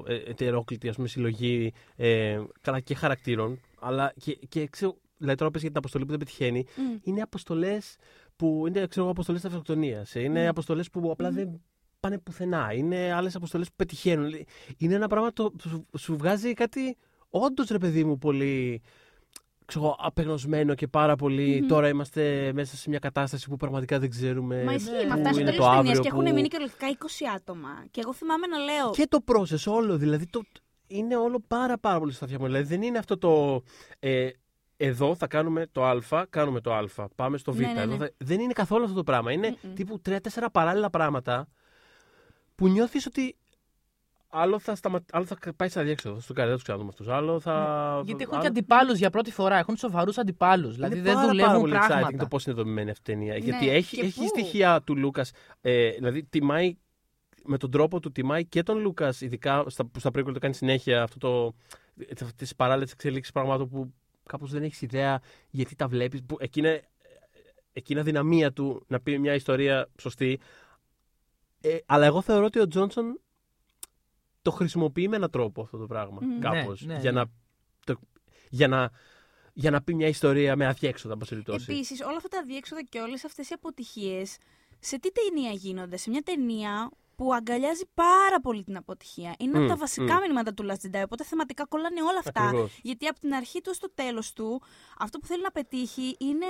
ε, ετερόκλητη ας πούμε, συλλογή ε, καλά και χαρακτήρων, αλλά και, και ξέρω, δηλαδή τώρα πες για την αποστολή που δεν πετυχαίνει, Μμ. είναι αποστολές που είναι ξέρω, εγώ, αποστολές αυτοκτονίας, ε, είναι Μμ. αποστολές που απλά Μμμ. δεν πάνε πουθενά, είναι άλλες αποστολές που πετυχαίνουν. Είναι ένα πράγμα το σου, σου βγάζει κάτι όντως ρε παιδί μου πολύ ξέρω, εγώ, απεγνωσμένο και πάρα πολύ. Μμμ. Τώρα είμαστε μέσα σε μια κατάσταση που πραγματικά δεν ξέρουμε. Μα ισχύει, Ναι, με που αυτά στο είναι τέλο το τη ταινία αύριο και έχουν που- μείνει κυριολεκτικά 20 άτομα. Και εγώ θυμάμαι να λέω. Και το process όλο, δηλαδή το, είναι όλο πάρα πάρα πολύ στα αυτιά μου. Δηλαδή δεν είναι αυτό το. Ε, εδώ θα κάνουμε το Α, κάνουμε το Α. Πάμε στο Β. Ναι, ναι, Εδώ ναι. θα- Δεν είναι καθόλου αυτό το πράγμα. Είναι Μμμ. τύπου τρία-τέσσερα παράλληλα πράγματα που νιώθεις ότι άλλο θα, σταμα... άλλο θα πάει σε αδιέξοδο. Στο καρδιά τους ξαναδούμε αυτούς. Άλλο θα. Γιατί έχουν άλλο- και αντιπάλους για πρώτη φορά. Έχουν σοβαρούς αντιπάλους. Δηλαδή είναι δεν πάρα, δουλεύουν πάρα πολύ exciting πράγματα. το πώς είναι δομημένη αυτή η ταινία. Ναι, Γιατί έχει, και έχει πού; στοιχεία του Λούκας. Ε, δηλαδή τιμάει με τον τρόπο του τιμάει και τον Λούκας, ειδικά στα, που στα prequel το κάνει συνέχεια αυτό το. τις παράλληλες εξελίξεις πραγμάτων που κάπως δεν έχεις ιδέα γιατί τα βλέπεις. Εκεί είναι, εκεί είναι αδυναμία του να πει μια ιστορία σωστή. Ε, αλλά εγώ θεωρώ ότι ο Τζόνσον το χρησιμοποιεί με έναν τρόπο αυτό το πράγμα. Μμ. Κάπως, Ναι, ναι, για, ναι. να, το, για, να, για να πει μια ιστορία με αδιέξοδα, εν πάση περιπτώσει. Επίσης, όλα αυτά τα διέξοδα και όλες αυτές οι αποτυχίες, σε τι ταινία γίνονται, σε μια ταινία που αγκαλιάζει πάρα πολύ την αποτυχία. Είναι Μμ, από τα βασικά μμ. μηνύματα του Last Jedi, οπότε θεματικά κολλάνε όλα αυτά. Ακριβώς. Γιατί από την αρχή του στο τέλος του, αυτό που θέλει να πετύχει είναι.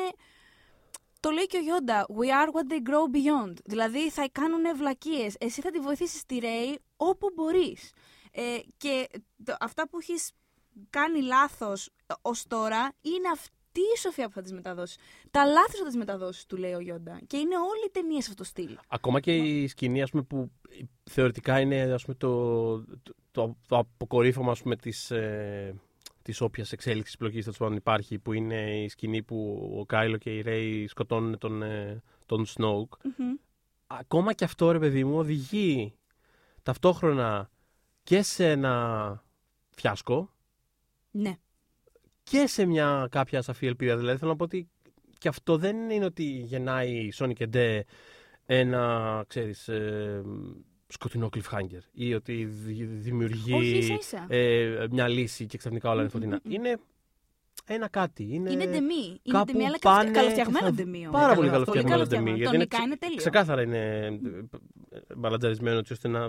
Το λέει και ο Γιόντα. We are what they grow beyond. Δηλαδή θα κάνουν βλακίες. Εσύ θα τη βοηθήσεις τη Ρέι όπου μπορείς. Ε, και το- αυτά που έχεις κάνει λάθος ως τώρα είναι αυτή η σοφία που θα τις μεταδώσεις. Τα λάθη σου θα τις μεταδώσεις, του λέει ο Γιόντα. Και είναι όλη η ταινία σε αυτό το στυλ. Ακόμα και η σκηνή ας πούμε, που θεωρητικά είναι ας πούμε, το, το, το, το αποκορύφωμα ας πούμε, της, ε, της όποιας εξέλιξης επιλογής τέλος πάντων υπάρχει που είναι η σκηνή που ο Κάιλο και η Ρέι σκοτώνουν τον, ε, τον Σνόουκ. Μμμ. Ακόμα και αυτό ρε παιδί μου οδηγεί ταυτόχρονα και σε ένα φιάσκο Ναι. και σε μια κάποια σαφή ελπίδα. Δηλαδή θέλω να πω ότι και αυτό δεν είναι ότι γεννάει η Sony και Ντε ένα, ξέρεις, ε, σκοτεινό cliffhanger ή ότι δη- δημιουργεί Όχι, ίσα ίσα. ε, μια λύση και ξαφνικά όλα είναι φωτεινά. Μμμ, μμμ. Είναι ένα κάτι. Είναι, Είναι ντεμή. Είναι κάπου ντεμή, αλλά πάνε καλοφτιαγμένο και θα- ντεμή. όμως. Πάρα πολύ Πολύ καλοφτιαγμένο ντεμή. Το γιατί είναι Νικά είναι τέλειο. Ξεκάθαρα είναι ε, μπαλαντζαρισμένο έτσι ώστε να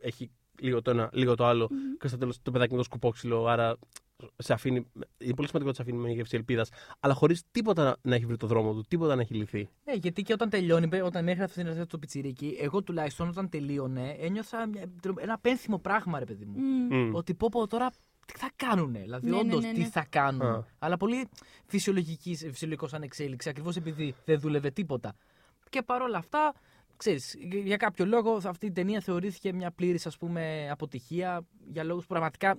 έχει λίγο το ένα, λίγο το άλλο Μμμ. και στο τέλος το παιδάκι είναι το σκουπόξυλο. Άρα σε αφήνει, είναι πολύ σημαντικό να σε αφήνει με γεύση ελπίδας, αλλά χωρίς τίποτα να, να έχει βρει το δρόμο του, τίποτα να έχει λυθεί. Ναι, γιατί και όταν τελειώνει, όταν έγραφε την αρχή του πιτσιρίκι, εγώ τουλάχιστον όταν τελείωνε, ένιωθα μια- ένα πένθυμο πράγμα, ρε παιδί μου. Μμ. Μμ. Ότι πω, πω τώρα τι θα κάνουνε. Δηλαδή, Ναι, ναι, όντως ναι, τι ναι. θα κάνουν. Α. Αλλά πολύ φυσιολογικής, φυσιολογικός σαν εξέλιξη, ακριβώς επειδή δεν δούλευε τίποτα. Και παρόλα αυτά, ξέρεις, για κάποιο λόγο αυτή η ταινία θεωρήθηκε μια πλήρης αποτυχία για λόγους που πραγματικά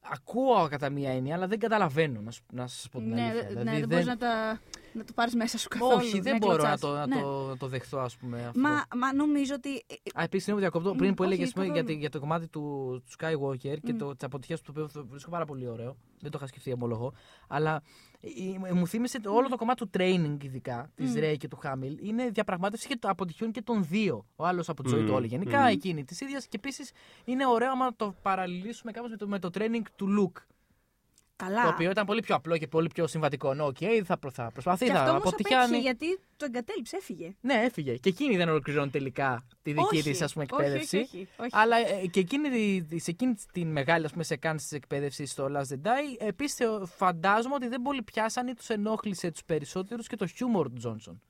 ακούω κατά μία έννοια, αλλά δεν καταλαβαίνω να, σου- να σας πω την Ναι, αλήθεια. ναι, Δηλαδή, δεν μπορείς να, τα, να το πάρεις μέσα σου καθόλου. Όχι, δεν να μπορώ να κλωτσάς. το, να, Ναι. το, να το δεχθώ, ας πούμε. Αυτό. Μα, μα νομίζω ότι. Α, επίσης, είναι διακόπτω Μ, πριν που όχι, έλεγες για, καθόλου. τη- για το κομμάτι του, του Skywalker και Μ. το, της αποτυχίας του, το οποίο το βρίσκω πάρα πολύ ωραίο. Δεν το είχα σκεφτεί, ομολογώ. Αλλά ε, ε, μου θύμισε το- όλο το κομμάτι του training, ειδικά της Μ. Ρέι και του Χάμιλ. Είναι διαπραγμάτευση και των αποτυχιών και των δύο. Ο άλλος από τη ζωή Μ, του όλη. Γενικά μ. εκείνη της ίδιας. Και επίσης είναι ωραίο άμα το παραλληλίσουμε κάπως με το, με το training του Luke. Καλά. Το οποίο ήταν πολύ πιο απλό και πολύ πιο συμβατικό. Ναι, οκ, θα, προ- θα προσπαθεί, και θα αυτό όμως απέτυχε αποτυγχάνει. γιατί το εγκατέλειψε, έφυγε. Ναι, έφυγε. Και εκείνη δεν ολοκληρώνει τελικά τη δική όχι, της όχι, εκπαίδευση. Όχι, όχι, όχι. Αλλά ε, και εκείνη, τη- σε εκείνη την μεγάλη ας πούμε, σεκάνση της εκπαίδευσης στο Last Jedi, επίσης φαντάζομαι ότι δεν πολύ πιάσανε ή τους ενόχλησε τους περισσότερους και το χιούμορ του Τζόνσον.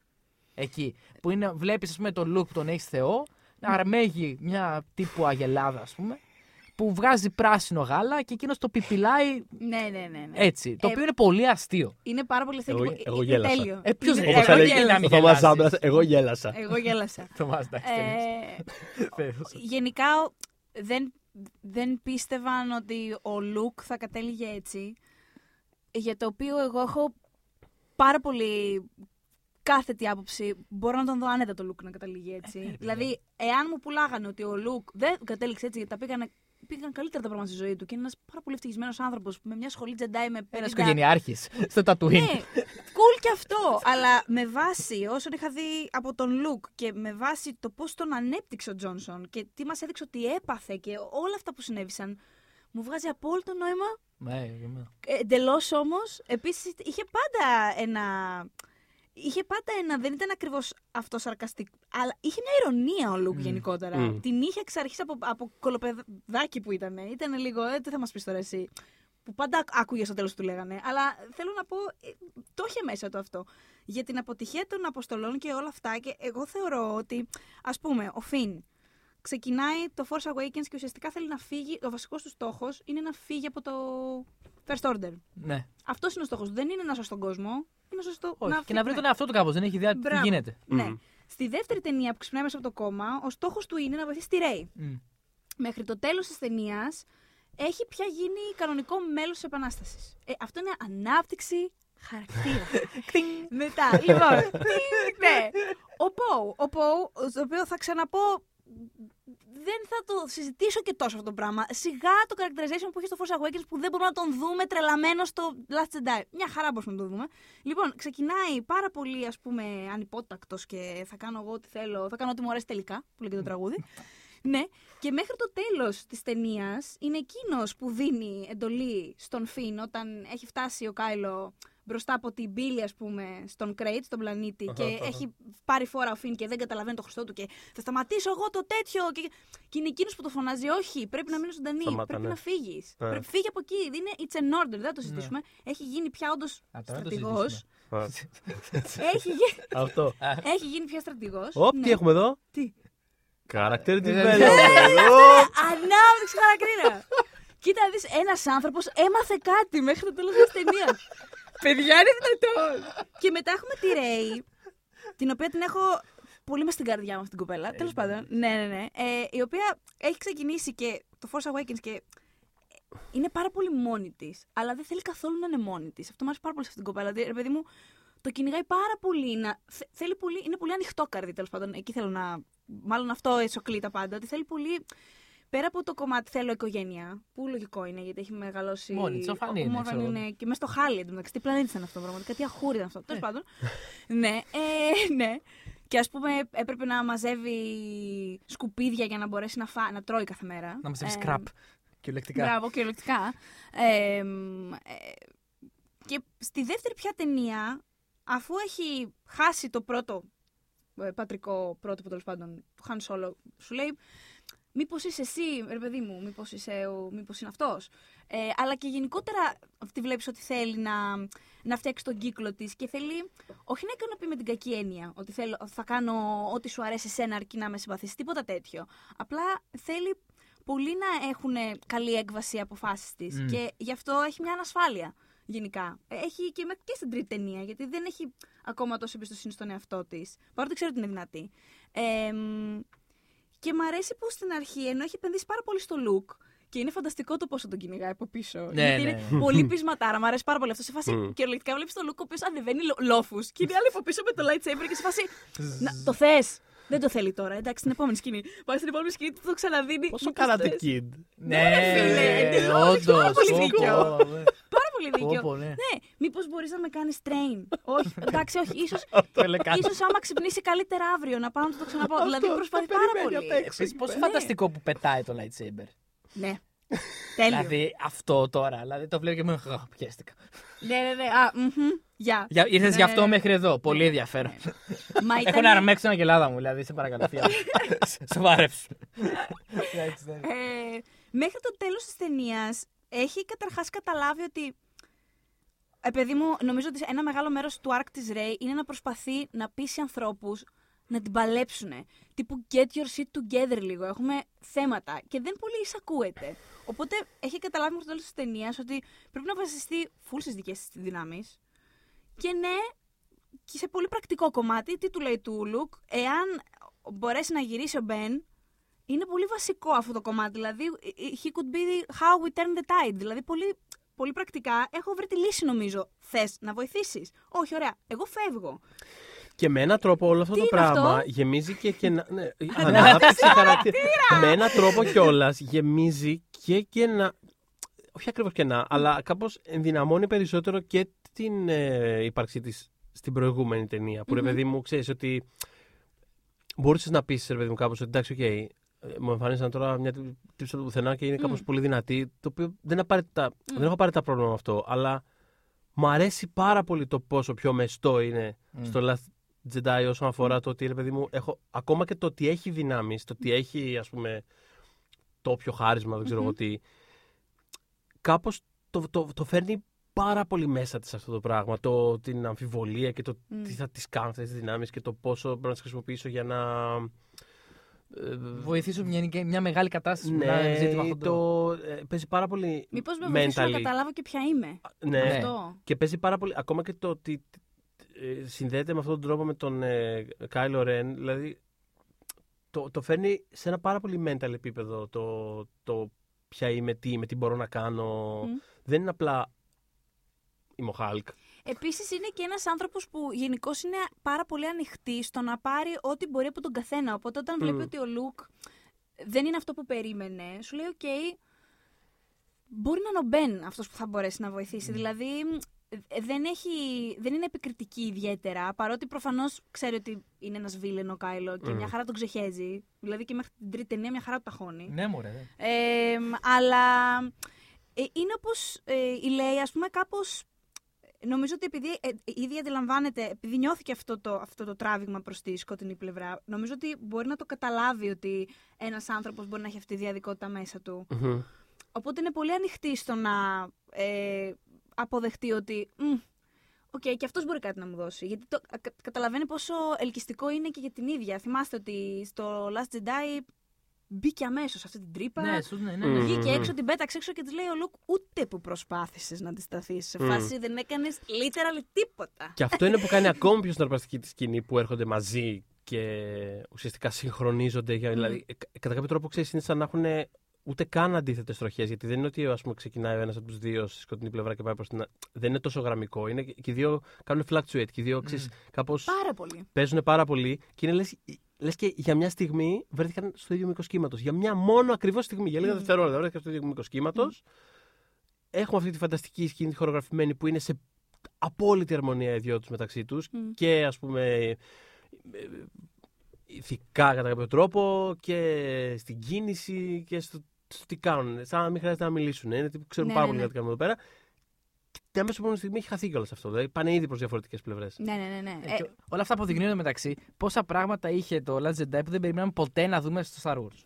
Εκεί. Που είναι, βλέπεις, ας πούμε, τον look που τον έχεις Θεό, να αρμέγει μια τύπου αγελάδα, ας πούμε, που βγάζει πράσινο γάλα και εκείνος το πιπιλάει Ναι, ναι, ναι. ναι. έτσι. Το Ε, οποίο είναι πολύ αστείο. Είναι πάρα πολύ Εγώ- θετικό. εγώ Είναι γέλασα. Τέλειο. Ε, ποιος Είναι- δεν- Όπως εγώ έλεγε γέλα, μην ο Θωμάς γελάσεις. Ζάμπρας, εγώ γέλασα. Εγώ γέλασα. Το μας, εντάξει, Ε, τέλος. γενικά δεν, δεν πίστευαν ότι ο Λουκ θα κατέληγε έτσι. Για το οποίο εγώ έχω πάρα πολύ κάθετη άποψη, μπορώ να τον δω άνετα το look να καταλήγει έτσι. δηλαδή, εάν μου πουλάγανε ότι ο look δεν κατέληξε έτσι, γιατί τα πήγανε, πήγαν καλύτερα τα πράγματα στη ζωή του και είναι ένας πάρα πολύ ευτυχισμένος άνθρωπος με μια σχολή τζεντάι με 50. Ένα οικογενειάρχης στο Tatooine. Ναι, cool και αυτό. Αλλά με βάση όσον είχα δει από τον Λουκ και με βάση το πώς τον ανέπτυξε ο Τζόνσον και τι μας έδειξε ότι έπαθε και όλα αυτά που συνέβησαν, μου βγάζει απόλυτο νόημα. Ναι, για μένα. Εντελώς όμως, επίσης είχε πάντα ένα. Είχε πάντα ένα, δεν ήταν ακριβώς αυτό σαρκαστικό, αλλά είχε μια ηρωνία ο Λουκ γενικότερα. Μμ. Την είχε εξ αρχής από, από κολοπεδάκι που ήταν. Ήταν λίγο, ε, τι θα μας πεις τώρα εσύ. Που πάντα άκουγε στο τέλος του λέγανε. Αλλά θέλω να πω, ε, το είχε μέσα το αυτό. Για την αποτυχία των αποστολών και όλα αυτά. Και εγώ θεωρώ ότι, ας πούμε, ο Φιν ξεκινάει το Force Awakens και ουσιαστικά θέλει να φύγει. Ο βασικός του στόχος είναι να φύγει από το First Order. Ναι. Αυτός είναι ο στόχος. Δεν είναι να σώσει τον κόσμο. Είναι σωστό Όχι. και φύγει, να βρει ναι. τον εαυτό του κάπως. Δεν έχει ιδέα τι Μπράβο. γίνεται. Ναι. Μμμ. Στη δεύτερη ταινία που ξυπνάει μέσα από το κόμμα, ο στόχος του είναι να βοηθήσει τη Ρέι. Μμ. Μέχρι το τέλος της ταινίας έχει πια γίνει κανονικό μέλος της Επανάστασης. Ε, αυτό είναι ανάπτυξη χαρακτήρα. Μετά, λοιπόν, τι- ναι. Ο Πόου, ο Πόου, το οποίο θα ξαναπώ, δεν θα το συζητήσω και τόσο αυτό το πράγμα. Σιγά το characterization που έχει στο Force Awakens που δεν μπορούμε να τον δούμε τρελαμένο στο Last Jedi. Μια χαρά μπορούμε να το δούμε. Λοιπόν, ξεκινάει πάρα πολύ, ας πούμε, ανυπότακτος και θα κάνω εγώ ό,τι θέλω, θα κάνω ό,τι μου αρέσει τελικά, που λέει και το τραγούδι. Ναι, και μέχρι το τέλος της ταινίας είναι εκείνος που δίνει εντολή στον Φιν όταν έχει φτάσει ο Κάιλο μπροστά από την πύλη, ας πούμε, στον Κρέιτ, στον πλανήτη, και έχει πάρει φόρα ο Φιν και δεν καταλαβαίνει το χρωστό του και θα σταματήσω εγώ το τέτοιο. Και, και είναι εκείνο που το φωνάζει, Όχι, πρέπει να μείνει ζωντανή. Σταμάτα, πρέπει ναι. να φύγει. Ναι. Πρέπει, φύγει από εκεί. Είναι it's an order, δεν θα το συζητήσουμε. Έχει γίνει πια όντω Α, τώρα το στρατηγό. συζητήσουμε. Α, έχει, γι- Αυτό. έχει γίνει πια στρατηγό. Οπ, τι έχουμε εδώ. Τι. Character Ε, development. Οπ. Ανάπτυξη χαρακτήρα. Κοίτα, να δεις, ένας άνθρωπος έμαθε κάτι μέχρι το τέλος της ταινία. Παιδιά, είναι δυνατόν. και μετά έχουμε τη Ρέι, την οποία την έχω πολύ μες στην καρδιά μου αυτήν την κοπέλα. Τέλος πάντων, ναι, ναι, ναι. Ε, η οποία έχει ξεκινήσει και το Force Awakens και είναι πάρα πολύ μόνη της, αλλά δεν θέλει καθόλου να είναι μόνη της. Αυτό μου αρέσει πάρα πολύ σε αυτήν την κοπέλα. Δηλαδή, ρε παιδί μου, το κυνηγάει πάρα πολύ. Να, θε- θέλει πολύ είναι πολύ ανοιχτό καρδί, τέλος πάντων. Εκεί θέλω να. Μάλλον αυτό εσωκλεί τα πάντα. Ότι θέλει πολύ. Πέρα από το κομμάτι θέλω οικογένεια, που λογικό είναι γιατί έχει μεγαλώσει. Μόνη της, ορφανή είναι, Ορφανή ξέρω. είναι και μέσα στο χάλι εντωμεταξύ. Τι πλανήτη ήταν αυτό πραγματικά, τι αχούρι ήταν αυτό. Τέλος πάντων. ναι, ε, ναι. Και ας πούμε έπρεπε να μαζεύει σκουπίδια για να μπορέσει να, φά, να τρώει κάθε μέρα. Να μα Ε, scrap. Κυριολεκτικά. Μπράβο, κυριολεκτικά. Ε, μ, ε, και στη δεύτερη πια ταινία, αφού έχει χάσει το πρώτο ε, πατρικό πρότυπο τέλος πάντων του Χαν Σόλο, σου λέει Μήπως είσαι εσύ, ρε παιδί μου, μήπως μήπως είναι αυτός. Ε, αλλά και γενικότερα τη βλέπεις ότι θέλει να, να φτιάξει τον κύκλο της και θέλει όχι να ικανοποιεί με την κακή έννοια, ότι θέλω, θα κάνω ό,τι σου αρέσει εσένα αρκεί να με συμπαθήσει, τίποτα τέτοιο. Απλά θέλει πολλοί να έχουν καλή έκβαση οι αποφάσεις της Μμ. και γι' αυτό έχει μια ανασφάλεια γενικά. Ε, Έχει και, με- και στην τρίτη ταινία, γιατί δεν έχει ακόμα τόσο εμπιστοσύνη στον εαυτό της. Παρότι ξέρω ότι είναι δυνατή. Ε, μ, και μ' αρέσει που στην αρχή, ενώ έχει επενδύσει πάρα πολύ στο look, και είναι φανταστικό το πόσο τον κυνηγάει από πίσω. Ναι, γιατί ναι, είναι ναι. πολύ πεισματάρα. Μ' αρέσει πάρα πολύ αυτό. Σε φάση Μμ. κυριολεκτικά βλέπεις τον look ο οποίος ανεβαίνει λόφους και είναι άλλη από πίσω με το lightsaber και σε φάση. να, το θες! Δεν το θέλει τώρα. Εντάξει, στην επόμενη σκηνή. Πάει στην επόμενη σκηνή, του το ξαναδίνει. Πόσο μήπως κάνατε θες. kid. Ναι, φίλε, εντελώς, έχεις πάρα όντως. Πολύ δίκιο. Πάρα πολύ δίκιο. ναι. Ναι, μήπως μπορείς να με κάνεις train. όχι, εντάξει, όχι. ίσως, Πελεκάτο. ίσως άμα ξυπνήσει καλύτερα αύριο να πάω να του το ξαναπώ. δηλαδή προσπαθεί πάρα πολύ. Επίση, πόσο Ναι. φανταστικό που πετάει το lightsaber. Ναι. Τέλειο. Δηλαδή αυτό τώρα. Δηλαδή το βλέπω και μου. «Αχ, Πιέστηκα. Ναι, ναι, ναι. Α, μμμ. Γεια. Για- Ήρθες γι' Ναι, αυτό ναι. μέχρι εδώ. Πολύ ενδιαφέρον. Μα Έχω ήταν- να αρμέξω την αγελάδα μου, δηλαδή σε παρακαλώ. θεία μου. Σοβάρεψε. Εντάξει, εντάξει. Ε, μέχρι το τέλος της ταινίας έχει καταρχάς καταλάβει ότι ε, παιδί μου, νομίζω ότι ένα μεγάλο μέρος του arc της Ray είναι να προσπαθεί να πείσει ανθρώπους να την παλέψουν. Τύπου get your shit together λίγο. Έχουμε θέματα και δεν πολύ εισακούεται. Οπότε έχει καταλάβει μέχρι το τέλος της ταινίας ότι πρέπει να βασιστεί full στις δικές της δυνάμεις. Και ναι, και σε πολύ πρακτικό κομμάτι, τι του λέει του Λουκ, εάν μπορέσει να γυρίσει ο Μπεν, είναι πολύ βασικό αυτό το κομμάτι. Δηλαδή, he could be how we turn the tide. Δηλαδή, πολύ, πολύ πρακτικά έχω βρει τη λύση νομίζω. Θες να βοηθήσεις; Όχι, ωραία. Εγώ φεύγω. Και με έναν τρόπο όλο αυτό Τι το είναι πράγμα αυτό; γεμίζει και. και να- ναι, ανάπτυξη χαρακτήρα. με έναν τρόπο κιόλας γεμίζει και κενά. Όχι ακριβώς κενά, αλλά κάπως ενδυναμώνει περισσότερο και την ε, ύπαρξή της στην προηγούμενη ταινία. Που ρε Μμμ. παιδί μου, ξέρεις ότι. Μπορούσες να πεις, ρε παιδί μου, κάπως ότι εντάξει, οκ, ε, μου εμφανίσαν τώρα μια τύπισσα απ' του πουθενά και είναι κάπως Μμ. πολύ δυνατή. Το οποίο δεν, είναι απαραίτητα, δεν έχω απαραίτητα πρόβλημα με αυτό. Αλλά μου αρέσει πάρα πολύ το πόσο πιο μεστό είναι Μμ. στο Last Jedi όσον αφορά το ότι, ρε παιδί μου, έχω, ακόμα και το ότι έχει δυνάμεις, το ότι έχει, ας πούμε, το όποιο χάρισμα, δεν ξέρω Μμμ. εγώ τι, κάπως το, το, το φέρνει πάρα πολύ μέσα της αυτό το πράγμα. Το, την αμφιβολία και το Μμ. τι θα τις κάνω αυτές τις δυνάμεις και το πόσο μπορώ να τις χρησιμοποιήσω για να... ε, Βοηθήσω μια, μια μεγάλη κατάσταση που να ναι, ζήτημα αυτό το... το, ε, παίζει πάρα πολύ Μήπως με βοηθήσει να mentally. καταλάβω και ποια είμαι. Ναι, Ναι. Αυτό. Και παίζει πάρα πολύ. Ακόμα και το ότι ε, συνδέεται με αυτόν τον τρόπο με τον ε, Κάιλο Ρεν. Δηλαδή το, το φέρνει σε ένα πάρα πολύ mental επίπεδο το, το ποια είμαι, τι είμαι, τι μπορώ να κάνω. Μμ. Δεν είναι απλά είμαι ο Hulk. Επίσης είναι και ένας άνθρωπος που γενικώς είναι πάρα πολύ ανοιχτή στο να πάρει ό,τι μπορεί από τον καθένα. Οπότε όταν βλέπει Μμ. ότι ο Λουκ δεν είναι αυτό που περίμενε, σου λέει: Οκ, μπορεί να είναι ο Μπεν αυτός που θα μπορέσει να βοηθήσει. Δηλαδή ε, δεν, έχει, δεν είναι επικριτική ιδιαίτερα, παρότι προφανώς ξέρει ότι είναι ένας villain ο Κάιλο και Μμ. μια χαρά τον ξεχέζει. Δηλαδή και μέχρι την τρίτη ταινία μια χαρά του τα χώνει. Ναι, μωρέ. ναι. Ε, αλλά ε, είναι όπως ε, η Ρέι, ας πούμε, κάπως... Νομίζω ότι επειδή ε, ήδη αντιλαμβάνεται, επειδή ένιωθε και αυτό το, αυτό το τράβηγμα προς τη σκοτεινή πλευρά, νομίζω ότι μπορεί να το καταλάβει ότι ένας άνθρωπος μπορεί να έχει αυτή τη δυαδικότητα μέσα του. Μμμ. Οπότε είναι πολύ ανοιχτή στο να ε, αποδεχτεί ότι «Μμ, Οκ, και αυτός μπορεί κάτι να μου δώσει. Γιατί το, κα- καταλαβαίνει πόσο ελκυστικό είναι και για την ίδια. Θυμάστε ότι στο Last Jedi μπήκε αμέσως σε αυτή την τρύπα. Ναι, σου- ναι, ναι, Μμ. ναι. Βγήκε έξω, την πέταξε έξω και της λέει ο Λουκ ούτε που προσπάθησες να αντισταθείς. Σε Μμ. φάση δεν έκανες literal τίποτα. Και αυτό είναι που κάνει ακόμη πιο συναρπαστική τη σκηνή που έρχονται μαζί και ουσιαστικά συγχρονίζονται. Για, δηλαδή, ε, κα- κατά κάποιο τρόπο ξέρεις, είναι σαν να έχουν ούτε καν αντίθετες τροχές. Γιατί δεν είναι ότι ας πούμε, ξεκινάει ο ένας από τους δύο στη σκοτεινή πλευρά και πάει προς την. α- Δεν είναι τόσο γραμμικό. Είναι, και οι δύο κάνουν fluctuate. Και οι δύο ξέρεις, κάπως Πάρα πολύ. παίζουν πάρα πολύ. Και είναι λες, λες και για μια στιγμή βρέθηκαν στο ίδιο μήκος κύματος. Για μια μόνο ακριβώς στιγμή. Για λίγα Μμ. δευτερόλεπτα βρέθηκαν στο ίδιο μήκος κύματος. Έχουμε αυτή τη φανταστική σκηνή τη χορογραφημένη που είναι σε απόλυτη αρμονία οι δυο τους μεταξύ τους Μμ. και ας πούμε ε, ε, ηθικά κατά κάποιο τρόπο και στην κίνηση και στο, στο τι κάνουν. Σαν να μην χρειάζεται να μιλήσουν. Είναι τύπου ξέρουν Ναι, πάρα ναι, πολύ ναι. τι κάνουμε εδώ πέρα. Και την αμέσω επόμενη στιγμή έχει χαθεί κιόλας αυτό. Δηλαδή πάνε ήδη προς διαφορετικές πλευρές. Ναι, ναι, ναι. ναι. Ε, Ε, και όλα αυτά αποδεικνύουν μεταξύ πόσα πράγματα είχε το Last Jedi που δεν περιμέναμε ποτέ να δούμε στο Star Wars.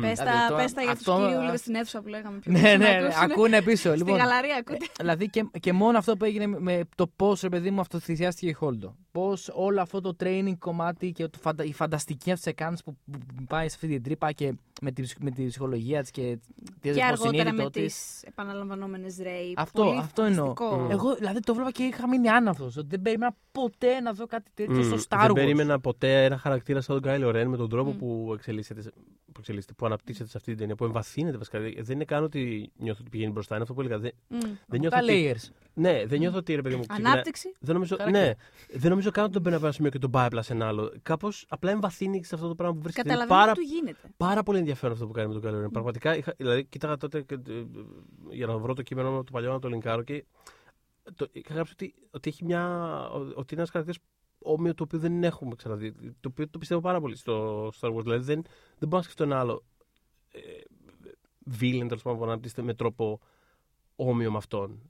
Πες, δηλαδή, τα, τώρα πες τα για αυτό- τους κυρίους στην αίθουσα που λέγαμε πιο Ναι, πριν, ναι, να ναι, ακούσουν. ακούνε πίσω. Στη λοιπόν, γαλαρία ακούτε. Δηλαδή και, και μόνο αυτό που έγινε με το πώς ρε παιδί μου αυτοθυσιάστηκε η Χόλντο. Πώς όλο αυτό το training κομμάτι και το, φαντα- η φανταστική αυτή εκκάνηση που, που πάει σε αυτή την τρύπα και με τη, ψυχ- με τη ψυχολογία της και το Και αργότερα με υποσυνείδητο τις της. επαναλαμβανόμενες ρέι. Αυτό, Πολύ αυτό εννοώ. φανταστικό. Mm. Εγώ δηλαδή το βλέπα και είχα μείνει άναυδο. Ότι δεν περίμενα ποτέ να δω κάτι τέτοιο Μμμ. στο Star Δεν Wars. περίμενα ποτέ ένα χαρακτήρα σαν τον Κάιλο Ρεν με τον τρόπο Μμ. που, εξελίσσεται, σε- που εξελίσσεται, που αναπτύσσεται σε αυτή την ταινία, που εμβαθύνεται βασικά. Δηλαδή, Δεν είναι καν ότι νιώθω ότι πηγαίνει μπροστά. Είναι αυτό που έλεγα. Δεν, Μμ. δεν νιώθω Τα ότι, layers. ναι, δεν νιώθω ότι ρε παιδί μου. ξεκινά- Ανάπτυξη. Δεν νομίζω, Χαρακτήρα. ναι, δεν νομίζω καν ότι τον παίρνει από ένα σημείο και τον πάει απλά σε ένα άλλο. Κάπως απλά εμβαθύνει σε αυτό το πράγμα που βρίσκεται. Είναι Καταλαβαίνω πάρα, τι του γίνεται. πάρα πολύ ενδιαφέρον αυτό που κάνει με τον Κάιλο Ρεν. Πραγματικά, είχα, δηλαδή, κοίταγα τότε και, ε, για να βρω το κείμενο μου το παλιό να το λινκάρω και το, είχα γράψει ότι, ότι έχει μια. ότι είναι ένας χαρακτήρας όμοιο το οποίο δεν έχουμε ξαναδεί. Το οποίο το πιστεύω πάρα πολύ στο Star Wars. Δηλαδή δεν, δεν μπορώ να σκεφτώ ένα άλλο ε, villain τέλος πάντων που να αναπτύσσεται με τρόπο όμοιο με αυτόν.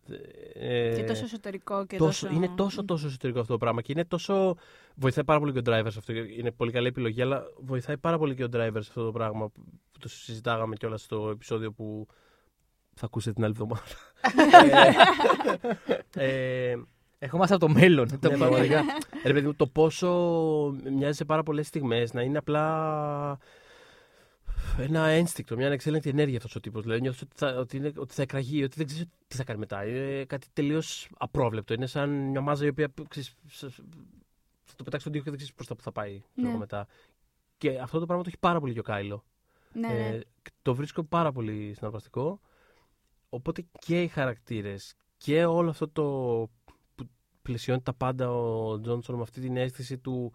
Ε, Και τόσο εσωτερικό και τόσο, τόσο... Είναι τόσο τόσο εσωτερικό αυτό το πράγμα και είναι τόσο. Βοηθάει πάρα πολύ και ο driver σε αυτό. Είναι πολύ καλή επιλογή, αλλά βοηθάει πάρα πολύ και ο driver σε αυτό το πράγμα που, που το συζητάγαμε κιόλας στο επεισόδιο που θα ακούσετε την άλλη εβδομάδα. ε, ε, Ερχόμαστε από το μέλλον. Το ναι, πραγματικά. Ρε παιδί μου, το πόσο μοιάζει σε πάρα πολλές στιγμές να είναι απλά ένα ένστικτο, μια ανεξέλεγκτη ενέργεια αυτός ο τύπος. Δηλαδή, νιώθεις ότι θα, ότι, είναι, ότι θα εκραγεί, ότι δεν ξέρεις τι θα κάνει μετά. Είναι κάτι τελείως απρόβλεπτο. Είναι σαν μια μάζα η οποία ξέρεις, σ- σ- θα το πετάξει στον τοίχο και δεν ξέρεις προς τα που θα πάει ξέρω Ναι. εγώ, μετά. Και αυτό το πράγμα το έχει πάρα πολύ και ο Κάιλο. Ναι, ναι. Ε, το βρίσκω πάρα πολύ συναρπαστικό. Οπότε και οι χαρακτήρες και όλο αυτό το που πλαισιώνει τα πάντα ο Τζόνσον με αυτή την αίσθηση του.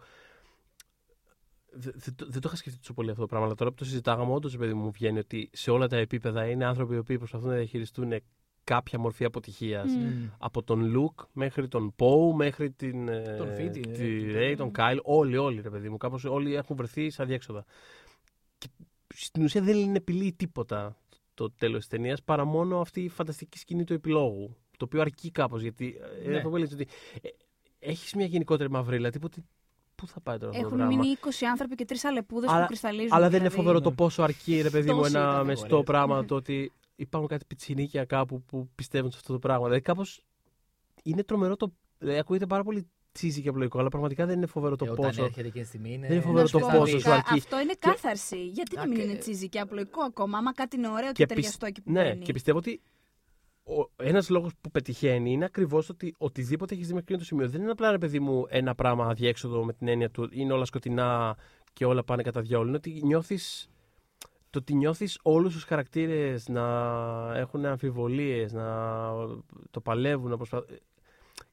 Δε- Δεν το, δεν το είχα σκεφτεί τόσο πολύ αυτό το πράγμα, αλλά τώρα που το συζητάγαμε, όντως παιδί μου βγαίνει ότι σε όλα τα επίπεδα είναι άνθρωποι οι οποίοι προσπαθούν να διαχειριστούν κάποια μορφή αποτυχίας. Μμ. Από τον Λουκ μέχρι τον Πόου, μέχρι την. ε, Τον Φίτι, τη ε, Ρέι, τον Κάιλ. Όλοι, όλοι, ρε παιδί μου. Κάπως όλοι έχουν βρεθεί σαν διέξοδα. Και στην ουσία δεν επιλύει τίποτα το τέλος της ταινίας παρά μόνο αυτή η φανταστική σκηνή του επιλόγου. Το οποίο αρκεί κάπως γιατί. ε, Ναι. αυτό που έλεγες ότι. Έχεις μια γενικότερη μαυρίλα. Τίποτε. Πού θα πάει τώρα αυτό το Έχουν πράγμα; μείνει 20 άνθρωποι και τρεις αλεπούδες Αλλά- που κρυσταλλίζουν. Αλλά δεν είναι δηλαδή. φοβερό το Ναι. πόσο αρκεί, ρε παιδί μου, Τόση ένα κατηγορία. μεστό πράγμα το ότι υπάρχουν κάτι πιτσινίκια κάπου που πιστεύουν σε αυτό το πράγμα. Δηλαδή κάπως είναι τρομερό το. Δηλαδή, ακούγεται πάρα πολύ τσίζι και απλοϊκό, αλλά πραγματικά δεν είναι φοβερό το Και όταν πόσο. έρχεται εκείνη τη στιγμή είναι. Δεν είναι Να φοβερό σου το πω, πόσο σου κα- αρκεί. Αυτό είναι κάθαρση. Γιατί να Α, μην και- είναι τσίζι και απλοϊκό ακόμα, άμα κάτι είναι ωραίο και, Και πισ- ταιριαστό εκεί που Ναι, μπαίνει. και πιστεύω ότι ένας λόγος που πετυχαίνει είναι ακριβώς ότι οτιδήποτε έχεις δει μέχρι εκείνο το σημείο δεν είναι απλά, ρε παιδί μου, ένα πράγμα αδιέξοδο με την έννοια του είναι όλα σκοτεινά και όλα πάνε κατά διάολο. Είναι ότι νιώθεις. Το ότι νιώθεις όλους τους χαρακτήρες να έχουν αμφιβολίες, να το παλεύουν, να προσπαθούν.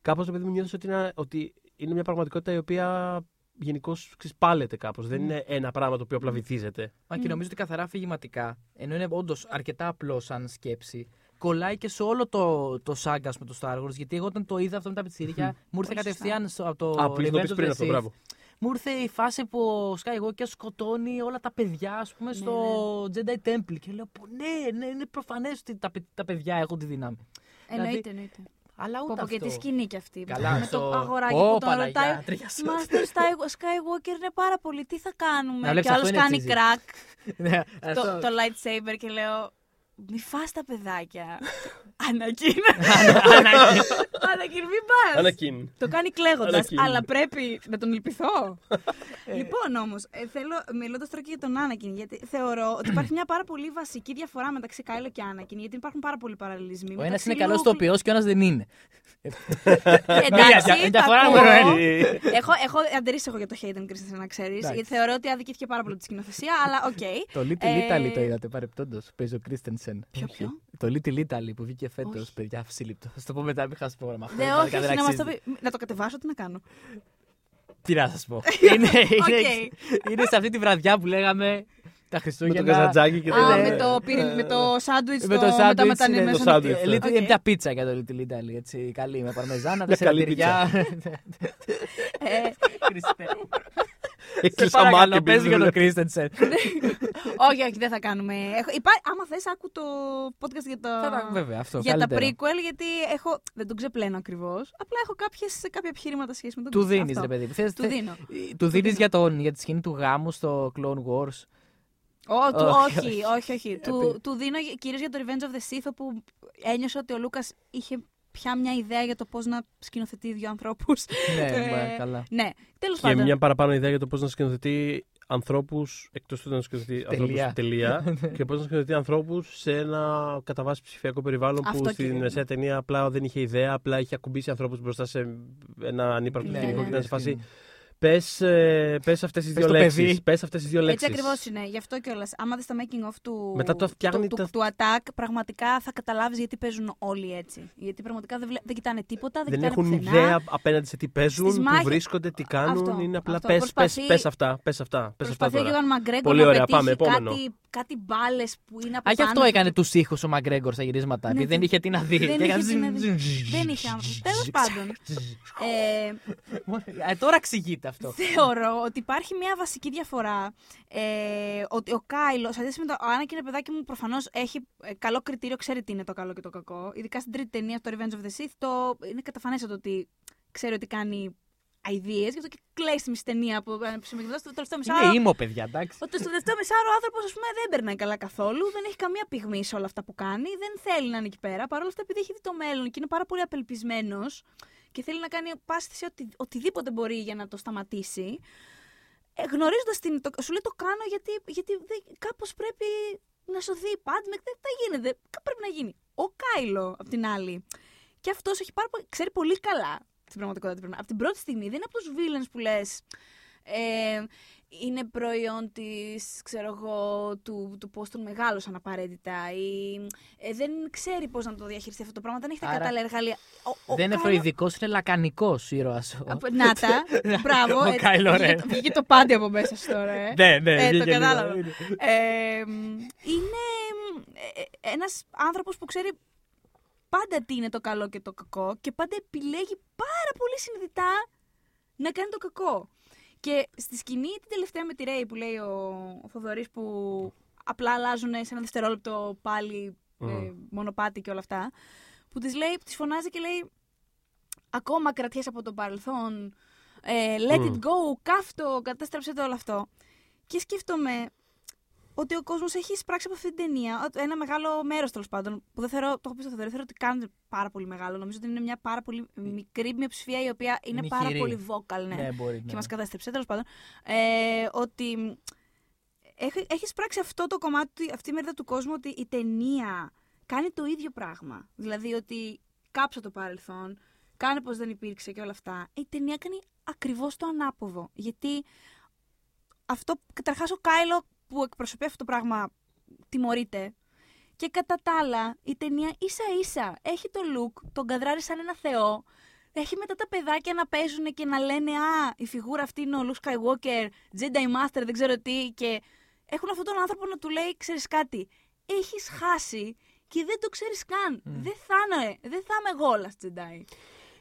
Κάπως, ρε παιδί μου, νιώθεις ότι, είναι- ότι είναι μια πραγματικότητα η οποία γενικώς πάλεται κάπως. Δεν είναι ένα πράγμα το οποίο απλά βυθίζεται. Μα και νομίζω ότι καθαρά αφηγηματικά, ενώ είναι όντως αρκετά απλό σαν σκέψη, κολλάει και σε όλο το, το σάγκα με το Star Wars. Γιατί εγώ όταν το είδα αυτό με τα πιτσιρίκια, μου ήρθε Πολύ κατευθείαν στο, από το. Α, που ήθελα να το Revenge πεις of πριν the αυτό, Sith. μπράβο. Μου ήρθε η φάση που ο Skywalker σκοτώνει όλα τα παιδιά, ας πούμε, Ναι, στο Jedi Temple. Και λέω, «Πω, ναι, ναι, είναι προφανές ότι τα, παι- τα παιδιά έχουν τη δύναμη. Εννοείται, Δηλαδή, εννοείται. Αλλά Πω, ούτε πω, αυτό. και τη σκηνή κι αυτή. Καλά, με στο- το αγοράκι Πω, που τον Παναγιά, ρωτάει. τρίχιασα. Master Sky- Skywalker είναι πάρα πολύ. Τι θα Να κάνουμε. βλέπεις, Και ο αυτό άλλο είναι κάνει cheesy. crack Ναι, το, αυτό- το lightsaber και λέω. Μη φας τα παιδάκια. Ανακίν. Ανακίν, μην πας. Ανακίν. Το κάνει κλαίγοντας. Ανακοίνη. Αλλά πρέπει να τον λυπηθώ. λοιπόν όμως, θέλω, μιλώντας τώρα και για τον Άνακιν, γιατί θεωρώ ότι υπάρχει μια πάρα πολύ βασική διαφορά μεταξύ Κάιλο και Άνακιν, γιατί υπάρχουν πάρα πολλοί παραλληλισμοί. Ο ένας μεταξύ είναι καλός Luke- τοπιό και ο ένας δεν είναι. Εντάξει, Μία τα διαφορά ακούω. νούμερο ένα. έχω, έχω αντιρρήσεις εγώ για το Hayden Christensen, να ξέρεις. Εντάξει. Γιατί θεωρώ ότι αδικήθηκε πάρα πολύ τη σκηνοθεσία, αλλά οκ. Το Little Ε, Italy το είδατε παρεπτόντως. Παίζει ο Κρίστενσεν. Ποιο, ποιο; Το Little Italy που βγήκε φέτος, Όχι. παιδιά, σύλληπτο. Θα το πω μετά, μην χάσεις το πρόγραμμα. Αυτό Δεν, πραγματικά όχι, όχι, δεν να, μας το αξίζει. πει. να το κατεβάσω, τι να κάνω. Τι να σας πω. είναι, είναι, είναι σε αυτή τη βραδιά που λέγαμε τα Με το Χριστούγεννα. καζατζάκι και Α, το. με το, πυρη- με το σάντουιτς Με το, το με τα σάντουιτς μετα- είναι το μεσονυχτή- σάντουιτς, Little- Οκ. Είναι μια πίτσα για το Little Italy. Έτσι, καλή με παρμεζάνα, Μια τέσσερα καλή τυριά. Ε, Χριστέ. Σε Έκλεισα παρακαλώ, μάτι. πες για επειδή τον Κρίστενσεν. όχι, όχι, δεν θα κάνουμε. Έχω, υπά, άμα θες, άκου το podcast για, το, Θα τα- Βέβαια, αυτό. για τα καλύτερο. prequel, γιατί έχω, δεν τον ξεπλένω ακριβώς. Απλά έχω κάποιες, κάποια επιχειρήματα σχέση με τον Του Christensen. δίνεις, Αυτό. ρε παιδί. μου. Θες- Του θε- δίνω. Του δίνεις δίνω. για, τον- για τη σκηνή του γάμου στο Clone Wars; Ω, του- Όχι, όχι, όχι, όχι. του, του δίνω κυρίως για το Revenge of the Sith, όπου ένιωσα ότι ο Λούκας είχε πια μια ιδέα για το πώς να σκηνοθετεί δύο ανθρώπους. Ναι, μα, καλά. ναι, τέλος Και πάντων. μια παραπάνω ιδέα για το πώς να σκηνοθετεί ανθρώπους εκτός του να σκηνοθετεί Τελεία. ανθρώπους τελεία και πώς να σκηνοθετεί ανθρώπους σε ένα κατά βάση ψηφιακό περιβάλλον Αυτό που και- στην μεσαία ταινία απλά δεν είχε ιδέα, απλά είχε ακουμπήσει ανθρώπους μπροστά σε ένα ανύπαρκτο Ναι, σκηνικό ναι. και ήταν σε φάση. Πες πες αυτές τις δύο το λέξεις. παιδί. Πες αυτές τις δύο λέξεις. Έτσι ακριβώς είναι. Γι' αυτό κιόλας. Άμα δεις τα making of του, Μετά το φτιάχνει του, τα- του, του attack, πραγματικά θα καταλάβεις γιατί παίζουν όλοι έτσι. Γιατί πραγματικά δεν, βλέ... δεν κοιτάνε τίποτα, δεν, Δεν κοιτάνε έχουν πουθενά. ιδέα απέναντι σε τι παίζουν, Στις που μάχες- βρίσκονται, τι κάνουν. Αυτό, είναι απλά αυτό. πες, Προσπαθεί- πες, πες αυτά, πες αυτά, πες αυτά Προσπαθεί ο τώρα. Γιώργο Μαγκρέγκορ Πολύ να ωραία, πετύχει πάμε, επόμενο. κάτι, κάτι μπάλες που είναι από Α, γι' πάνω αυτό και έκανε του- τους ήχους ο Μαγκρέγκορ στα γυρίσματα. Ναι, Επειδή δεν δεν- είχε τι να δει. Δεν Και είχε έκανε τι να ζζζ, δει. ζζζ. Δεν είχε άνθρωπο. Τέλος πάντων. ε, Ε, Τώρα εξηγείται αυτό. θεωρώ ότι υπάρχει μια βασική διαφορά. Ε, ότι ο Κάιλος, σε αντίθεση με το Άννα είναι παιδάκι μου, προφανώς έχει ε, καλό κριτήριο, ξέρει τι είναι το καλό και το κακό. Ειδικά στην τρίτη ταινία, το Revenge of the Sith, το, είναι καταφανέστατο ότι ξέρει ότι κάνει αηδίε. Γι' αυτό και κλαίει στη μισή ταινία που ε, συμμετέχει στο τελευταίο μισάωρο. Είναι ήμο, παιδιά, εντάξει. Ότι στο τελευταίο μισάωρο ο άνθρωπος, ας πούμε, δεν περνάει καλά καθόλου, δεν έχει καμία πυγμή σε όλα αυτά που κάνει, δεν θέλει να είναι εκεί πέρα. Παρ' όλα αυτά, επειδή έχει δει το μέλλον και είναι πάρα πολύ απελπισμένος και θέλει να κάνει πάση θυσία οτι, οτιδήποτε μπορεί για να το σταματήσει. Ε, Γνωρίζοντας την. Το, σου λέει το κάνω γιατί, γιατί κάπως πρέπει να σωθεί η Πάντμε. Δεν θα γίνεται. Κάπου πρέπει να γίνει. Ο Κάιλο, απ' την άλλη. Και αυτός έχει πάρα πολύ, ξέρει πολύ καλά την πραγματικότητα. Από την πρώτη στιγμή δεν είναι από τους villains που λες. Ε, είναι προϊόν της, ξέρω εγώ, του, του πώς τον μεγάλωσαν απαραίτητα ή ε, δεν ξέρει πώς να το διαχειριστεί αυτό το πράγμα, δεν έχει τα Άρα, κατάλληλα εργαλεία. Ο- ο Δεν είναι Kylo- φροηδικό, είναι λακανικός ήρωας. Από- Να τα, μπράβο. Ο ε, Kylo βγήκε Ren. το- Βγήκε το πάντι από μέσα σου τώρα, ε. Ναι, ναι, Ε, το βγήκε λίγο. κατάλαβα. Είναι- Ε, μ, είναι ε, ε, ένας άνθρωπος που ξέρει πάντα τι είναι το καλό και το κακό και πάντα επιλέγει πάρα πολύ συνειδητά να κάνει το κακό. Και στη σκηνή την τελευταία με τη Ρέη που λέει ο, ο Θοδωρής που απλά αλλάζουν σε ένα δευτερόλεπτο πάλι ε, Μμ. μονοπάτι και όλα αυτά που της λέει, της φωνάζει και λέει ακόμα κρατιέσαι από το παρελθόν ε, let Μμ. it go, κάφτο, κατέστρεψε το όλο αυτό. Και σκέφτομαι ότι ο κόσμος έχει εισπράξει από αυτή την ταινία ότι ένα μεγάλο μέρος τέλος πάντων. Που δεν θεωρώ, το έχω πει στο Θεοδωρή, θεωρώ ότι κάνουν πάρα πολύ μεγάλο. Νομίζω ότι είναι μια πάρα πολύ μικρή μειοψηφία η οποία είναι, Είναι πάρα ηχηρή. πολύ vocal, ναι. Ναι, μπορεί. Και ναι. μας κατέστρεψε τέλος πάντων. Ε, ότι μ, έχει, έχει εισπράξει αυτό το κομμάτι, αυτή η μερίδα του κόσμου ότι η ταινία κάνει το ίδιο πράγμα. Δηλαδή ότι κάψα το παρελθόν, κάνε πως δεν υπήρξε και όλα αυτά. Η ταινία κάνει ακριβώς το ανάποδο. Γιατί αυτό, καταρχάς ο Κάιλο που εκπροσωπεί αυτό το πράγμα τιμωρείται. Και κατά τα άλλα, η ταινία ίσα ίσα έχει το look, τον καδράρει σαν ένα θεό. Έχει μετά τα παιδάκια να παίζουν και να λένε Α, η φιγούρα αυτή είναι ο Luke Skywalker, Jedi Master, δεν ξέρω τι. Και έχουν αυτόν τον άνθρωπο να του λέει: Ξέρεις κάτι, έχεις χάσει και δεν το ξέρεις καν. Δεν θα είναι, δεν θα είμαι εγώ όλα Jedi.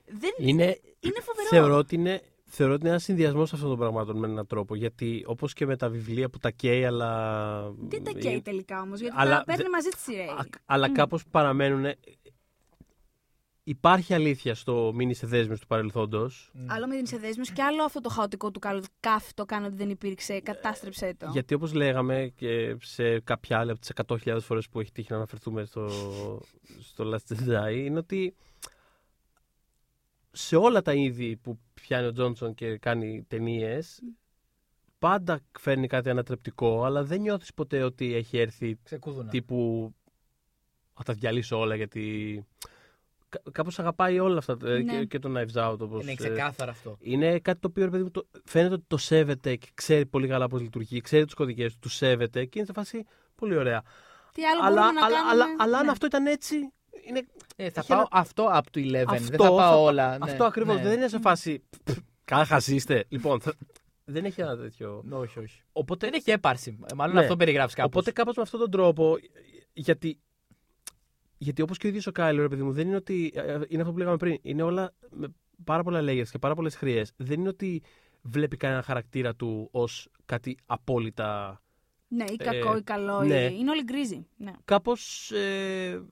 Δεν, Είναι, είναι φοβερό. θεωρώ ότι είναι, θεωρώ ότι είναι ένας συνδυασμός αυτών των πραγμάτων με έναν τρόπο. Γιατί όπως και με τα βιβλία που τα καίει, αλλά. Δεν τα καίει τελικά όμως, γιατί Αλλά τα παίρνει δε- μαζί της η Ρέη. Α- αλλά Μμ. κάπως παραμένουν. Υπάρχει αλήθεια στο μήνυ σε δέσμες του παρελθόντος. Άλλο με την Ισεδέσμιο και άλλο αυτό το χαοτικό του κάλου. Κάφ το κάνω ότι δεν υπήρξε, κατάστρεψε το. Γιατί όπως λέγαμε και σε κάποια άλλη από τις 100.000 φορές που έχει τύχει να αναφερθούμε στο, στο Last Jedi είναι ότι σε όλα τα είδη που πιάνει ο Τζόνσον και κάνει ταινίες, πάντα φέρνει κάτι ανατρεπτικό αλλά δεν νιώθεις ποτέ ότι έχει έρθει Ξεκούδουνα. τύπου θα τα διαλύσω όλα γιατί κα- κάπως αγαπάει όλα αυτά ε, Ναι. και, και το Knives Out όπως, Είναι ε, ξεκάθαρο αυτό. είναι κάτι το οποίο ρε παιδί μου, το, φαίνεται ότι το σέβεται και ξέρει πολύ καλά πώς λειτουργεί, ξέρει του κωδικές του, του σέβεται και είναι σε φάση πολύ ωραία. Τι άλλο αλλά, μπορούμε να αλλά, κάνουμε; αλλά, αλλά αν ναι. αυτό ήταν έτσι. Είναι, Ε, θα Έχει πάω ένα- αυτό από το 11. δεν αυτό, θα πάω θα- όλα. ναι, αυτό ακριβώς. ναι. Δεν είναι σε φάση. Κάχας είστε. Λοιπόν, θα- δεν έχει ένα τέτοιο. Όχι, όχι. Οπότε, Δεν έχει έπαρση. Ε, Μάλλον Ναι. αυτό περιγράφεις κάπως. οπότε κάπως με αυτόν τον τρόπο. Γιατί, γιατί όπως και ο ίδιος ο Κάιλο, ρε παιδί μου, δεν είναι ότι. ε, ε, Είναι αυτό που λέγαμε πριν. Είναι όλα με πάρα πολλά layers και πάρα πολλές χρειές. Δεν είναι ότι βλέπει κανένα χαρακτήρα του ως κάτι απόλυτα Ναι, ή κακό Ε, ή καλό. ναι. Ή... Είναι όλοι γκρίζοι. Ναι. κάπως ε,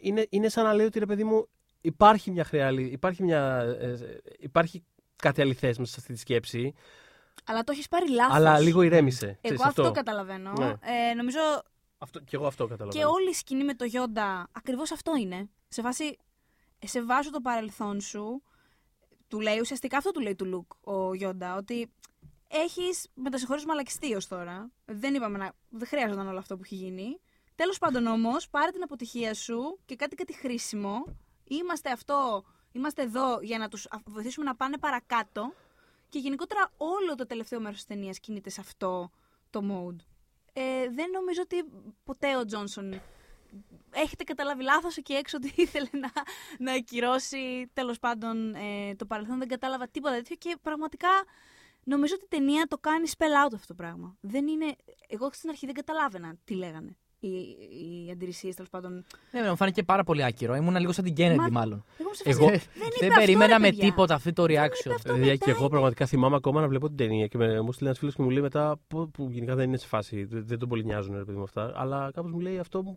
είναι, είναι σαν να λέει ότι ρε παιδί μου υπάρχει μια χρειά, αλη- υπάρχει, μια, ε, υπάρχει κάτι αληθές μέσα σε αυτή τη σκέψη, Αλλά το έχεις πάρει λάθος. αλλά λίγο ηρέμησε. Εγώ Ξέρεις, αυτό, καταλαβαίνω. Ναι. Ε, νομίζω αυτό. Και εγώ αυτό και καταλαβαίνω. όλη η σκηνή με το Γιόντα ακριβώς αυτό είναι. Σε βάση. Σε βάζω το παρελθόν σου. Του λέει ουσιαστικά αυτό του λέει του Λουκ ο Γιόντα. Ότι έχεις με τα συγχωρείς μαλακιστεί ως τώρα. Δεν είπαμε να. Δεν χρειάζονταν όλο αυτό που έχει γίνει. Τέλος πάντων όμως, πάρε την αποτυχία σου και κάτι κάτι χρήσιμο. Είμαστε αυτό. Είμαστε εδώ για να τους βοηθήσουμε να πάνε παρακάτω. Και γενικότερα όλο το τελευταίο μέρος της ταινίας κινείται σε αυτό το mode. Ε, δεν νομίζω ότι ποτέ ο Τζόνσον έχετε καταλάβει λάθος εκεί έξω ότι ήθελε να, να ακυρώσει τέλος πάντων ε, το παρελθόν. Δεν κατάλαβα τίποτα τέτοιο και πραγματικά νομίζω ότι η ταινία το κάνει spell out αυτό το πράγμα. Δεν είναι... Εγώ στην αρχή δεν καταλάβαινα τι λέγανε οι, οι αντιρρησίες τέλος πάντων. Ναι, μου φάνηκε πάρα πολύ άκυρο. Ήμουν λίγο σαν την Kennedy, Μα- μάλλον. Εγώ, ήμουν σε Εγώ- φάση, δεν, είπε Δεν αυτό, περίμενα ρε, με παιδιά. τίποτα αυτό το είπε reaction. αυτό. Δηλαδή μετά και εγώ είναι- πραγματικά θυμάμαι ακόμα να βλέπω την ταινία και με, μου στείλει ένας φίλος και μου λέει μετά που, που γενικά δεν είναι σε φάση, δεν, δεν τον πολύ νοιάζουν ρε παιδί μου αυτά, αλλά κάπως μου λέει αυτό μου-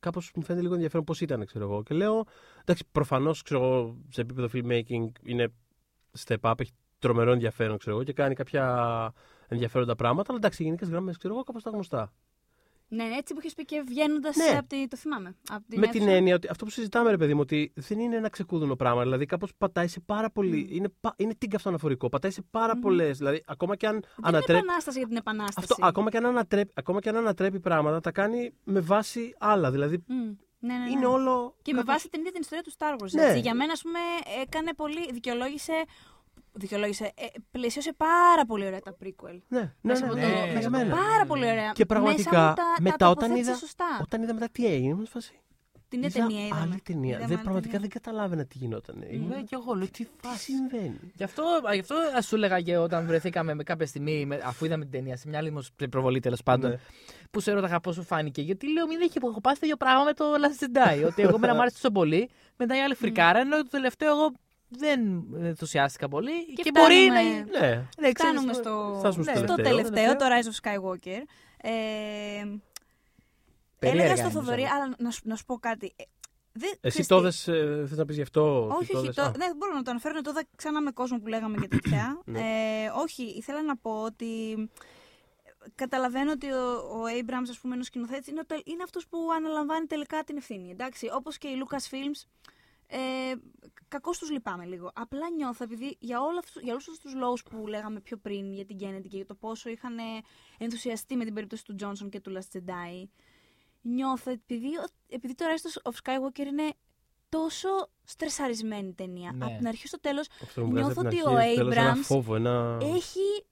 κάπως μου φαίνεται λίγο ενδιαφέρον πώς ήταν ξέρω εγώ και λέω εντάξει προφανώς ξέρω εγώ σε επίπεδο filmmaking είναι step up, έχει τρομερό ενδιαφέρον ξέρω εγώ και κάνει κάποια ενδιαφέροντα πράγματα αλλά εντάξει γενικές γραμμές ξέρω εγώ κάπως τα γνωστά. Ναι, ναι, έτσι που είχες πει και βγαίνοντας Ναι. από τη. Το θυμάμαι. Από την με την αίθουσα. έννοια ότι αυτό που συζητάμε, ρε παιδί μου, ότι δεν είναι ένα ξεκούδουνο πράγμα. Δηλαδή, κάπως πατάει σε πάρα πολύ. Είναι, πα- είναι τίγκα αυτό αναφορικό. Πατάει σε πάρα Μμμ. πολλές. Δηλαδή, ακόμα και αν Δεν ανατρέπει. είναι επανάσταση για την επανάσταση. Αυτό, ακόμα, και αν ανατρέπει, ακόμα και αν ανατρέπει πράγματα, τα κάνει με βάση άλλα. Δηλαδή, Μμ. Ναι, ναι, ναι. είναι όλο. Και με κάπως- βάση την ίδια την ιστορία του Star Wars. Ναι. Έτσι. Για μένα, ας πούμε, έκανε πολύ. δικαιολόγησε δικαιολόγησε. Ε, πλαισίωσε πάρα πολύ ωραία τα prequel. Ναι, ναι, Μέσα ναι, από ναι, το- ναι, μέσα για από μένα. το- Πάρα πολύ ωραία. Και πραγματικά, Μέσα μου τα, μετά τα όταν τοποθέτησε είδα- Σωστά. Όταν είδα μετά τι έγινε, ήμουν σε φάση. Την ίδια είδα ταινία είδαμε. Άλλη ταινία. Είδαμε Δεν, άλλη πραγματικά ταινία. δεν καταλάβαινα τι γινόταν. Ναι, και εγώ λέω τι Τι φάση. συμβαίνει; Γι' αυτό, γι αυτό ας σου έλεγα και όταν βρεθήκαμε με κάποια στιγμή, με- αφού είδαμε την ταινία, σε μια άλλη δημοσ- προβολή τέλος πάντων, Ναι. που σε ρώταγα πώς σου φάνηκε. Γιατί λέω, μην έχει έχω πάθει το ίδιο πράγμα με το Last Jedi. ότι εγώ μένα μου άρεσε τόσο πολύ, μετά οι άλλοι φρικάραν, ενώ το τελευταίο εγώ δεν ενθουσιάστηκα πολύ. Και, Και μπορεί να. φτάνουμε- είναι- Ναι, Ναι, ξέρεις, Φτάνουμε στο, Φτάσουμε στο στο τελευταίο. τελευταίο, το Rise of Skywalker. Ε, Περίεργα έλεγα στο είναι, Θοδωρή, πιστεύω. αλλά να, σου- να σου πω κάτι. Ε, δεν, Εσύ ξέρεις το τι, δες, ε, θες να πεις γι' αυτό. Όχι, τι το όχι. δες; Το, Α, ναι, μπορώ να το αναφέρω. Το είδα ξανά με κόσμο που λέγαμε και τέτοια. Ναι. ε, όχι, ήθελα να πω ότι καταλαβαίνω ότι ο, ο Abrams, ας πούμε, ο σκηνοθέτης, είναι, ο τελ- είναι αυτός που αναλαμβάνει τελικά την ευθύνη. Εντάξει, όπως και οι Lucasfilms, ε, κακώς τους λυπάμαι λίγο. Απλά νιώθω, επειδή για, όλα αυτούς, για όλους αυτούς τους λόγους που λέγαμε πιο πριν για την Kennedy και για το πόσο είχαν ε, ενθουσιαστεί με την περίπτωση του Johnson και του Last Jedi, νιώθω, επειδή, επειδή το Rise of Skywalker είναι τόσο στρεσαρισμένη ταινία. Ναι. Από την αρχή στο τέλος Αυτό μου βγάζει νιώθω από την ότι αρχή, ο τέλος, ένα Abrams φόβο, ένα... έχει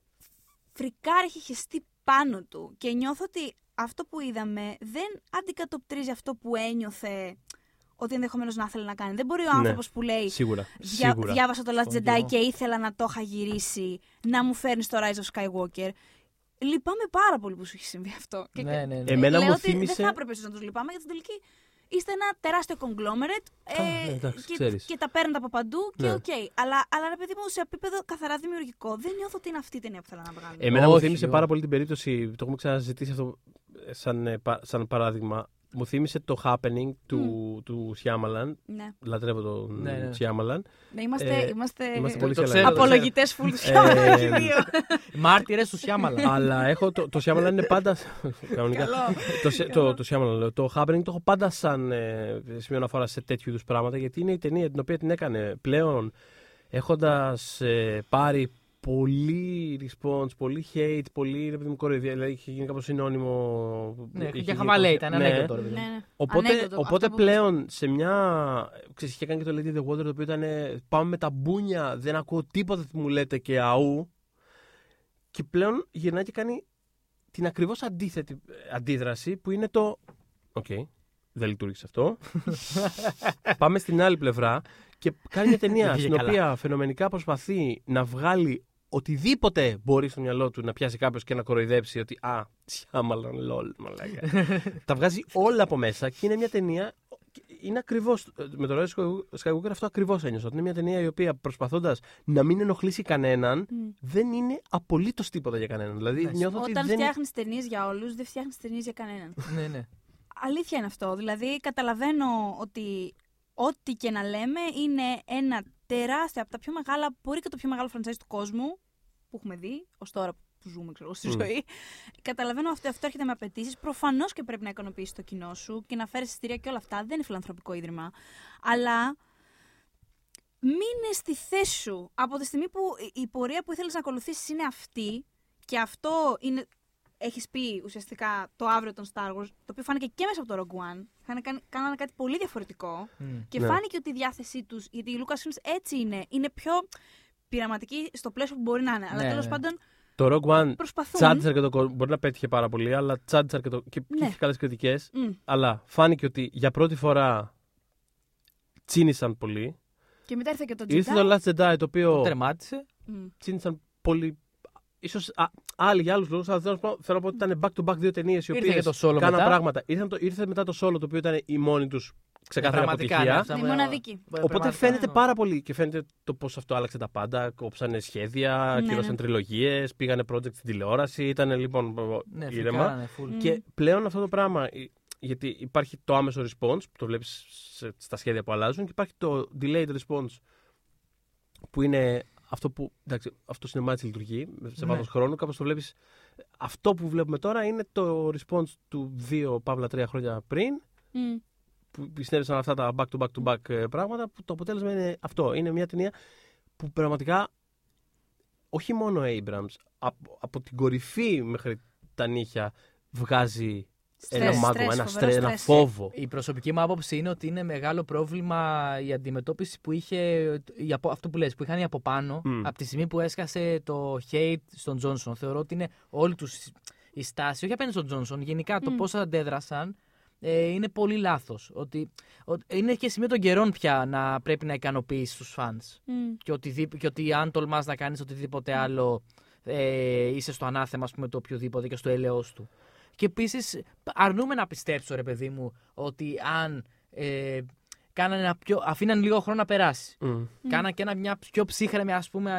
φρικάρει, έχει χεστεί πάνω του. Και νιώθω ότι αυτό που είδαμε δεν αντικατοπτρίζει αυτό που ένιωθε ότι ενδεχομένως να ήθελε να κάνει. Δεν μπορεί ο Ναι. άνθρωπος που λέει Σίγουρα, «Δια- σίγουρα. Διάβασα το Last Συμφωνώ Jedi κι εγώ. και ήθελα να το είχα γυρίσει να μου φέρνει το Rise of Skywalker. Λυπάμαι πάρα πολύ που σου έχει συμβεί αυτό. Και- Ναι, ναι, ναι. Εμένα λέω μου ότι θύμισε- Δεν θα έπρεπε εσείς να τους λυπάμαι, γιατί στην τελική είστε ένα τεράστιο conglomerate Α, ε, ναι, εντάξει, και, ξέρεις. και τα παίρνετε από παντού και Ναι. οκ. Αλλά, αλλά ρε παιδί μου, σε επίπεδο καθαρά δημιουργικό, δεν νιώθω ότι είναι αυτή η ταινία που θέλω να βγάλω. Εμένα μου Όχι, θύμισε όχι. πάρα πολύ την περίπτωση, το έχουμε ξαναζητήσει αυτό ε, σαν, ε, πα- σαν παράδειγμα. Μου θύμισε το happening του, του Σιάμαλαν. ναι. Λατρεύω τον Ναι, ναι. Σιάμαλαν. ναι, είμαστε, Ε, είμαστε, είμαστε το πολύ ξέρω, καλά. το ξέρω. απολογητέ full του Ε, Σιάμαλα και οι δύο. Μάρτυρες του Σιάμαλα. Αλλά έχω το, το Σιάμαλαν είναι πάντα. κανονικά. το, Σι- το, το Shyamalan, λέω. Το happening το έχω πάντα σαν ε, σημείο αναφορά σε τέτοιου είδους πράγματα γιατί είναι η ταινία την οποία την έκανε πλέον έχοντας πάρει πολύ response, πολύ hate, πολύ ρε παιδί μου κοροϊδία. Δηλαδή είχε γίνει κάπως συνώνυμο. Ναι, είχε και γίνει χαβαλέ κάπως- ήταν, ναι. ανέκδοτο. ρε παιδί Ναι, μου. ναι. Οπότε, Ανέκδοτο, οπότε αυτό που πλέον σε μια. Ξέρεις, είχε κάνει και το Lady in the Water το οποίο ήταν ε, Πάμε με τα μπούνια, δεν ακούω τίποτα τι μου λέτε και αού. Και πλέον γυρνάει και κάνει την ακριβώς αντίθετη ε, αντίδραση που είναι το. Οκ, δεν λειτούργησε αυτό. Πάμε στην άλλη πλευρά και κάνει μια ταινία Δεν πήγε στην καλά. οποία φαινομενικά προσπαθεί να βγάλει οτιδήποτε μπορεί στο μυαλό του να πιάσει κάποιος και να κοροϊδέψει ότι Α, Shyamalan, lol, μαλάκα. Τα βγάζει όλα από μέσα και είναι μια ταινία. Είναι ακριβώς. Με το Rise of Skywalker αυτό ακριβώς ένιωσα. Ότι είναι μια ταινία η οποία προσπαθώντας να μην ενοχλήσει κανέναν, Μμ. δεν είναι απολύτως τίποτα για κανέναν. Δηλαδή Ναι. νιώθω ότι Όταν δεν. φτιάχνεις ταινίες για όλους, δεν φτιάχνεις ταινίες για κανέναν. Ναι, ναι. Αλήθεια είναι αυτό. Δηλαδή, καταλαβαίνω ότι ό,τι και να λέμε είναι ένα τεράστιο από τα πιο μεγάλα, μπορεί και το πιο μεγάλο franchise του κόσμου που έχουμε δει ως τώρα που ζούμε ξέρω, στη Μμ. ζωή. Καταλαβαίνω αυτό, αυτό έρχεται με απαιτήσεις. Προφανώς και πρέπει να ικανοποιήσεις το κοινό σου και να φέρεις εισιτήρια και όλα αυτά. Δεν είναι φιλανθρωπικό ίδρυμα. Αλλά μείνε στη θέση σου. Από τη στιγμή που η- η πορεία που ήθελες να ακολουθήσεις είναι αυτή και αυτό είναι έχεις πει ουσιαστικά το αύριο των Star Wars, το οποίο φάνηκε και μέσα από το Rogue One. Είχαν κάνει, κάνανε κάτι πολύ διαφορετικό. Μμ. Και Ναι. φάνηκε ότι η διάθεσή τους, γιατί η Lucasfilms έτσι είναι, είναι πιο πειραματική στο πλαίσιο που μπορεί να είναι. Αλλά Ναι, τέλος ναι. πάντων Το Rogue One προσπαθούν. τσάντισε και το κόσμο. Μπορεί να πέτυχε πάρα πολύ, αλλά τσάντισε και, το... και, και Ναι. είχε καλές κριτικές. Μμ. Αλλά φάνηκε ότι για πρώτη φορά τσίνησαν πολύ. Και μετά ήρθε και το Jedi. Ήρθε το Last Jedi το οποίο Τερμάτισε. Μμ. τσίνησαν πολύ. Ίσως α, άλλοι για άλλους λόγους, αλλά θέλω να πω- θέλω να πω ότι ήταν back to back δύο ταινίες οι Ήρθε οποίες και το solo κάναν μετά. πράγματα. Ήρθε, το, ήρθε μετά το solo το οποίο ήταν η μόνη τους ξεκάθαρη Πραγματικά, αποτυχία. ναι, αυτά Η που- μοναδική. Οπότε πραγματικά. φαίνεται ναι. πάρα πολύ και φαίνεται το πώς αυτό άλλαξε τα πάντα. Κόψανε σχέδια, Ναι, κυρώσαν ναι. τριλογίες, πήγανε project στην τηλεόραση. Ήταν λοιπόν Ναι, ήρεμα. φρικάρανε, full. Μμ. Και πλέον αυτό το πράγμα, ε, γιατί υπάρχει το άμεσο response, που το βλέπεις σε- στα σχέδια που αλλάζουν, και υπάρχει το delayed response, που είναι αυτό που, εντάξει, αυτό cinema έτσι λειτουργεί, σε Ναι. βάθος χρόνου, κάπως το βλέπεις, αυτό που βλέπουμε τώρα είναι το response του δύο, παύλα, τρία χρόνια πριν, Μμ. που συνέβησαν αυτά τα back to back to back ε, πράγματα, που το αποτέλεσμα είναι αυτό. Είναι μια ταινία που πραγματικά, όχι μόνο ο Abrams, από, από την κορυφή μέχρι τα νύχια βγάζει Στρες, ένα μάγμα, στρες, ένα, φοβερό στρε, ένα στρες. φόβο. Η προσωπική μου άποψη είναι ότι είναι μεγάλο πρόβλημα η αντιμετώπιση που είχε. η απο- αυτό που λες, που είχαν οι από πάνω Μμ. από τη στιγμή που έσκασε το hate στον Τζόνσον. Θεωρώ ότι είναι όλη τους η στάση, όχι απέναντι στον Τζόνσον, γενικά το Μμ. πώς αντέδρασαν ε, είναι πολύ λάθος. Ότι, ότι είναι και σημείο των καιρών πια να πρέπει να ικανοποιήσεις τους fans. Μμ. Και, οτιδήποτε, και ότι αν τολμάς να κάνεις οτιδήποτε άλλο, ε, είσαι στο ανάθεμα, ας πούμε, το οποιοδήποτε και στο έλεος του. Και επίσης, αρνούμε να πιστέψω, ρε παιδί μου, ότι αν ε, κάνανε ένα πιο, αφήναν λίγο χρόνο να περάσει. Μμ. Κάναν και ένα, μια πιο ψύχρεμη ας πούμε,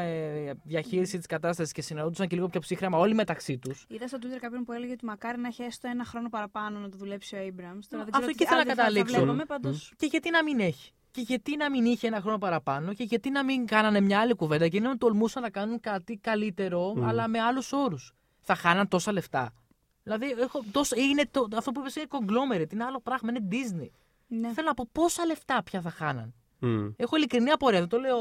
ε, διαχείριση της κατάστασης και συναντούσαν και λίγο πιο ψύχρεμα όλοι μεταξύ τους. Είδα στο Twitter κάποιον που έλεγε ότι μακάρι να έχει έστω ένα χρόνο παραπάνω να το δουλέψει ο Abrams. Τώρα δεν Αυτό ξέρω εκεί τι ήθελα άλλο να θα- θα καταλήξω. βλέπαμε, πάντως- Και γιατί να μην έχει; Και γιατί να μην είχε ένα χρόνο παραπάνω; Και γιατί να μην κάνανε μια άλλη κουβέντα και να τολμούσαν να κάνουν κάτι καλύτερο, Μμ. αλλά με άλλους όρους; Θα χάναν τόσα λεφτά. Δηλαδή, έχω τόσο, είναι το, αυτό που είπες είναι conglomerate, είναι άλλο πράγμα, είναι Disney. Ναι. Θέλω να πω πόσα λεφτά πια θα χάναν. Μμ. Έχω ειλικρινή απορία, δεν το λέω.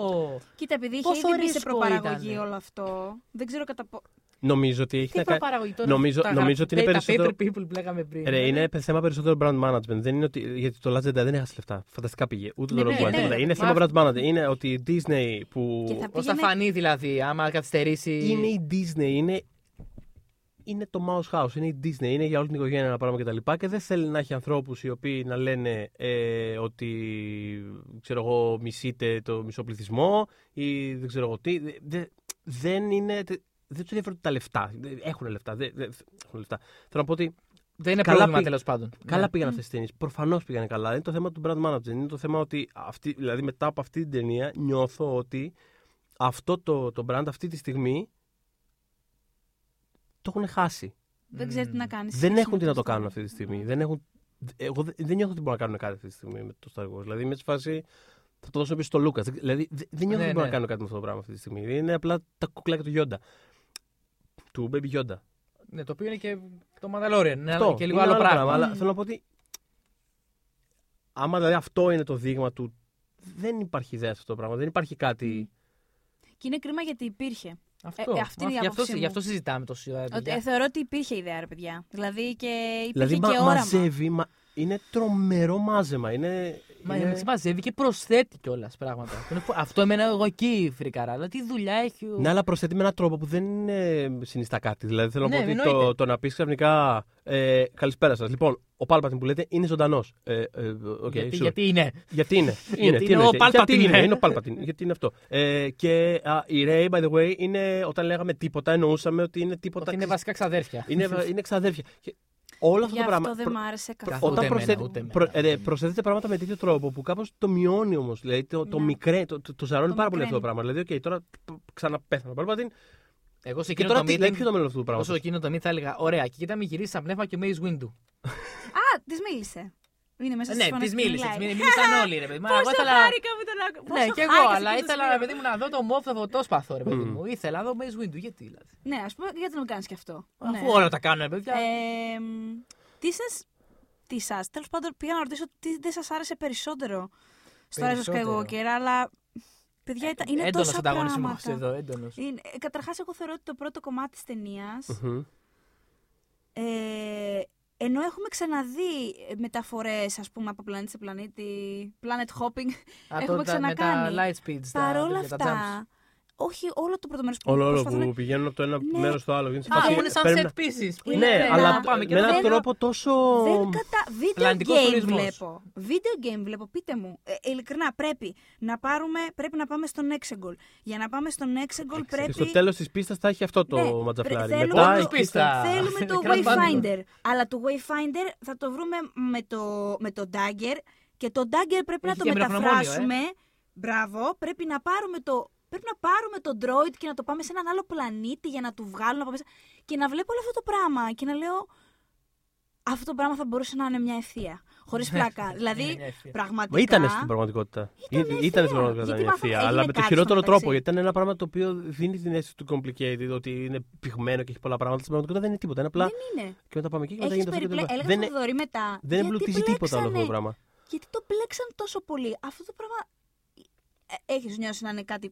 Κοίτα, επειδή είχε Πόσο ήδη μπει σε ρίσκο προπαραγωγή ήτανε. όλο αυτό, δεν ξέρω κατά πόσο. Νομίζω ότι έχει Τι να κάνει. προπαραγωγή τώρα. νομίζω- τα νομίζω ότι είναι τα περισσότερο- paper people που λέγαμε πριν. Ρε, είναι θέμα περισσότερο brand management. Δεν είναι ότι, γιατί το Last Jedi δεν έχασε λεφτά. Φανταστικά πήγε. Ούτε το Ναι, Rogue ναι, One. ναι. τίποτα. Είναι Μα- θέμα brand management. Είναι ότι η Disney που. Και θα Πώ θα πήγαινε- φανεί δηλαδή, άμα καθυστερήσει. Είναι η Disney. Είναι, είναι το Mouse House. Είναι η Disney. Είναι για όλη την οικογένεια ένα πράγμα κτλ. Και, τα λοιπά και δεν θέλει να έχει ανθρώπους οι οποίοι να λένε ε, ότι ξέρω εγώ, μισείτε το μισό πληθυσμό ή δεν ξέρω εγώ τι. Δε- δε- δεν είναι. Δεν τους ενδιαφέρουν τα λεφτά. Έχουν λεφτά. Δεν, δεν- έχουν λεφτά. Θέλω να πω ότι Δεν είναι Καλά πρόβλημα πει- τέλος πάντων. Καλά Ναι. πήγαν αυτές τις ταινίες. Προφανώς πήγανε καλά. Είναι το θέμα του brand management. Είναι το θέμα ότι αυτή, δηλαδή μετά από αυτή την ταινία νιώθω ότι αυτό το, το brand αυτή τη στιγμή το έχουν χάσει. Δεν ξέρει τι να κάνεις. Δεν έχουν τι να το κάνουν αυτή τη στιγμή. Δεν, έχουν, εγώ δεν, δεν νιώθω ότι μπορούν να κάνουν κάτι αυτή τη στιγμή με το Star Wars. Δηλαδή είμαι σε φάση. Θα το δώσω πίσω στο Λούκα. Δηλαδή δεν δεν νιώθω Ναι, ότι μπορούν ναι. να κάνουν κάτι με αυτό το πράγμα αυτή τη στιγμή. Είναι απλά τα κουκλάκια του Γιόντα. Του Baby Yoda. Ναι, το οποίο είναι και το Mandalorian. Είναι Αυτό, και λίγο είναι άλλο πράγμα. Αλλά Mm. θέλω να πω ότι. Άμα δηλαδή αυτό είναι το δείγμα του. Δεν υπάρχει ιδέα σε αυτό το πράγμα. Δεν υπάρχει κάτι. Και είναι κρίμα γιατί υπήρχε. Αυτό. Ε, αυτή είναι η Γι' αυτό, άποψή γι' μου. αυτό συζητάμε τόση ώρα. Ότι, παιδιά. ε, θεωρώ ότι υπήρχε ιδέα, ρε παιδιά. Δηλαδή και υπήρχε Δηλαδή και μα, όραμα. μαζεύει. Μα, είναι τρομερό μάζεμα. Είναι, Μα είναι... είναι... μαζεύει και προσθέτει κιόλας πράγματα. Αυτό είναι φο- αυτό εμένα εγώ εκεί φρικαρά. Δηλαδή τι δουλειά έχει. ο- Ναι, αλλά προσθέτει με έναν τρόπο που δεν είναι συνιστά κάτι. Δηλαδή θέλω να Ναι, πω ότι εννοείται. το, το να πεις ξαφνικά. Ε, καλησπέρα σας. Λοιπόν, ο Πάλπατιν που λέτε είναι ζωντανός. Ε, ε, okay, γιατί, sure. γιατί είναι. Γιατί είναι. Γιατί είναι, τι είναι ο εννοείται. Palpatine. Γιατί είναι, είναι ο Palpatine. Γιατί είναι αυτό. Ε, και α, η Ray, by the way, είναι, όταν λέγαμε τίποτα, εννοούσαμε ότι είναι τίποτα. Ότι είναι ξε- βασικά ξαδέρφια. είναι, είναι ξαδέρφια. Και όλο αυτό Γι' το αυτό πράγμα. δεν προ- μ' άρεσε προ- καθόλου. Ούτε όταν εμένα, προσθέτει, ούτε εμένα. προ, ε, προσθέτετε πράγματα με τέτοιο τρόπο που κάπως το μειώνει όμως. Δηλαδή το, το Ναι. μικρέ, το, το, το ζαρώνει Το πάρα πολύ αυτό το μικραίνει. πράγμα. Δηλαδή, OK, τώρα π- ξαναπέθανε ο Palpatine. Εγώ σε Και εκείνο τώρα το τι, δηλαδή, meeting. ποιο είναι το μέλλον αυτού του Εγώ σε πράγματος; εκείνο το meeting θα έλεγα: Ωραία, και κοίτα, μην γυρίσεις σαν πνεύμα και ο Maze Windu. Α, της μίλησε. Είναι μέσα Ναι, στις φωνές της που μίλησες. μιλάει. της μίλησαν όλοι, ρε παιδί μου. Εγώ Πόσο ήθελα- χάρηκα που τον άκου- Ναι, πόσο και εγώ, χάρηκα αλλά σε εκείνο το ήθελα σημείο. ρε παιδί μου να δω το μόφ το φωτόσπαθο, ρε παιδί Μμμ. μου. Ήθελα να δω Maze Windu. Γιατί δηλαδή. Ναι, ας πούμε, γιατί να μην κάνεις και αυτό. Αφού Ναι. όλα τα κάνουν, ρε παιδιά. Ε, μ, τι σα. Τι σα. Τέλος πάντων, πήγα να ρωτήσω τι δεν σας άρεσε περισσότερο στο Rise of Περισσότερο. Skywalker, αλλά. Παιδιά, ήταν, είναι Έντονος τόσα ανταγωνισμός πράγματα. εδώ, έντονος. Είναι, καταρχάς, εγώ θεωρώ ότι το πρώτο κομμάτι της ταινίας. Μμμ. Ε, ενώ έχουμε ξαναδεί ε, μεταφορές, ας πούμε, από πλανήτη σε πλανήτη, planet hopping, έχουμε Με τα ξανακάνει. light speeds. τα- παρόλα τέτοια, τα jumps. αυτά, όχι όλο το πρώτο μέρος που Όλο, όλο προσπαθούν που πηγαίνουν από το ένα Ναι. μέρος στο άλλο. Είναι σε Α, φάση, που είναι σαν πρέπει set να- pieces. που Είναι Ναι, τρελά. αλλά να πάμε και με να έναν δεν- τρόπο τόσο. Δεν κατα... Video Πλανητικός game τουρισμός. βλέπω. Video game βλέπω, πείτε μου. Ε, ειλικρινά, πρέπει να, πάρουμε, πρέπει να πάμε στον Exegol. Για να πάμε στον Exegol Και πρέπει... στο τέλος της πίστας θα έχει αυτό το Ναι, ματζαφλάρι. πρε- Μετά θέλουμε εκεί το- πίστα. Θέλουμε το Crash Bandicoot. Wayfinder. Αλλά το Wayfinder θα το βρούμε με το, με το Dagger και το Dagger πρέπει Έχει να το και μυροφρονομόνιο, ε. μεταφράσουμε. Μπράβο, πρέπει να πάρουμε το. Πρέπει να πάρουμε το droid και να το πάμε σε έναν άλλο πλανήτη για να του βγάλουμε από μέσα. Και να βλέπω όλο αυτό το πράγμα και να λέω. Αυτό το πράγμα θα μπορούσε να είναι μια ευθεία. Χωρίς πλάκα. Είναι δηλαδή, μια ευθεία. πραγματικά. Μα ήταν στην πραγματικότητα. Ήταν Ήταν, ευθεία. ήταν στην πραγματικότητα Γιατί η μάθαμε- ευθεία. έγινε Αλλά με το κάτι χειρότερο στο μεταξύ. τρόπο. Γιατί ήταν ένα πράγμα το οποίο δίνει την αίσθηση του complicated, ότι είναι πυγμένο και έχει πολλά πράγματα. Στην πραγματικότητα δεν είναι τίποτα. Είναι απλά. Δεν είναι. Και μετά πάμε εκεί και μετά Έχεις γίνεται αυτό. και περιπλέ... το λοιπά. Έλεγα Δεν, στο Θοδωρή μετά. δεν γιατί εμπλουτίζει τίποτα όλο αυτό το μπλέξανε- πράγμα. Γιατί το μπλέξαν τόσο πολύ. Αυτό το πράγμα ε, έχεις νιώσει να είναι κάτι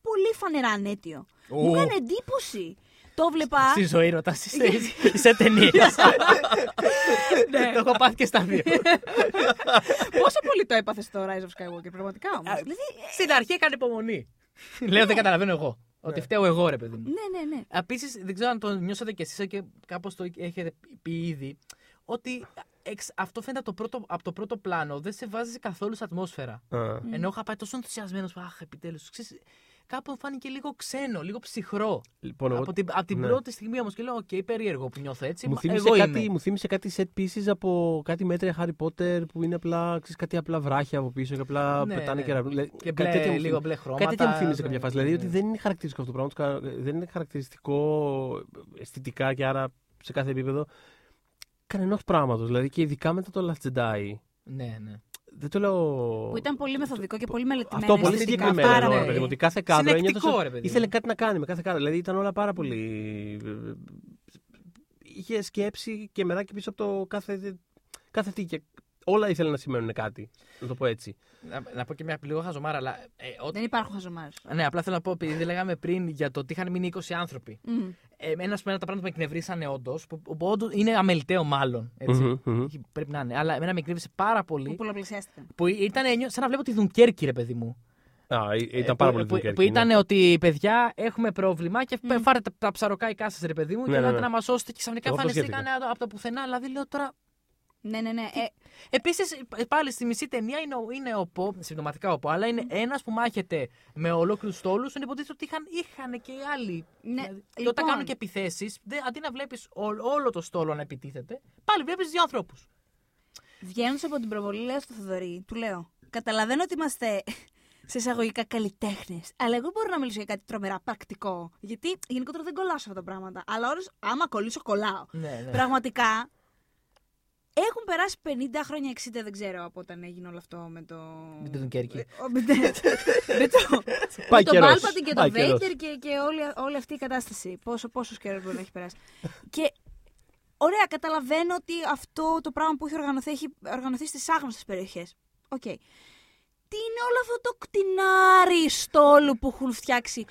πολύ φανερά ανέτειο. Μου Ου. έκανε εντύπωση. Το βλέπα. Στη ζωή ρωτάς, σε ταινίε. Ναι. Το έχω πάθει και στα δύο. Πόσο πολύ το έπαθες το Rise of Skywalker, πραγματικά όμως; Α, Δηλαδή, Στην αρχή έκανε υπομονή. Λέω δεν καταλαβαίνω εγώ. Ότι φταίω εγώ, ρε παιδί μου. ναι, ναι, ναι. Επίσης, δεν ξέρω αν το νιώσατε κι εσείς και κάπως το έχετε πει ήδη. Ότι εξ- αυτό φαίνεται από το, πρώτο, από το πρώτο πλάνο. Δεν σε βάζει καθόλου σε ατμόσφαιρα. Α. Ενώ είχα πάει τόσο ενθουσιασμένος που, αχ, επιτέλους. Κάπου μου φάνηκε λίγο ξένο, λίγο ψυχρό. Λοιπόν, εγώ- από την, από την ναι. πρώτη στιγμή όμως και λέω: Οκ, περίεργο που νιώθω έτσι. Μου μα θύμισε, εγώ κάτι, είμαι. μου θύμισε κάτι set pieces από κάτι μέτρια Harry Potter που είναι απλά, ξέρεις, κάτι απλά βράχια από πίσω και απλά Ναι, πετάνε ναι. κεραυνούς. Δηλαδή, Και κάτι μπλε, τέτοιο μου λίγο θύμισε. μπλε χρώματα. Κάτι τέτοιο μου θύμισε σε ναι, κάποια φάση. ναι, Δηλαδή ναι. ότι δεν είναι χαρακτηριστικό αυτό το πράγμα, δεν είναι χαρακτηριστικό αισθητικά και άρα σε κάθε επίπεδο κανενός πράγματος. Δηλαδή και ειδικά μετά το Last Jedi. Ναι, ναι. Δεν το λέω. Που ήταν πολύ μεθοδικό και πολύ μελετημένο. Αυτό πολύ αισθητικά, συγκεκριμένο. πάρα εννοώ, ρε πολύ. παιδί μου, Ότι κάθε κάδρο Συνεκτικό, ένιωθες- ρε παιδί μου. ήθελε κάτι να κάνει με κάθε κάδρο. Δηλαδή ήταν όλα πάρα πολύ. ε, Είχε σκέψη και μετά και πίσω από το κάθε, κάθε τι. Και όλα ήθελε να σημαίνουν κάτι. Να το πω έτσι. Να, να πω και μια λίγο χαζομάρα, αλλά. Ε, ό- Δεν υπάρχουν χαζομάρες. ναι, απλά θέλω να πω, επειδή λέγαμε πριν για το ότι είχαν μείνει 20 άνθρωποι. Μμ. Ε, ένα από τα πράγματα που με εκνευρίσανε όντως, που, που όντως είναι αμεληταίο μάλλον. Έτσι. Μμμ, μμμ. Πρέπει να είναι. Αλλά εμένα με εκνεύρισε πάρα Που πολύ. πολλαπλασιάστηκαν. Που ήταν ένιω- σαν να βλέπω τη Δουνκέρκη, ρε παιδί μου. Α, ή- Ε, ήταν πάρα που, πολύ που, Dunkerque, που ναι. ήταν ότι παιδιά έχουμε πρόβλημα και Μμ. φάρετε τα, τα ψαροκάικά σα, ρε παιδί μου, Ναι, και ναι, ελάτε ναι. να μας σώσετε. Και ξαφνικά Εγώ αυτό εμφανιστήκαν από το πουθενά. Δηλαδή λέω τώρα. Ναι, ναι, ναι. Ε, Επίσης, πάλι στη μισή ταινία είναι, ο- είναι ο Πο, συμπτωματικά ο Πο, αλλά είναι ένας που μάχεται με ολόκληρους στόλους. Είναι υποτίθεται ότι είχαν, είχαν και άλλοι. Ναι, Δηλαδή, και λοιπόν. όταν κάνουν και επιθέσεις, αντί να βλέπεις όλο το στόλο να επιτίθεται, πάλι βλέπεις δύο ανθρώπους. Βγαίνοντα από την προβολή, λέω στο Θοδωρή, του λέω: Καταλαβαίνω ότι είμαστε σε εισαγωγικά καλλιτέχνες, αλλά εγώ μπορώ να μιλήσω για κάτι τρομερά πρακτικό. Γιατί γενικότερα δεν κολλάω σε αυτά τα πράγματα. Αλλά ώρες, άμα κολλήσω, κολλάω. Ναι, ναι. Πραγματικά έχουν περάσει 50 χρόνια, 60 δεν ξέρω από όταν έγινε όλο αυτό με το. Με τη Δουνκέρκη. Ε, ο- Με, με το. Πάει με τον καιρός. Πάλπατιν και Πάει τον καιρός. Βέιτερ και, και όλη, όλη αυτή η κατάσταση. Πόσο, πόσος καιρός μπορεί να έχει περάσει. και ωραία, καταλαβαίνω ότι αυτό το πράγμα που έχει οργανωθεί έχει οργανωθεί στις άγνωστες περιοχές. Οκ. Τι είναι όλο αυτό το κτηνάρι στόλου που έχουν φτιάξει;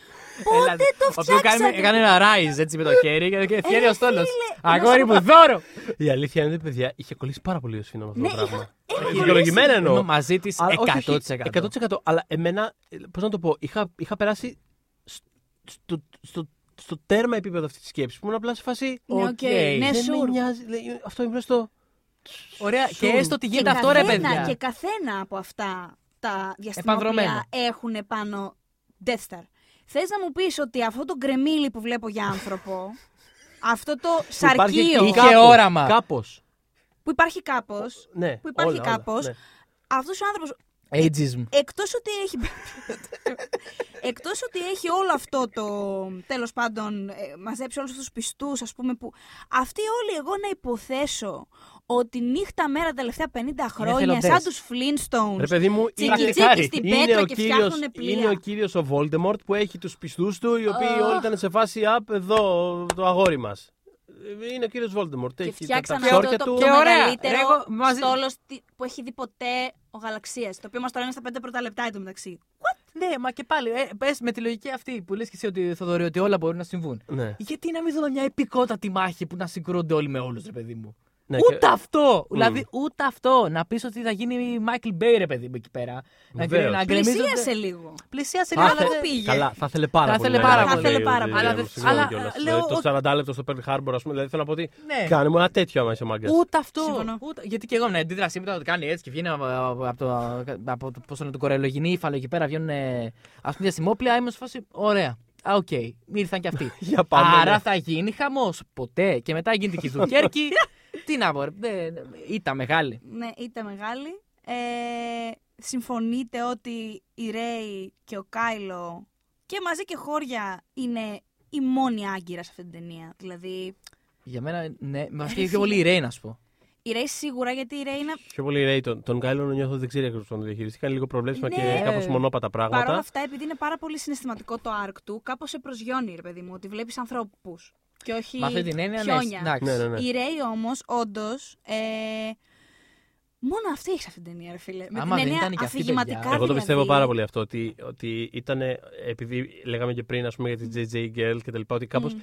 Πότε το Ο οποίος κάνει, φτιάξατε; κάνει ένα rise έτσι με το χέρι και- και φτιάχνει ρε ο στόλος. φίλε, Αγόρι να μου, δώρο! Η αλήθεια είναι ότι παιδιά είχε κολλήσει πάρα πολύ ο Σφίνα με αυτό Ναι, το πράγμα. είχα- είχα Δικαιολογημένα Είμαι εννοώ. μαζί της Αλλά όχι, όχι, 100%. 100%. Αλλά εμένα, πώς να το πω, είχα, είχα περάσει σ- στο, στο, στο τέρμα επίπεδο αυτής της σκέψης. Που ήμουν απλά σε φάση. Ναι, οκ, Οκ. ναι, δεν σουρ. με νοιάζει. λέει, Αυτό είναι στο. Ωραία, και Σουρ. έστω ότι Και γίνεται αυτό, ρε καθένα- παιδιά. Και καθένα από αυτά τα διαστημόπλια Επανδρομένα. έχουν πάνω Death Star. Θες να μου πεις ότι αυτό το γκρεμίλι που βλέπω για άνθρωπο, αυτό το σαρκείο Είχε όραμα. Κάπως. που υπάρχει κάπως, Ναι, που υπάρχει όλα, όλα, κάπως, ναι. αυτός ο άνθρωπος Ageism. εκτός ότι έχει εκτός ότι έχει όλο αυτό το τέλος πάντων ε, μαζέψει όλους αυτούς τους πιστούς ας πούμε που αυτοί όλοι εγώ να υποθέσω ότι νύχτα μέρα τα τελευταία 50 χρόνια εθελοντές. σαν τους Flintstones Ρε παιδί μου, Τσίκι είναι, τσίκι στην είναι πέτρα ο και κύριος, φτιάχνουν πλοία. είναι ο κύριος ο Voldemort που έχει τους πιστούς του οι οποίοι όλοι ήταν σε φάση up εδώ το αγόρι μας. Είναι ο κύριος Voldemort. Και έχει τα- φτιάξαν τα αυτό ξόρκια το, του. το Και ωραία. μεγαλύτερο Ρε, εγώ μαζί- στόλος στη- που έχει δει ποτέ ο Γαλαξίας. Το οποίο μας το λένε στα πέντε πρώτα λεπτά εντωμεταξύ. Ναι, μα και πάλι, ε, πες με τη λογική αυτή που λες και εσύ ότι, Θοδωρή, ότι όλα μπορούν να συμβούν. Ναι. Γιατί να μην δούμε μια επικότατη μάχη που να συγκρούνται όλοι με όλους, ρε παιδί μου; Ναι, ούτε και- αυτό! Δηλαδή, ούτε αυτό. Να πεις ότι θα γίνει Michael Bay, ρε παιδί μου, εκεί πέρα. Να, Βεβαίως. γκρε- να γκρεμίζονται- Πλησίασε λίγο. Πλησίασε Θα λίγο, θε- αλλά δεν δεν- πήγε. Καλά, θα ήθελε πάρα Θα πολύ. ήθελε να πάρα είναι πολύ. Michael Θα ήθελε Bay, πάρα ο- πολύ. ο- Αλλά- συγγνώμη αλλά, κιόλας. λέω, Δηλαδή, Το ο- 40 λεπτό στο Pearl Harbor, ας πούμε. Δηλαδή θέλω να πω ότι. Ναι. Κάνε μου ένα τέτοιο άμα είσαι μάγκας. Ούτε αυτό. Συμφωνώ. Ούτε... Γιατί και εγώ με την αντίδρασή μου ήταν ότι κάνει έτσι και βγαίνει από, από το, από το, πώς το, λένε, το κοραλλιογενή ύφαλο εκεί πέρα. Βγαίνουν ας πούμε διαστημόπλια. Είμαι σε φάση. Ωραία. Α, οκ. Ήρθαν και αυτοί. Για πάμε, Άρα ναι. θα γίνει χαμός. Ποτέ. Και μετά γίνεται και η Δουκέρκη. Τι να πω. ρε. Δεν- Ήταν μεγάλη. Ναι, ήταν μεγάλη. Ε, συμφωνείτε ότι η Ρέι και ο Κάιλο και μαζί και χώρια είναι η μόνη άγκυρα σε αυτή την ταινία. Δηλαδή, Για μένα, ναι. Μα Ρε και πιο φίλε. πολύ η Ρέι, να σου πω. η Ρέι σίγουρα γιατί η Ρέι είναι Πιο πολύ Ray, τον, τον Κάιλο νιώθω ότι δεν ξέρει ακριβώς τον διαχειριστεί. Κάνει λίγο προβλέψιμα Ναι. και κάπως μονόπατα Παρ' όλα πράγματα. αυτά, επειδή είναι πάρα πολύ συναισθηματικό το arc του, κάπως σε προσγειώνει, ρε παιδί μου, ότι βλέπεις ανθρώπους. Και όχι Με αυτή την έννοια, ναι. χιόνια. εντάξει. Ναι, ναι, ναι. Η Ρέι όμως, όντως. Ε, μόνο αυτή έχει σε αυτή την ταινία, ρε φίλε. Με Άμα την δεν έννοια ήταν και αυτή, αφηγηματικά. παιδιά. Εγώ το πιστεύω δηλαδή. πάρα πολύ αυτό. Ότι, ότι ήταν. Επειδή λέγαμε και πριν, ας πούμε, για τη JJ Girl και τα λοιπά, ότι κάπως Μμ.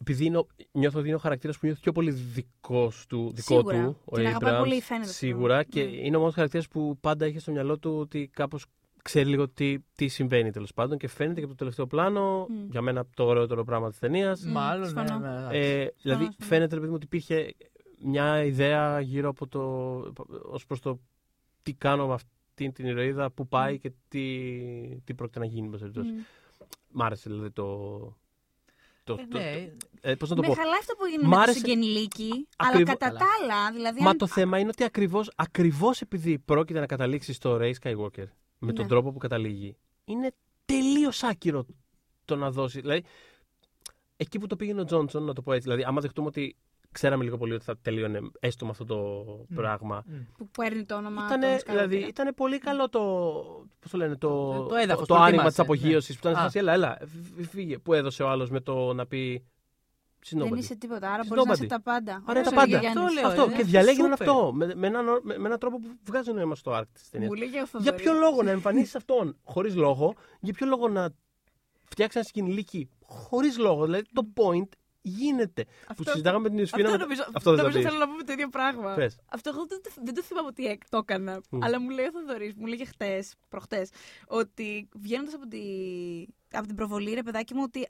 επειδή είναι, ο- νιώθω ότι είναι ο χαρακτήρας που νιώθει πιο πολύ δικός του, δικό Σίγουρα. του. Ο Την αγαπάει Abrams, πολύ, φαίνεται αυτό. Σίγουρα. Και Ναι. είναι ο μόνος χαρακτήρας που πάντα έχει στο μυαλό του ότι κάπως ξέρει λίγο τι, τι συμβαίνει τέλος πάντων. Και φαίνεται και από το τελευταίο πλάνο, Μμ. για μένα το ωραιότερο πράγμα της ταινίας. Μμ, Μάλλον. Ναι, συμφωνώ. ναι, εντάξει. Ε, δηλαδή συμφωνώ. φαίνεται ρε παιδί μου, ότι υπήρχε μια ιδέα γύρω από το. ως προς το τι κάνω με αυτή την ηρωίδα, πού πάει Μμ. και τι, τι πρόκειται να γίνει. εν πάση περιπτώσει. Μμ. Μ' άρεσε δηλαδή το. το, Ε, το, ναι. ε, πώς να το Με πω; χαλάει αυτό που γίνεται Μ' με το άρεσε- συγγενηλίκι, αλλά Ακριβώς- κατά Καλά. τα άλλα, δηλαδή Μα αν- το θέμα είναι ότι ακριβώς, ακριβώς επειδή πρόκειται να καταλήξει στο Ray Skywalker με τον Ναι. τρόπο που καταλήγει, είναι τελείως άκυρο το να δώσει. Δηλαδή, εκεί που το πήγαινε ο Τζόνσον, να το πω έτσι, δηλαδή, άμα δεχτούμε ότι ξέραμε λίγο πολύ ότι θα τελείωνε έστω με αυτό το πράγμα. Μμ. που παίρνει το όνομα Ήτανε, των Skywalker. δηλαδή, ήταν πολύ καλό το. Πώς το λένε, το, Το- το έδαφος, το, το άνοιγμα ετοίμασε, της απογείωσης. Που ήταν σε Α. φάση, έλα, έλα, φύ- φύγε. Που έδωσε ο άλλος με το να πει. Δεν Συνόμπαντι. είσαι τίποτα, άρα She's μπορείς να είσαι nobody. τα πάντα. Άρα Όπως τα έλεγε πάντα. ο Γιάννης. Αυτό λέω, Αυτό. ε. Και διαλέγει να είναι Σούπερ. αυτό. Με, με, έναν, με, με έναν τρόπο που βγάζει νόημα στο arc τη ταινία. Μου λέγε ο Για Θοδωρής. ποιο λόγο να εμφανίσεις αυτόν χωρίς λόγο, για ποιο λόγο να φτιάξεις ένα σκηνηλίκι χωρίς λόγο; Δηλαδή το point γίνεται. Που Αυτό- συζητάγαμε με την Ιωσήφινα. Αυτό με- νομίζω, Αυτό δεν θα νομίζω πεις. θέλω να πούμε το ίδιο πράγμα. Πες. Αυτό εγώ δεν, το- δεν το θυμάμαι ότι εκ- το έκανα. Μμ. Αλλά μου λέει ο Θοδωρής, μου λέγε χτες, προχτές, ότι βγαίνοντας από, τη, από την προβολή, ρε παιδάκι μου, ότι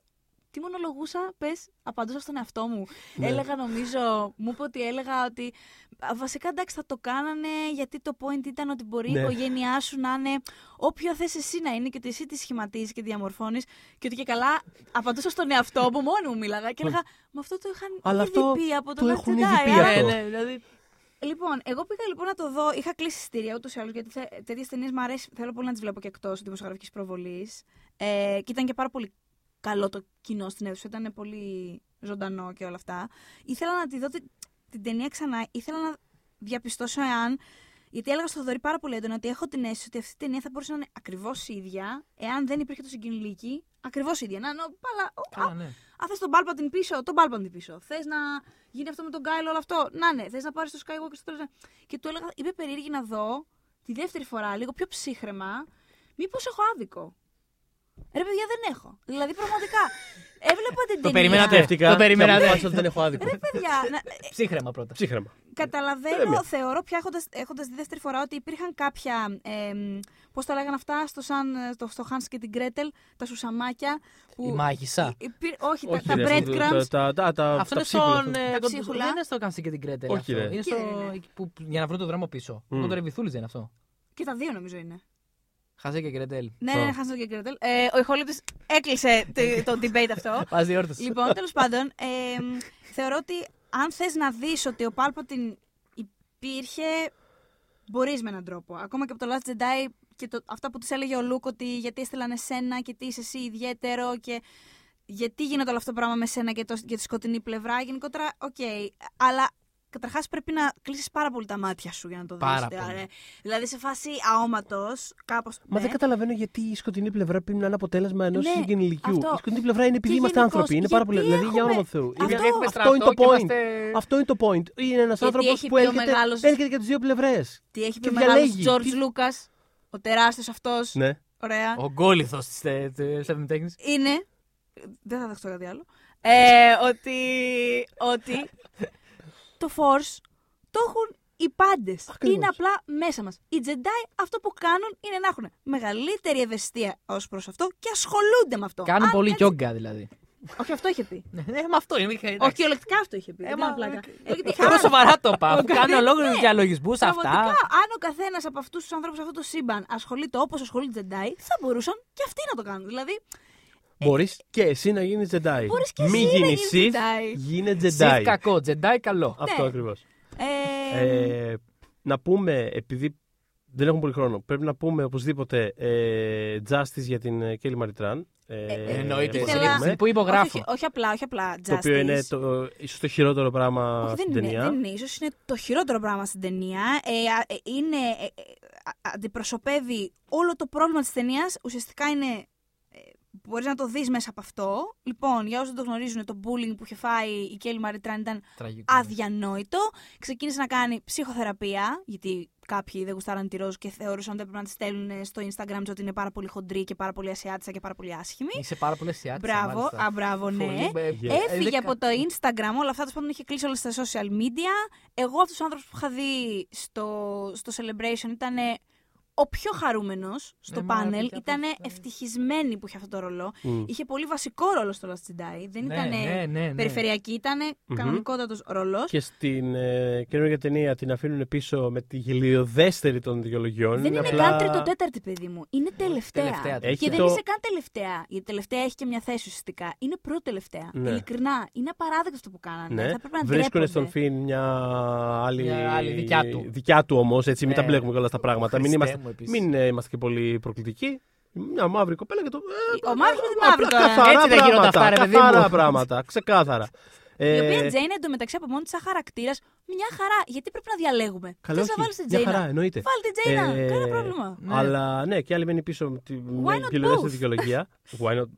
τι μονολογούσα, πες, απαντούσα στον εαυτό μου. Ναι. Έλεγα, νομίζω, μου είπε ότι έλεγα ότι α, βασικά εντάξει θα το κάνανε γιατί το point ήταν ότι μπορεί Ναι. η οικογένειά σου να είναι όποια θες εσύ να είναι και ότι εσύ τη σχηματίζεις και διαμορφώνεις και ότι και καλά απαντούσα στον εαυτό μου, μόνο μου μίλαγα και έλεγα Μα αυτό το είχαν Αλλά ήδη αυτό πει από το τον έχουν Last ήδη Jedi, πει άρα- αυτό. Ναι, ναι, δηλαδή. Λοιπόν, εγώ πήγα λοιπόν να το δω. Είχα κλείσει εισιτήρια ούτως ή άλλως γιατί τέτοιες ταινίες μου αρέσει. Θέλω πολύ να τις βλέπω και εκτός δημοσιογραφικής προβολής. Ε, και ήταν και πάρα πολύ καλό το κοινό στην αίθουσα. Ήταν πολύ ζωντανό και όλα αυτά. Ήθελα να τη δω την, την ταινία ξανά. Ήθελα να διαπιστώσω εάν. Γιατί έλεγα στο Θοδωρή πάρα πολύ έντονα ότι έχω την αίσθηση ότι αυτή η ταινία θα μπορούσε να είναι ακριβώς ίδια εάν δεν υπήρχε το συγκινηλίκι. Ακριβώς ίδια. Να είναι ο- πάλα. ο- Καλά, ναι. αν θες τον Palpatine πίσω, τον Palpatine πίσω. Θες να γίνει αυτό με τον Κάιλ, όλο αυτό. Να ναι, θες να πάρεις το Skywalker στο τέλος. Και του έλεγα, είμαι περίεργη να δω τη δεύτερη φορά, λίγο πιο ψύχρεμα, μήπως έχω άδικο. Ρε παιδιά, δεν έχω. Δηλαδή, πραγματικά. Έβλεπα την Το ταινία. περιμένατε. Σκέφτηκα Το και περιμένατε. αποφάσισα ότι δεν έχω άδικο. Ρε παιδιά, να, ε, Ψύχρεμα πρώτα. Ψύχρεμα. καταλαβαίνω, Ηρεμία. θεωρώ πια έχοντας, έχοντας τη δεύτερη φορά ότι υπήρχαν κάποια, ε, πώς τα λέγανε αυτά, στο, σαν, στο, στο Hans και την Gretel, τα σουσαμάκια. Που Η μάγισσα. υπήρ- όχι, τα, Όχι, τα ρε, breadcrumbs. τα- τα- τα- Αυτό τα είναι ψίχουλα, στον. αυτό. ε, Τα κον- ψίχουλα. Δεν είναι στο Κάνσι και την Κρέτελ. Όχι, αυτό. ρε. Είναι Εκεί στο. δεν είναι. εκεί που, για να βρουν το δρόμο πίσω. Μμ. Αυτό το ρεβιθούλης δεν είναι αυτό. Και τα δύο νομίζω είναι. Χαζέ και Κρέτελ. Ναι, ναι, ναι, Hans και Gretel. Ε, ο ηχολήπτης έκλεισε το, το debate αυτό. Πα διόρθωση. λοιπόν, τέλος πάντων, ε, θεωρώ ότι αν θες να δεις ότι ο Palpatine υπήρχε, μπορείς με έναν τρόπο. Ακόμα και από το Last Jedi και το, αυτά που της έλεγε ο Λουκ ότι γιατί έστελναν εσένα και τι είσαι εσύ ιδιαίτερο και γιατί γίνεται όλο αυτό το πράγμα με σένα και, το, και τη σκοτεινή πλευρά. Γενικότερα, οκ. Αλλά καταρχάς πρέπει να κλείσεις πάρα πολύ τα μάτια σου για να το δεις. Πάρα πολύ. Δηλαδή σε φάση αόμματος, κάπως. Μα δεν καταλαβαίνω γιατί η σκοτεινή πλευρά πρέπει να είναι αποτέλεσμα ενός Ναι, συγκινηλικιού. αυτό. Η σκοτεινή πλευρά είναι επειδή Και είμαστε γενικώς, άνθρωποι. Είναι πάρα πολύ. γιατί Δηλαδή για όνομα του έχουμε- Θεού. Αυτό. Είναι- έχουμε Αυτό είναι το στρατό και point. είμαστε- Αυτό είναι το point. Είναι ένας Γιατί άνθρωπος έχει που πει ο έρχεται, μεγάλος- έρχεται και τις δύο πλευρές. Τι έχει πει Και ο μεγάλος διαλέγει. George Τι- Λούκα, ο τεράστιος αυτός. Ναι. Ωραία. Ο γκόλιθος της Seven Technics. Είναι. Δεν θα δεχτώ κάτι άλλο. Ε, ότι. ότι το Force το έχουν οι πάντες. Ακριβώς. Είναι απλά μέσα μας. Οι Jedi αυτό που κάνουν είναι να έχουν μεγαλύτερη ευαισθησία ως προς αυτό και ασχολούνται με αυτό. Κάνουν Αν πολύ κάτσεις- γιόγκα δηλαδή. Όχι, αυτό είχε πει. Ναι, ναι, με αυτό είναι. Όχι, κυριολεκτικά αυτό είχε πει. Ε, δεν μα- κάνω πλάκα. Έλεγε ότι Εγώ αν- σοβαρά το πάω. Αφού Ο Κάνω καθένα- ολόκληρους ναι. διαλογισμούς Πραγματικά, αυτά. αν ο καθένας από αυτούς τους ανθρώπους σε αυτό το σύμπαν ασχολείται όπως ασχολείται Jedi, θα μπορούσαν και αυτοί να το κάνουν. Δηλαδή, Μπορείς και εσύ να γίνεις Jedi. Ε, Μπορείς και Μη εσύ να γίνεις γίνεις Sith, Jedi. γίνε Σιφ Jedi. κακό, τζεντάι καλό. Αυτό Ναι. ακριβώς. ε, Ε, να πούμε, επειδή δεν έχουμε πολύ χρόνο, πρέπει να πούμε οπωσδήποτε ε, Justice για την ε, Kelly Maritran. Ε, ε, Εννοείται. όπως ήθελα- είπαμε, Που υπογράφω. όχι, όχι απλά, όχι απλά. Το οποίο Justice. είναι το, ίσως το χειρότερο πράγμα Όχι, στην δεν είναι, ταινία. δεν είναι. Ίσως είναι το χειρότερο πράγμα στην ταινία. Ε, α, ε, είναι, ε, ε, α- αντιπροσωπεύει όλο το πρόβλημα της ταινίας. Ουσιαστικά είναι... Ε, μπορείς να το δεις μέσα από αυτό. Λοιπόν, για όσους δεν το γνωρίζουν, το bullying που είχε φάει η Κέλλη Μαριτράν ήταν Τραγικό. αδιανόητο. Ξεκίνησε να κάνει ψυχοθεραπεία, γιατί κάποιοι δεν γουστάραν τη ροζ και θεωρούσαν ότι έπρεπε να τη στέλνουν στο Instagram τους ότι είναι πάρα πολύ χοντρή και πάρα πολύ ασιάτισα και πάρα πολύ άσχημη. Είσαι πάρα πολύ αισιάτης. Μπράβο, α, μπράβο, ναι. Yeah. Έφυγε από το Instagram, όλα αυτά, τέλος πάντων είχε κλείσει όλα στα social media. Εγώ από τους άνθρωπους που είχα δει στο, στο celebration ήταν ο πιο χαρούμενος στο Ναι, μα, πάνελ. παιδιά, Ήταν πώς ήταν. ευτυχισμένη που είχε αυτό το ρόλο. Μμ. Είχε πολύ βασικό ρόλο στο Last Jedi. Δεν Ναι, ήταν ναι, ναι, ναι. περιφερειακή, ήταν Μμμ. κανονικότατος ρόλο. Και στην ε, καινούργια ταινία την αφήνουν πίσω με τη γελιοδέστερη των δικαιολογιών. Δεν είναι απλά... καν τρίτο τέταρτη, παιδί μου. Είναι τελευταία. τελευταία. Έχει και δεν το- είσαι καν τελευταία. Η τελευταία έχει και μια θέση ουσιαστικά. Είναι πρώτη τελευταία. Ναι. Ειλικρινά. Είναι απαράδεκτο αυτό που κάνανε. Ναι. Θα έπρεπε να Βρίσκουν ντρέπονται. στον Φιν μια άλλη. Μια άλλη δικιά του. Δικιά του όμως, έτσι, μην Ναι. τα μπλέκουμε όλα τα πράγματα. Μην, Χριστέ είμαστε, μου, επίσης. μην ε, είμαστε και πολύ προκλητικοί. Μια μαύρη κοπέλα και το. ε, Ο μαύρος με τη απλά μαύρη τώρα. Καθαρά Έτσι δεν γίνονται πράγματα, αυτά, ρε παιδί καθαρά μου. πράγματα. Ξεκάθαρα. Η Ε, οποία Τζέινα εντωμεταξύ από μόνη της σαν χαρακτήρας, μια χαρά. Γιατί πρέπει να διαλέγουμε. Καλό, Θες να όχι. βάλεις την Μια Τζέινα; χαρά, εννοείται. Βάλει την Τζέινα. Ε, Κανένα πρόβλημα. Ναι. Αλλά ναι, και άλλη μένει πίσω με τη μια not γελιοδέστερη both? δικαιολογία. Why not?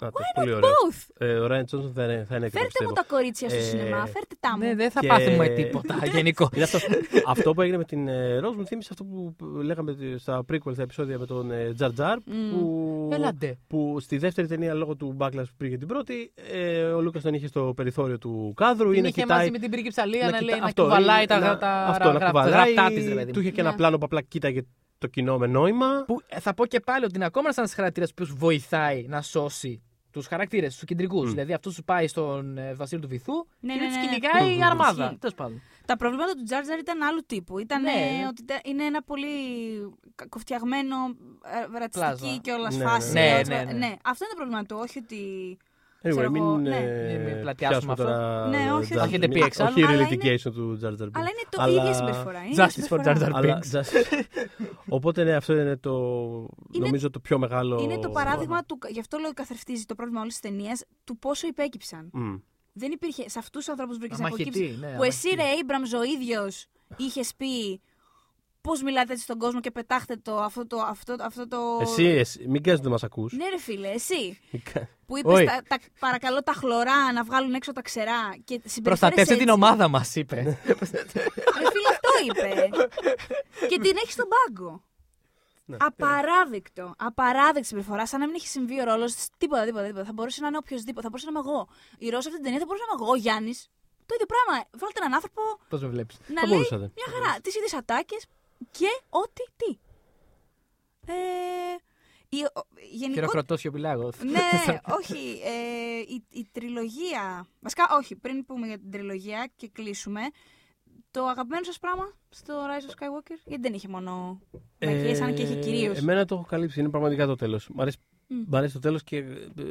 Α, το, Why πολύ not ωραίο. both? Ε, ο Ράιν Τζόνσον θα είναι, θα είναι έτοιμο, Φέρτε μου πιστεύω. τα κορίτσια στο Ε, σινεμά. Φέρτε τα μου. Ναι, δεν θα Και- πάθουμε τίποτα γενικό. Είναι αυτό, αυτό που έγινε με την ε, Rose μου θύμισε αυτό που λέγαμε στα prequel, στα επεισόδια με τον ε, Jar Jar. Που, Έλατε. που στη δεύτερη ταινία λόγω του backlash που πήγε την πρώτη, ε, ο Λούκα τον είχε στο περιθώριο του κάδρου. Την είναι είχε κοιτάει, μαζί με την πρίγκιψα Λία να, κοιτά- λέει να αυτό, κουβαλάει ή τα, να- τα, αυτό, να γρα- κουβαλάει, γραπτά της, ρε παιδί μου. Του είχε και Ναι. ένα πλάνο που απλά κοίταγε το κοινό με νόημα. Που ε, θα πω και πάλι ότι είναι ακόμα ένα χαρακτήρα που βοηθάει να σώσει τους χαρακτήρες, τους κεντρικούς. Μμ. Δηλαδή αυτού που πάει στον ε, βασίλειο του βυθού Ναι, και ναι, δεν ναι. του κυνηγάει η Μμμ. αρμάδα. Ισχύει. Τέλος πάντων. Τα προβλήματα του Jar Jar ήταν άλλου τύπου. Ήταν Ναι, ναι. ότι ήταν- είναι ένα πολύ κακοφτιαγμένο ε, ρατσιστική Πλάσμα. και όλας Ναι, φάση. ναι. όλα- Ναι, ναι, ναι. Αυτό είναι το πρόβλημα του. Όχι ότι. Anyway, ξέρω μην, εγώ, ε, ναι. Μην πλατιάσουμε αυτό. τώρα Ναι, όχι, Jar- όχι. Έχετε πει μην- εξάλλου, Όχι η αλλά relitigation του Jar Jar Binks. Αλλά είναι το Αλλά- ίδια συμπεριφορά. Είναι η ίδια Justice for συμπεριφορά. Jar Jar Αλλά Binks. just- Οπότε ναι, αυτό είναι το. Είναι- νομίζω το πιο μεγάλο. Είναι το παράδειγμα του. Γι' αυτό λέω καθρεφτίζει το πρόβλημα όλης της ταινίας του πόσο υπέκυψαν. Μμ. Δεν υπήρχε σε αυτούς τους ανθρώπους που βρήκε να Αμαχητή, υποκύψει. ναι, που εσύ, αμαχητή. ρε Abrams, ο ίδιος είχες πει πώς μιλάτε έτσι στον κόσμο και πετάχτε το αυτό το. Αυτό, αυτό το... Εσύ, εσύ, μην κάνεις ότι μας ακούς. Ναι, ρε φίλε, εσύ. Που είπες Όχι. τα, τα, παρακαλώ τα χλωρά να βγάλουν έξω τα ξερά. Και συμπεριφέρεσαι Προστατεύσε την έτσι. ομάδα μας, είπε. Ρε φίλε, αυτό είπε. και την έχεις στον πάγκο. Ναι. Απαράδεκτο. Απαράδεκτη συμπεριφορά. Σαν να μην έχει συμβεί ο ρόλος της. Τίποτα, τίποτα, τίποτα. Θα μπορούσε να είναι οποιοδήποτε. Θα μπορούσε να είμαι εγώ. Η Ρώσα αυτή την ταινία θα μπορούσε να είμαι εγώ, ο Γιάννης. Το ίδιο πράγμα. Βάλτε έναν άνθρωπο Πώς με βλέπεις. να Θα λέει μπορούσατε. μια χαρά. Τις ίδιες ατάκες και ό,τι τι. Ε, η, ο, γενικό, Χειροκροτώ σιωπηλά εγώ. ναι, όχι. Ε, η, η τριλογία. Βασικά, όχι. Πριν πούμε για την τριλογία και κλείσουμε. Το αγαπημένο σας πράγμα στο Rise of Skywalker, γιατί δεν είχε μόνο μαγείες, αν και είχε κυρίως. Ε, Εμένα το έχω καλύψει. Είναι πραγματικά το τέλος. Μ' αρέσει, Μμ. μ' αρέσει το τέλος και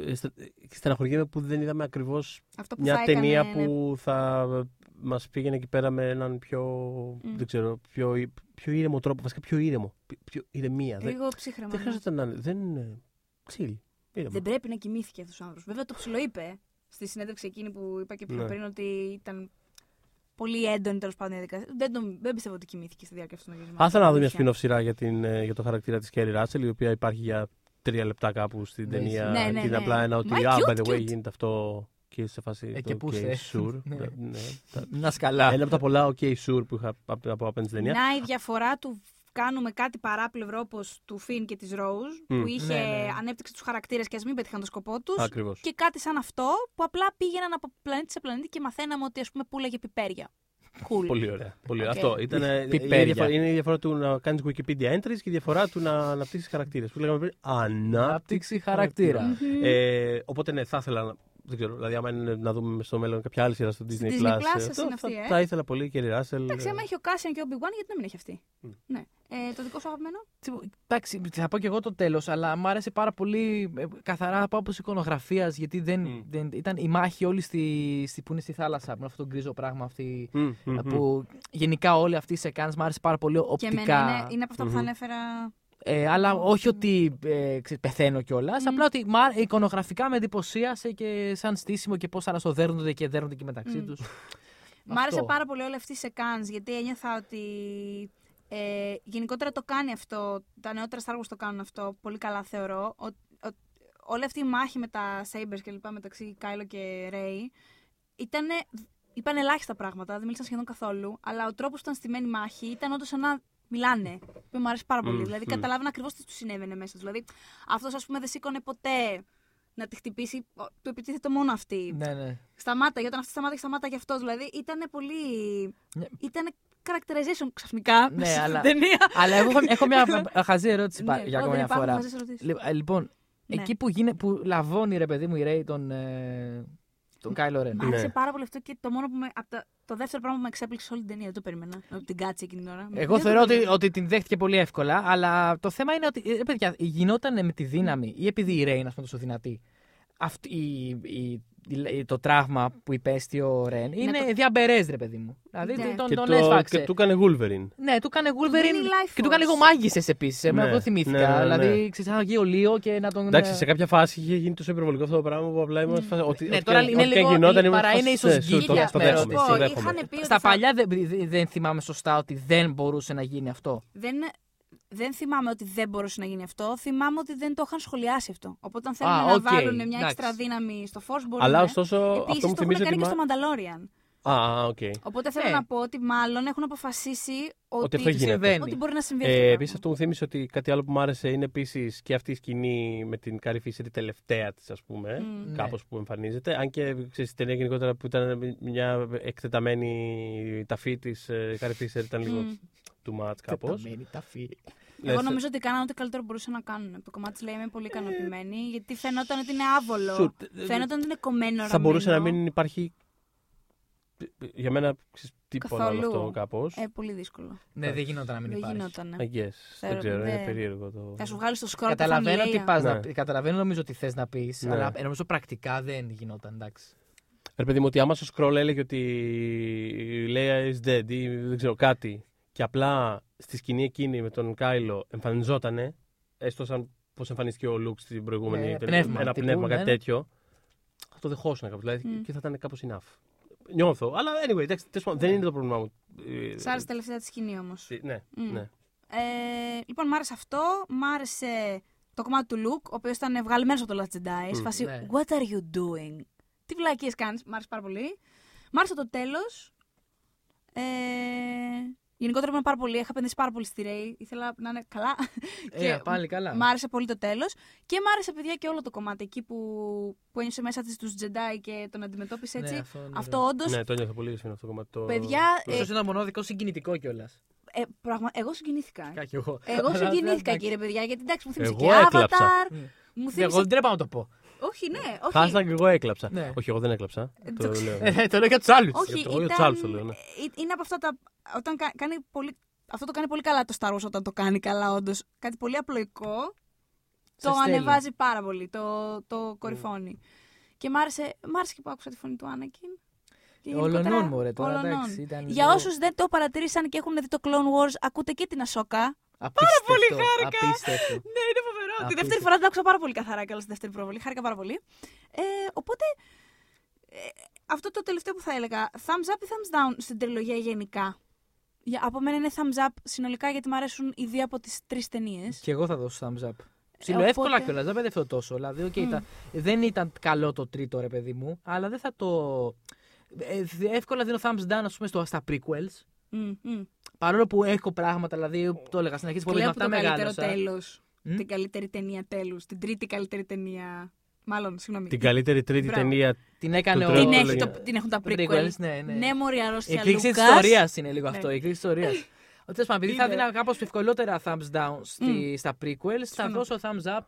ε, στε- στεναχωριέμαι που δεν είδαμε ακριβώς Αυτό που μια θα ταινία έκανε, ναι. που θα μας πήγαινε εκεί πέρα με έναν πιο. Μμ. Δεν ξέρω, πιο, ή- πιο ήρεμο τρόπο. Βασικά πιο ήρεμο. Πιο- Πιο ηρεμία. Δεν, Λίγο ψύχρεμα. δεν ναι. χρειάζεται να είναι. Δεν. ε, Chill. Ήρεμο. Δεν πρέπει να κοιμήθηκε αυτός ο άνθρωπος. Βέβαια το ψιλοείπε στη συνέντευξη εκείνη που είπα και πιο Ναι. πριν ότι ήταν πολύ έντονη τέλος πάντων η διαδικασία. Δεν, τον, δεν πιστεύω ότι κοιμήθηκε στη διάρκεια αυτού του γυρισμού. Θα ήθελα να δω μια Αλήθεια. spin-off σειρά για, την, ε, για το χαρακτήρα της Κέρι Ράσελ, η οποία υπάρχει για τρία λεπτά κάπου στην Ναι, ταινία. ναι, ναι, και είναι ναι. απλά ένα ότι. Μα Α, cute, by the way, cute. γίνεται αυτό και σε φάση. Ε, το και πού OK, είστε. sure. Ναι. ναι, τα- Να σκαλά. Ένα από τα πολλά OK sure που είχα από, από απέναντι στην ταινία. Να η διαφορά του κάνουμε κάτι παράπλευρο όπως του Φιν και της Ρόουζ Μμ. που είχε Ναι, ναι. ανέπτυξε τους χαρακτήρες και ας μην πετύχαν το σκοπό τους. Ακριβώς. Και κάτι σαν αυτό που απλά πήγαιναν από πλανήτη σε πλανήτη και μαθαίναμε ότι ας πούμε πούλαγε πιπέρια. Cool. Πολύ ωραία. Πολύ ωραία. Οκ. Αυτό ήταν. ε, η Πιπέρια. διαφορά- είναι η διαφορά του να κάνεις Wikipedia entries και η διαφορά του να αναπτύσσει χαρακτήρες. Που λέγαμε πριν. Ανάπτυξη Ανάπτυξη χαρακτήρα. Μμμ. Ε, οπότε ναι, θα ήθελα να. Δεν ξέρω, δηλαδή, άμα είναι να δούμε στο μέλλον κάποια άλλη σειρά στο Disney, Disney Plus. Plus, ε, σας αυτό, είναι θα, αυτή, ε. θα ήθελα πολύ η Kerry Russell. Εντάξει, ε, άμα έχει ο Κάσιαν και ο Obi-Wan, γιατί να μην έχει αυτή. Μμ. Ναι. Ε, το δικό σου αγαπημένο; Εντάξει, θα πω και εγώ το τέλος, αλλά μου άρεσε πάρα πολύ ε, καθαρά από άποψη εικονογραφίας, γιατί δεν, Μμ. δεν, ήταν η μάχη όλη στη, στη, που είναι στη θάλασσα, με αυτό το γκρίζο πράγμα αυτή. μμ, μμ, μμ. Που γενικά όλη αυτή η σεκάνς μου άρεσε πάρα πολύ Και οπτικά. εμένα είναι, είναι από αυτά που θα Μμμ. ανέφερα. Ε, αλλά όχι ότι ε, ξέρεις, πεθαίνω κιόλας. Μμ. Απλά ότι μα, εικονογραφικά με εντυπωσίασε και σαν στήσιμο και πώς ανασοδέρνονται και δέρνονται και μεταξύ Μμ. τους. Μ' άρεσε πάρα πολύ όλη αυτή η σεκάνς, γιατί ένιωθα ότι ε, γενικότερα το κάνει αυτό, τα νεότερα Star Wars το κάνουν αυτό, πολύ καλά θεωρώ. Ο, ο- όλη αυτή η μάχη με τα Sabers και λοιπά μεταξύ Κάιλο και Ray ήταν, είπαν ελάχιστα πράγματα, δεν μίλησαν σχεδόν καθόλου, αλλά ο τρόπος που ήταν στημένη η μάχη ήταν όντως ένα μιλάνε. Που μου αρέσει πάρα πολύ. Μμ, δηλαδή, μμ. καταλάβαινα ακριβώς τι τους συνέβαινε μέσα τους. Δηλαδή, αυτός, ας πούμε, δεν σήκωνε ποτέ να τη χτυπήσει. ο- Του επιτίθεται μόνο αυτή. Ναι, ναι. Σταμάτα, όταν αυτή σταμάτα, σταμάτα και αυτός. Δηλαδή, ήταν πολύ. Ναι. Ήταν characterization ξαφνικά. Ναι, στην αλλά- ταινία. Αλλά εγώ έχω, έχω μια χαζή ερώτηση πα- Ναι, για ω, ακόμα δεν μια υπάρχουν φορά. χαζές ερωτήσεις. Λι- ε, Λοιπόν, Ναι. εκεί που, γίνε, που λαβώνει ρε παιδί μου η Ρέι τον, ε, τον Κάιλο Ρεν. Μ' άρεσε Ναι. πάρα πολύ αυτό και το μόνο που με. απ' τα- το δεύτερο πράγμα που με εξέπληξε σε όλη την ταινία. Δεν το περίμενα. Να την κάτσει εκείνη την ώρα. Εγώ Δεν το θεωρώ ότι, περίμενα. ότι την δέχτηκε πολύ εύκολα, αλλά το θέμα είναι ότι ε, παιδιά, γινόταν με τη δύναμη ή επειδή η Ρέιν, ας πούμε, τόσο δυνατή. Αυτή, η, η, η- το τραύμα που υπέστη ο Ρεν είναι το- διαμπερές, ρε παιδί μου. Δηλαδή Ναι. τον, Και, τον το, έσφαξε. και του έκανε Wolverine. Ναι, του έκανε δίνει Wolverine life και του έκανε force. λίγο μάγισσες επίσης. Ναι, Εγώ το θυμήθηκα. ναι, ναι, ναι. Δηλαδή, ξέρεις, να βγει ο Λίο και να τον. Εντάξει, ε, σε κάποια φάση είχε γίνει τόσο υπερβολικό αυτό το πράγμα που απλά ήμουν. σε φάση- Ότι, Ναι, ό,τι τώρα και- είναι ό,τι και λίγο- γινόταν, είναι- ήμουν παρά σε είναι φάση, ίσως ναι, σου, γκίλια, το- ας το πούμε, δέχομαι, ερώτηση. το Πω, δέχομαι. είχαν πει ότι Στα θα- παλιά δεν, δεν θυμάμαι σωστά ότι δεν μπορούσε να γίνει αυτό. Δεν, δεν θυμάμαι ότι δεν μπορούσε να γίνει αυτό. Θυμάμαι ότι δεν το είχαν σχολιάσει αυτό. Οπότε αν θέλουν Α, να οκ, βάλουν μια εντάξει. έξτρα δύναμη στο Force μπορούν. Αλλά ωστόσο Επίσης, αυτό μου το έχουν θυμίζει κάνει ότι. και στο μα- Mandalorian. Α, α, οκ. Οπότε θέλω Ε. να πω ότι μάλλον έχουν αποφασίσει ότι, Ότι αυτό γίνεται. συμβαίνει. ότι μπορεί να συμβεί αυτό. Ε, το Επίσης, πράγμα. αυτό μου θύμισε ότι κάτι άλλο που μου άρεσε είναι επίσης και αυτή η σκηνή με την Carrie Fisher, η τελευταία της, ας πούμε. Μμ. Κάπως Ναι. που εμφανίζεται. Αν και ξέρεις, η ταινία γενικότερα που ήταν μια εκτεταμένη ταφή της Carrie Fisher ήταν λίγο Μμ. too much κάπως. Τεταμένη ταφή. Εγώ νομίζω ότι κάνανε ό,τι καλύτερο μπορούσαν να κάνουν. Από το κομμάτι της λέει είμαι πολύ ικανοποιημένη, γιατί φαινόταν ότι είναι άβολο. Σου- Φαίνονταν ότι είναι κομμένο Θα μπορούσε να ραμμένο. μην υπάρχει. Για μένα ξέρεις, τίποτα όλο Καθόλου. αυτό κάπως. Ε, πολύ δύσκολο. Ναι, δεν γινόταν να μην δεν υπάρχει. γινόταν. I guess. Θεωρώ Δεν ξέρω, ότι είναι δεν- περίεργο το. Θα σου βγάλει το σκρότ Καταλαβαίνω τι πας Ναι. να πεις. Καταλαβαίνω νομίζω τι θες να πεις, Ναι. αλλά νομίζω πρακτικά δεν γινόταν. Εντάξει. Ρε παιδί μου, ότι άμα στο scroll έλεγε ότι η Leia is dead ή δεν ξέρω κάτι και απλά στη σκηνή εκείνη με τον Κάιλο εμφανιζότανε, έστω σαν πώς εμφανίστηκε ο Λουκ στην προηγούμενη Ναι, ταινία, πνεύμα ένα τύπου, πνεύμα, ναι, κάτι ναι. τέτοιο, θα το δεχόσουν κάπως, δηλαδή Μμ. και θα ήταν κάπως enough. Νιώθω, αλλά anyway, εντάξει, τέλος πάντων, δεν είναι το πρόβλημά μου. Ε, Σ' άρεσε τελευταία της σκηνή όμως. Ναι, Μμ. ναι. Ε, λοιπόν, μ' άρεσε αυτό. Μ' άρεσε το κομμάτι του Luke, ο οποίος ήταν βγαλμένος από το Last Jedi. Σε φάση, ναι. What are you doing? Τι βλακίες κάνεις, μ' άρεσε πάρα πολύ. Μ' άρεσε το τέλος. Ε, γενικότερα είμαι πάρα πολύ, είχα επενδύσει πάρα πολύ στη Ray. Ήθελα να είναι καλά. Ε, πάλι καλά. Μ' άρεσε πολύ το τέλος. Και μ' άρεσε, παιδιά, και όλο το κομμάτι εκεί που, που ένιωσε μέσα της τους Jedi και τον αντιμετώπισε Ναι, έτσι. αυτό είναι αυτό ωραίο. όντω. Ναι, το νιώθω πολύ σφινό αυτό το κομμάτι. Το... Παιδιά, ε, Ίσως είναι το μονόδικο συγκινητικό κιόλας. ε, πραγμα... εγώ συγκινήθηκα. Κι εγώ. Εγώ Αλλά, συγκινήθηκα, εντάξει. κύριε παιδιά, γιατί εντάξει, μου θύμισε Εγώ και έκλαψα. Avatar. Mm. Μου Εγώ θύμισε. δεν τρέπα να το πω. Όχι, ναι, όχι. Hashtag εγώ έκλαψα. Ναι. Όχι, εγώ δεν έκλαψα. Ε, το το ξέρω. λέω. Ε, Το λέω για τους άλλους. Όχι, εγώ για τους ήταν... άλλους το λέω, ναι. ε, είναι από αυτά τα. Όταν κα- κάνει πολύ... Αυτό το κάνει πολύ καλά το Star Wars όταν το κάνει καλά, όντως. Κάτι πολύ απλοϊκό. Σε Το στέλνει. ανεβάζει πάρα πολύ, το, το κορυφώνει. Και μ' άρεσε, μ' άρεσε και που άκουσα τη φωνή του Άνακιν. Και γενικότερα, Ολονών, μωρέ, τώρα, ολονών. εντάξει, ήταν Για λίγο- όσους δεν το παρατηρήσαν και έχουν δει το Clone Wars, ακούτε και την Ασόκα. Απίστευτο. πολύ χάρηκα. Απίστευτο. Ναι, είναι φοβερό. Τη Απίστευτο. δεύτερη φορά την άκουσα πάρα πολύ καθαρά και όλα στη δεύτερη προβολή. Χάρηκα πάρα πολύ. Ε, οπότε, ε, αυτό το τελευταίο που θα έλεγα. Thumbs up ή thumbs down στην τριλογία γενικά; Για, από μένα είναι thumbs up συνολικά γιατί μου αρέσουν οι δύο από τις τρεις ταινίες. Και εγώ θα δώσω thumbs up. Ψηλό οπότε- εύκολα κιόλας, δεν παιδεύω τόσο. Δηλαδή, οκ, Μμ. τα- δεν ήταν καλό το τρίτο ρε παιδί μου, αλλά δεν θα το. Ε, εύκολα δίνω thumbs down, ας πούμε, στο, στα prequels. Παρόλο που έχω πράγματα, δηλαδή το έλεγα στην αρχή τη Και πολύ λέω με από αυτά το καλύτερο μεγάλωσα. τέλος. Μμ. Την καλύτερη ταινία τέλους. Την τρίτη καλύτερη ταινία. Μάλλον, συγγνώμη. Την καλύτερη τρίτη Μπράβο. ταινία. Την έκανε Το ο. Την, τρίτο έχει, λέγε. το, την έχουν τα Το prequels. prequels, ναι, ναι. Ναι, μωρή Η αρρώστια εκδίκηση του Λούκας. ιστορίας είναι λίγο Ναι. αυτό. Η εκρήξη της ιστορίας. Τέλος πάντων, επειδή θα Είναι. δίνα κάπως ευκολότερα thumbs down στη, στα prequels, θα Συμφωνώ. δώσω thumbs up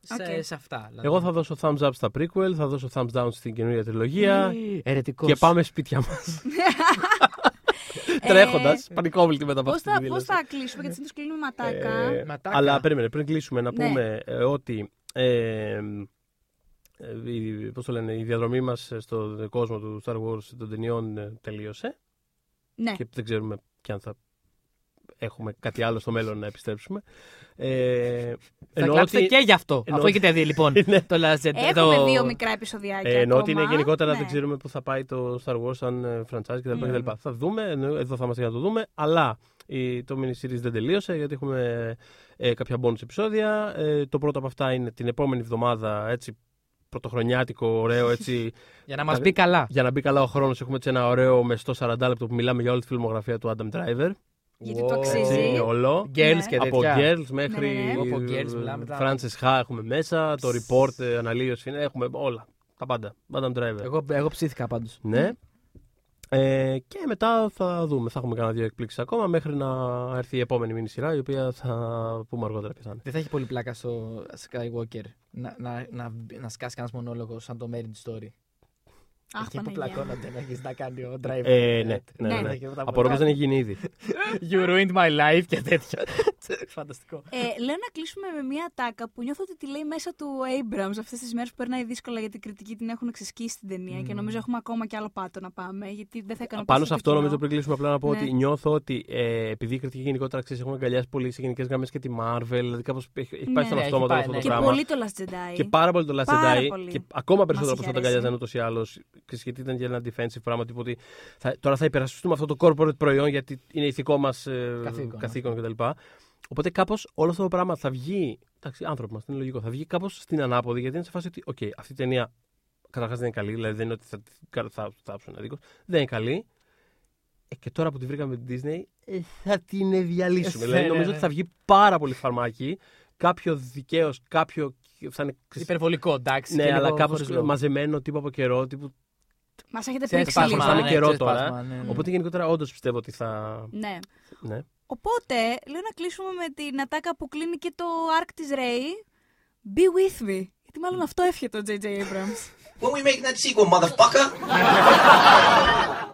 σε, Οκ. σε αυτά. δηλαδή. Εγώ θα δώσω thumbs up στα prequel, θα δώσω thumbs down στην καινούργια τριλογία. Ερετικός. Και πάμε σπίτια μας. Τρέχοντας, πανικόβλητη μετά από Πώ αυτή θα, τη πώς δήλωση. θα κλείσουμε, γιατί συνήθως κλείνουμε ματάκα. Ε, Ματάκα. Αλλά περίμενε, πριν κλείσουμε να Ναι. πούμε ε, ότι ε, ε, η, πώς το λένε, η διαδρομή μας στον κόσμο του Star Wars των ταινιών ε, τελείωσε ναι. και δεν ξέρουμε κι αν θα έχουμε κάτι άλλο στο μέλλον να επιστρέψουμε. Ε, Θα εννοώ κλάψετε ότι- και γι' αυτό. εννοώ Αφού ότι- έχετε δει λοιπόν Ναι. το Last Jedi. Έχουμε το... δύο μικρά επεισοδιάκια. Ε, εννοώ ότι ακόμα. είναι γενικότερα Ναι. δεν ξέρουμε πού θα πάει το Star Wars σαν ε, franchise κτλ. Ναι. κτλ. Θα δούμε, εννοώ, εδώ θα είμαστε για να το δούμε, αλλά η, το mini series δεν τελείωσε γιατί έχουμε ε, κάποια bonus επεισόδια. Ε, το πρώτο από αυτά είναι την επόμενη εβδομάδα, έτσι πρωτοχρονιάτικο, ωραίο, έτσι, Για να μας μπει καλά. για να μπει καλά ο χρόνος έχουμε έτσι ένα ωραίο μεστό 40 λεπτό που μιλάμε για όλη τη φιλμογραφία του Adam Driver. Γιατί Wow. το Έτσι, αξίζει. όλο. Girls Ναι. και Από τέτοια. girls μέχρι Ναι, ναι, ναι. Από girls μιλάμε τώρα. Frances Ha έχουμε μέσα, το report, ε, αναλύωση, είναι, έχουμε όλα. Τα πάντα. Madam Driver. Εγώ, εγώ ψήθηκα πάντως. Ναι. Ε, και μετά θα δούμε. Θα έχουμε κανένα δύο εκπλήξεις ακόμα μέχρι να έρθει η επόμενη μήνυ σειρά, η οποία θα πούμε αργότερα ποια θα είναι. Δεν θα έχει πολύ πλάκα στο Skywalker να, να, να, να σκάσει κανένας μονόλογος σαν το Marriage Story. Αχ, Εκεί που Παναγία. πλακώνονται να έχεις να κάνει ο driver. Ε, ναι, ναι, Ναι. ναι. Δεν έχει τίποτα Απορώ πως πολύ. δεν έχει γίνει ήδη. You ruined my life και τέτοια. Φανταστικό. Ε, λέω να κλείσουμε με μια τάκα που νιώθω ότι τη λέει μέσα του Abrams αυτές τις μέρες που περνάει δύσκολα γιατί η κριτική την έχουν ξεσκίσει την ταινία και νομίζω έχουμε ακόμα κι άλλο πάτο να πάμε. Γιατί δεν θα ικανοποιήσει Πάνω σε το αυτό, κοινό. νομίζω πριν κλείσουμε απλά να πω Ναι. ότι νιώθω ότι ε, επειδή η κριτική γενικότερα ξέρεις, έχουμε αγκαλιάσει πολύ σε γενικές γραμμές και τη Marvel, δηλαδή κάπως έχει, έχει πάει Ναι. στον Ναι, αυτόματο έχει αυτό πάει, το ναι. Και πράγμα. πολύ το Last Jedi. Και πάρα πολύ το Last Πάρα Jedi. πολύ. Και ακόμα περισσότερο Μας από αυτό είχε το αγκαλιάζαν αρέσει. ούτως ή άλλως. Γιατί ήταν και ένα defensive πράγμα. Τύπου ότι θα, τώρα θα υπερασπιστούμε αυτό το corporate προϊόν γιατί είναι ηθικό μας ε, Καθήκον, καθήκον κτλ. Οπότε κάπως όλο αυτό το πράγμα θα βγει. Εντάξει, άνθρωποι μας, είναι λογικό. Θα βγει κάπως στην ανάποδη γιατί είναι σε φάση ότι, OK, αυτή η ταινία καταρχάς δεν είναι καλή. Δηλαδή δεν είναι ότι θα, θα, θα, θα ψουν αδίκως. Δεν είναι καλή. Ε, και τώρα που τη βρήκαμε με την Disney, ε, θα την διαλύσουμε. Ε, δηλαδή ναι, νομίζω ναι. ότι θα βγει πάρα πολύ φαρμάκι. Κάποιο δικαίως, κάποιο. Θα είναι Υπερβολικό, εντάξει. ναι, και αλλά λίγο κάπως χωρίς λόγο. μαζεμένο τύπο από καιρό. Τύπου... Μας έχετε Σε πρίξει έσπασμα, λίγο. θα είναι ναι, καιρό σε τώρα. έσπασμα, ναι, ναι. Οπότε γενικότερα όντως πιστεύω ότι θα. Ναι. Ναι. Οπότε, λέω να κλείσουμε με την ατάκα που κλείνει και το arc της Ray. Be with me. Γιατί μάλλον αυτό έφυγε το J.J. Abrams. When we making that sequel, motherfucker?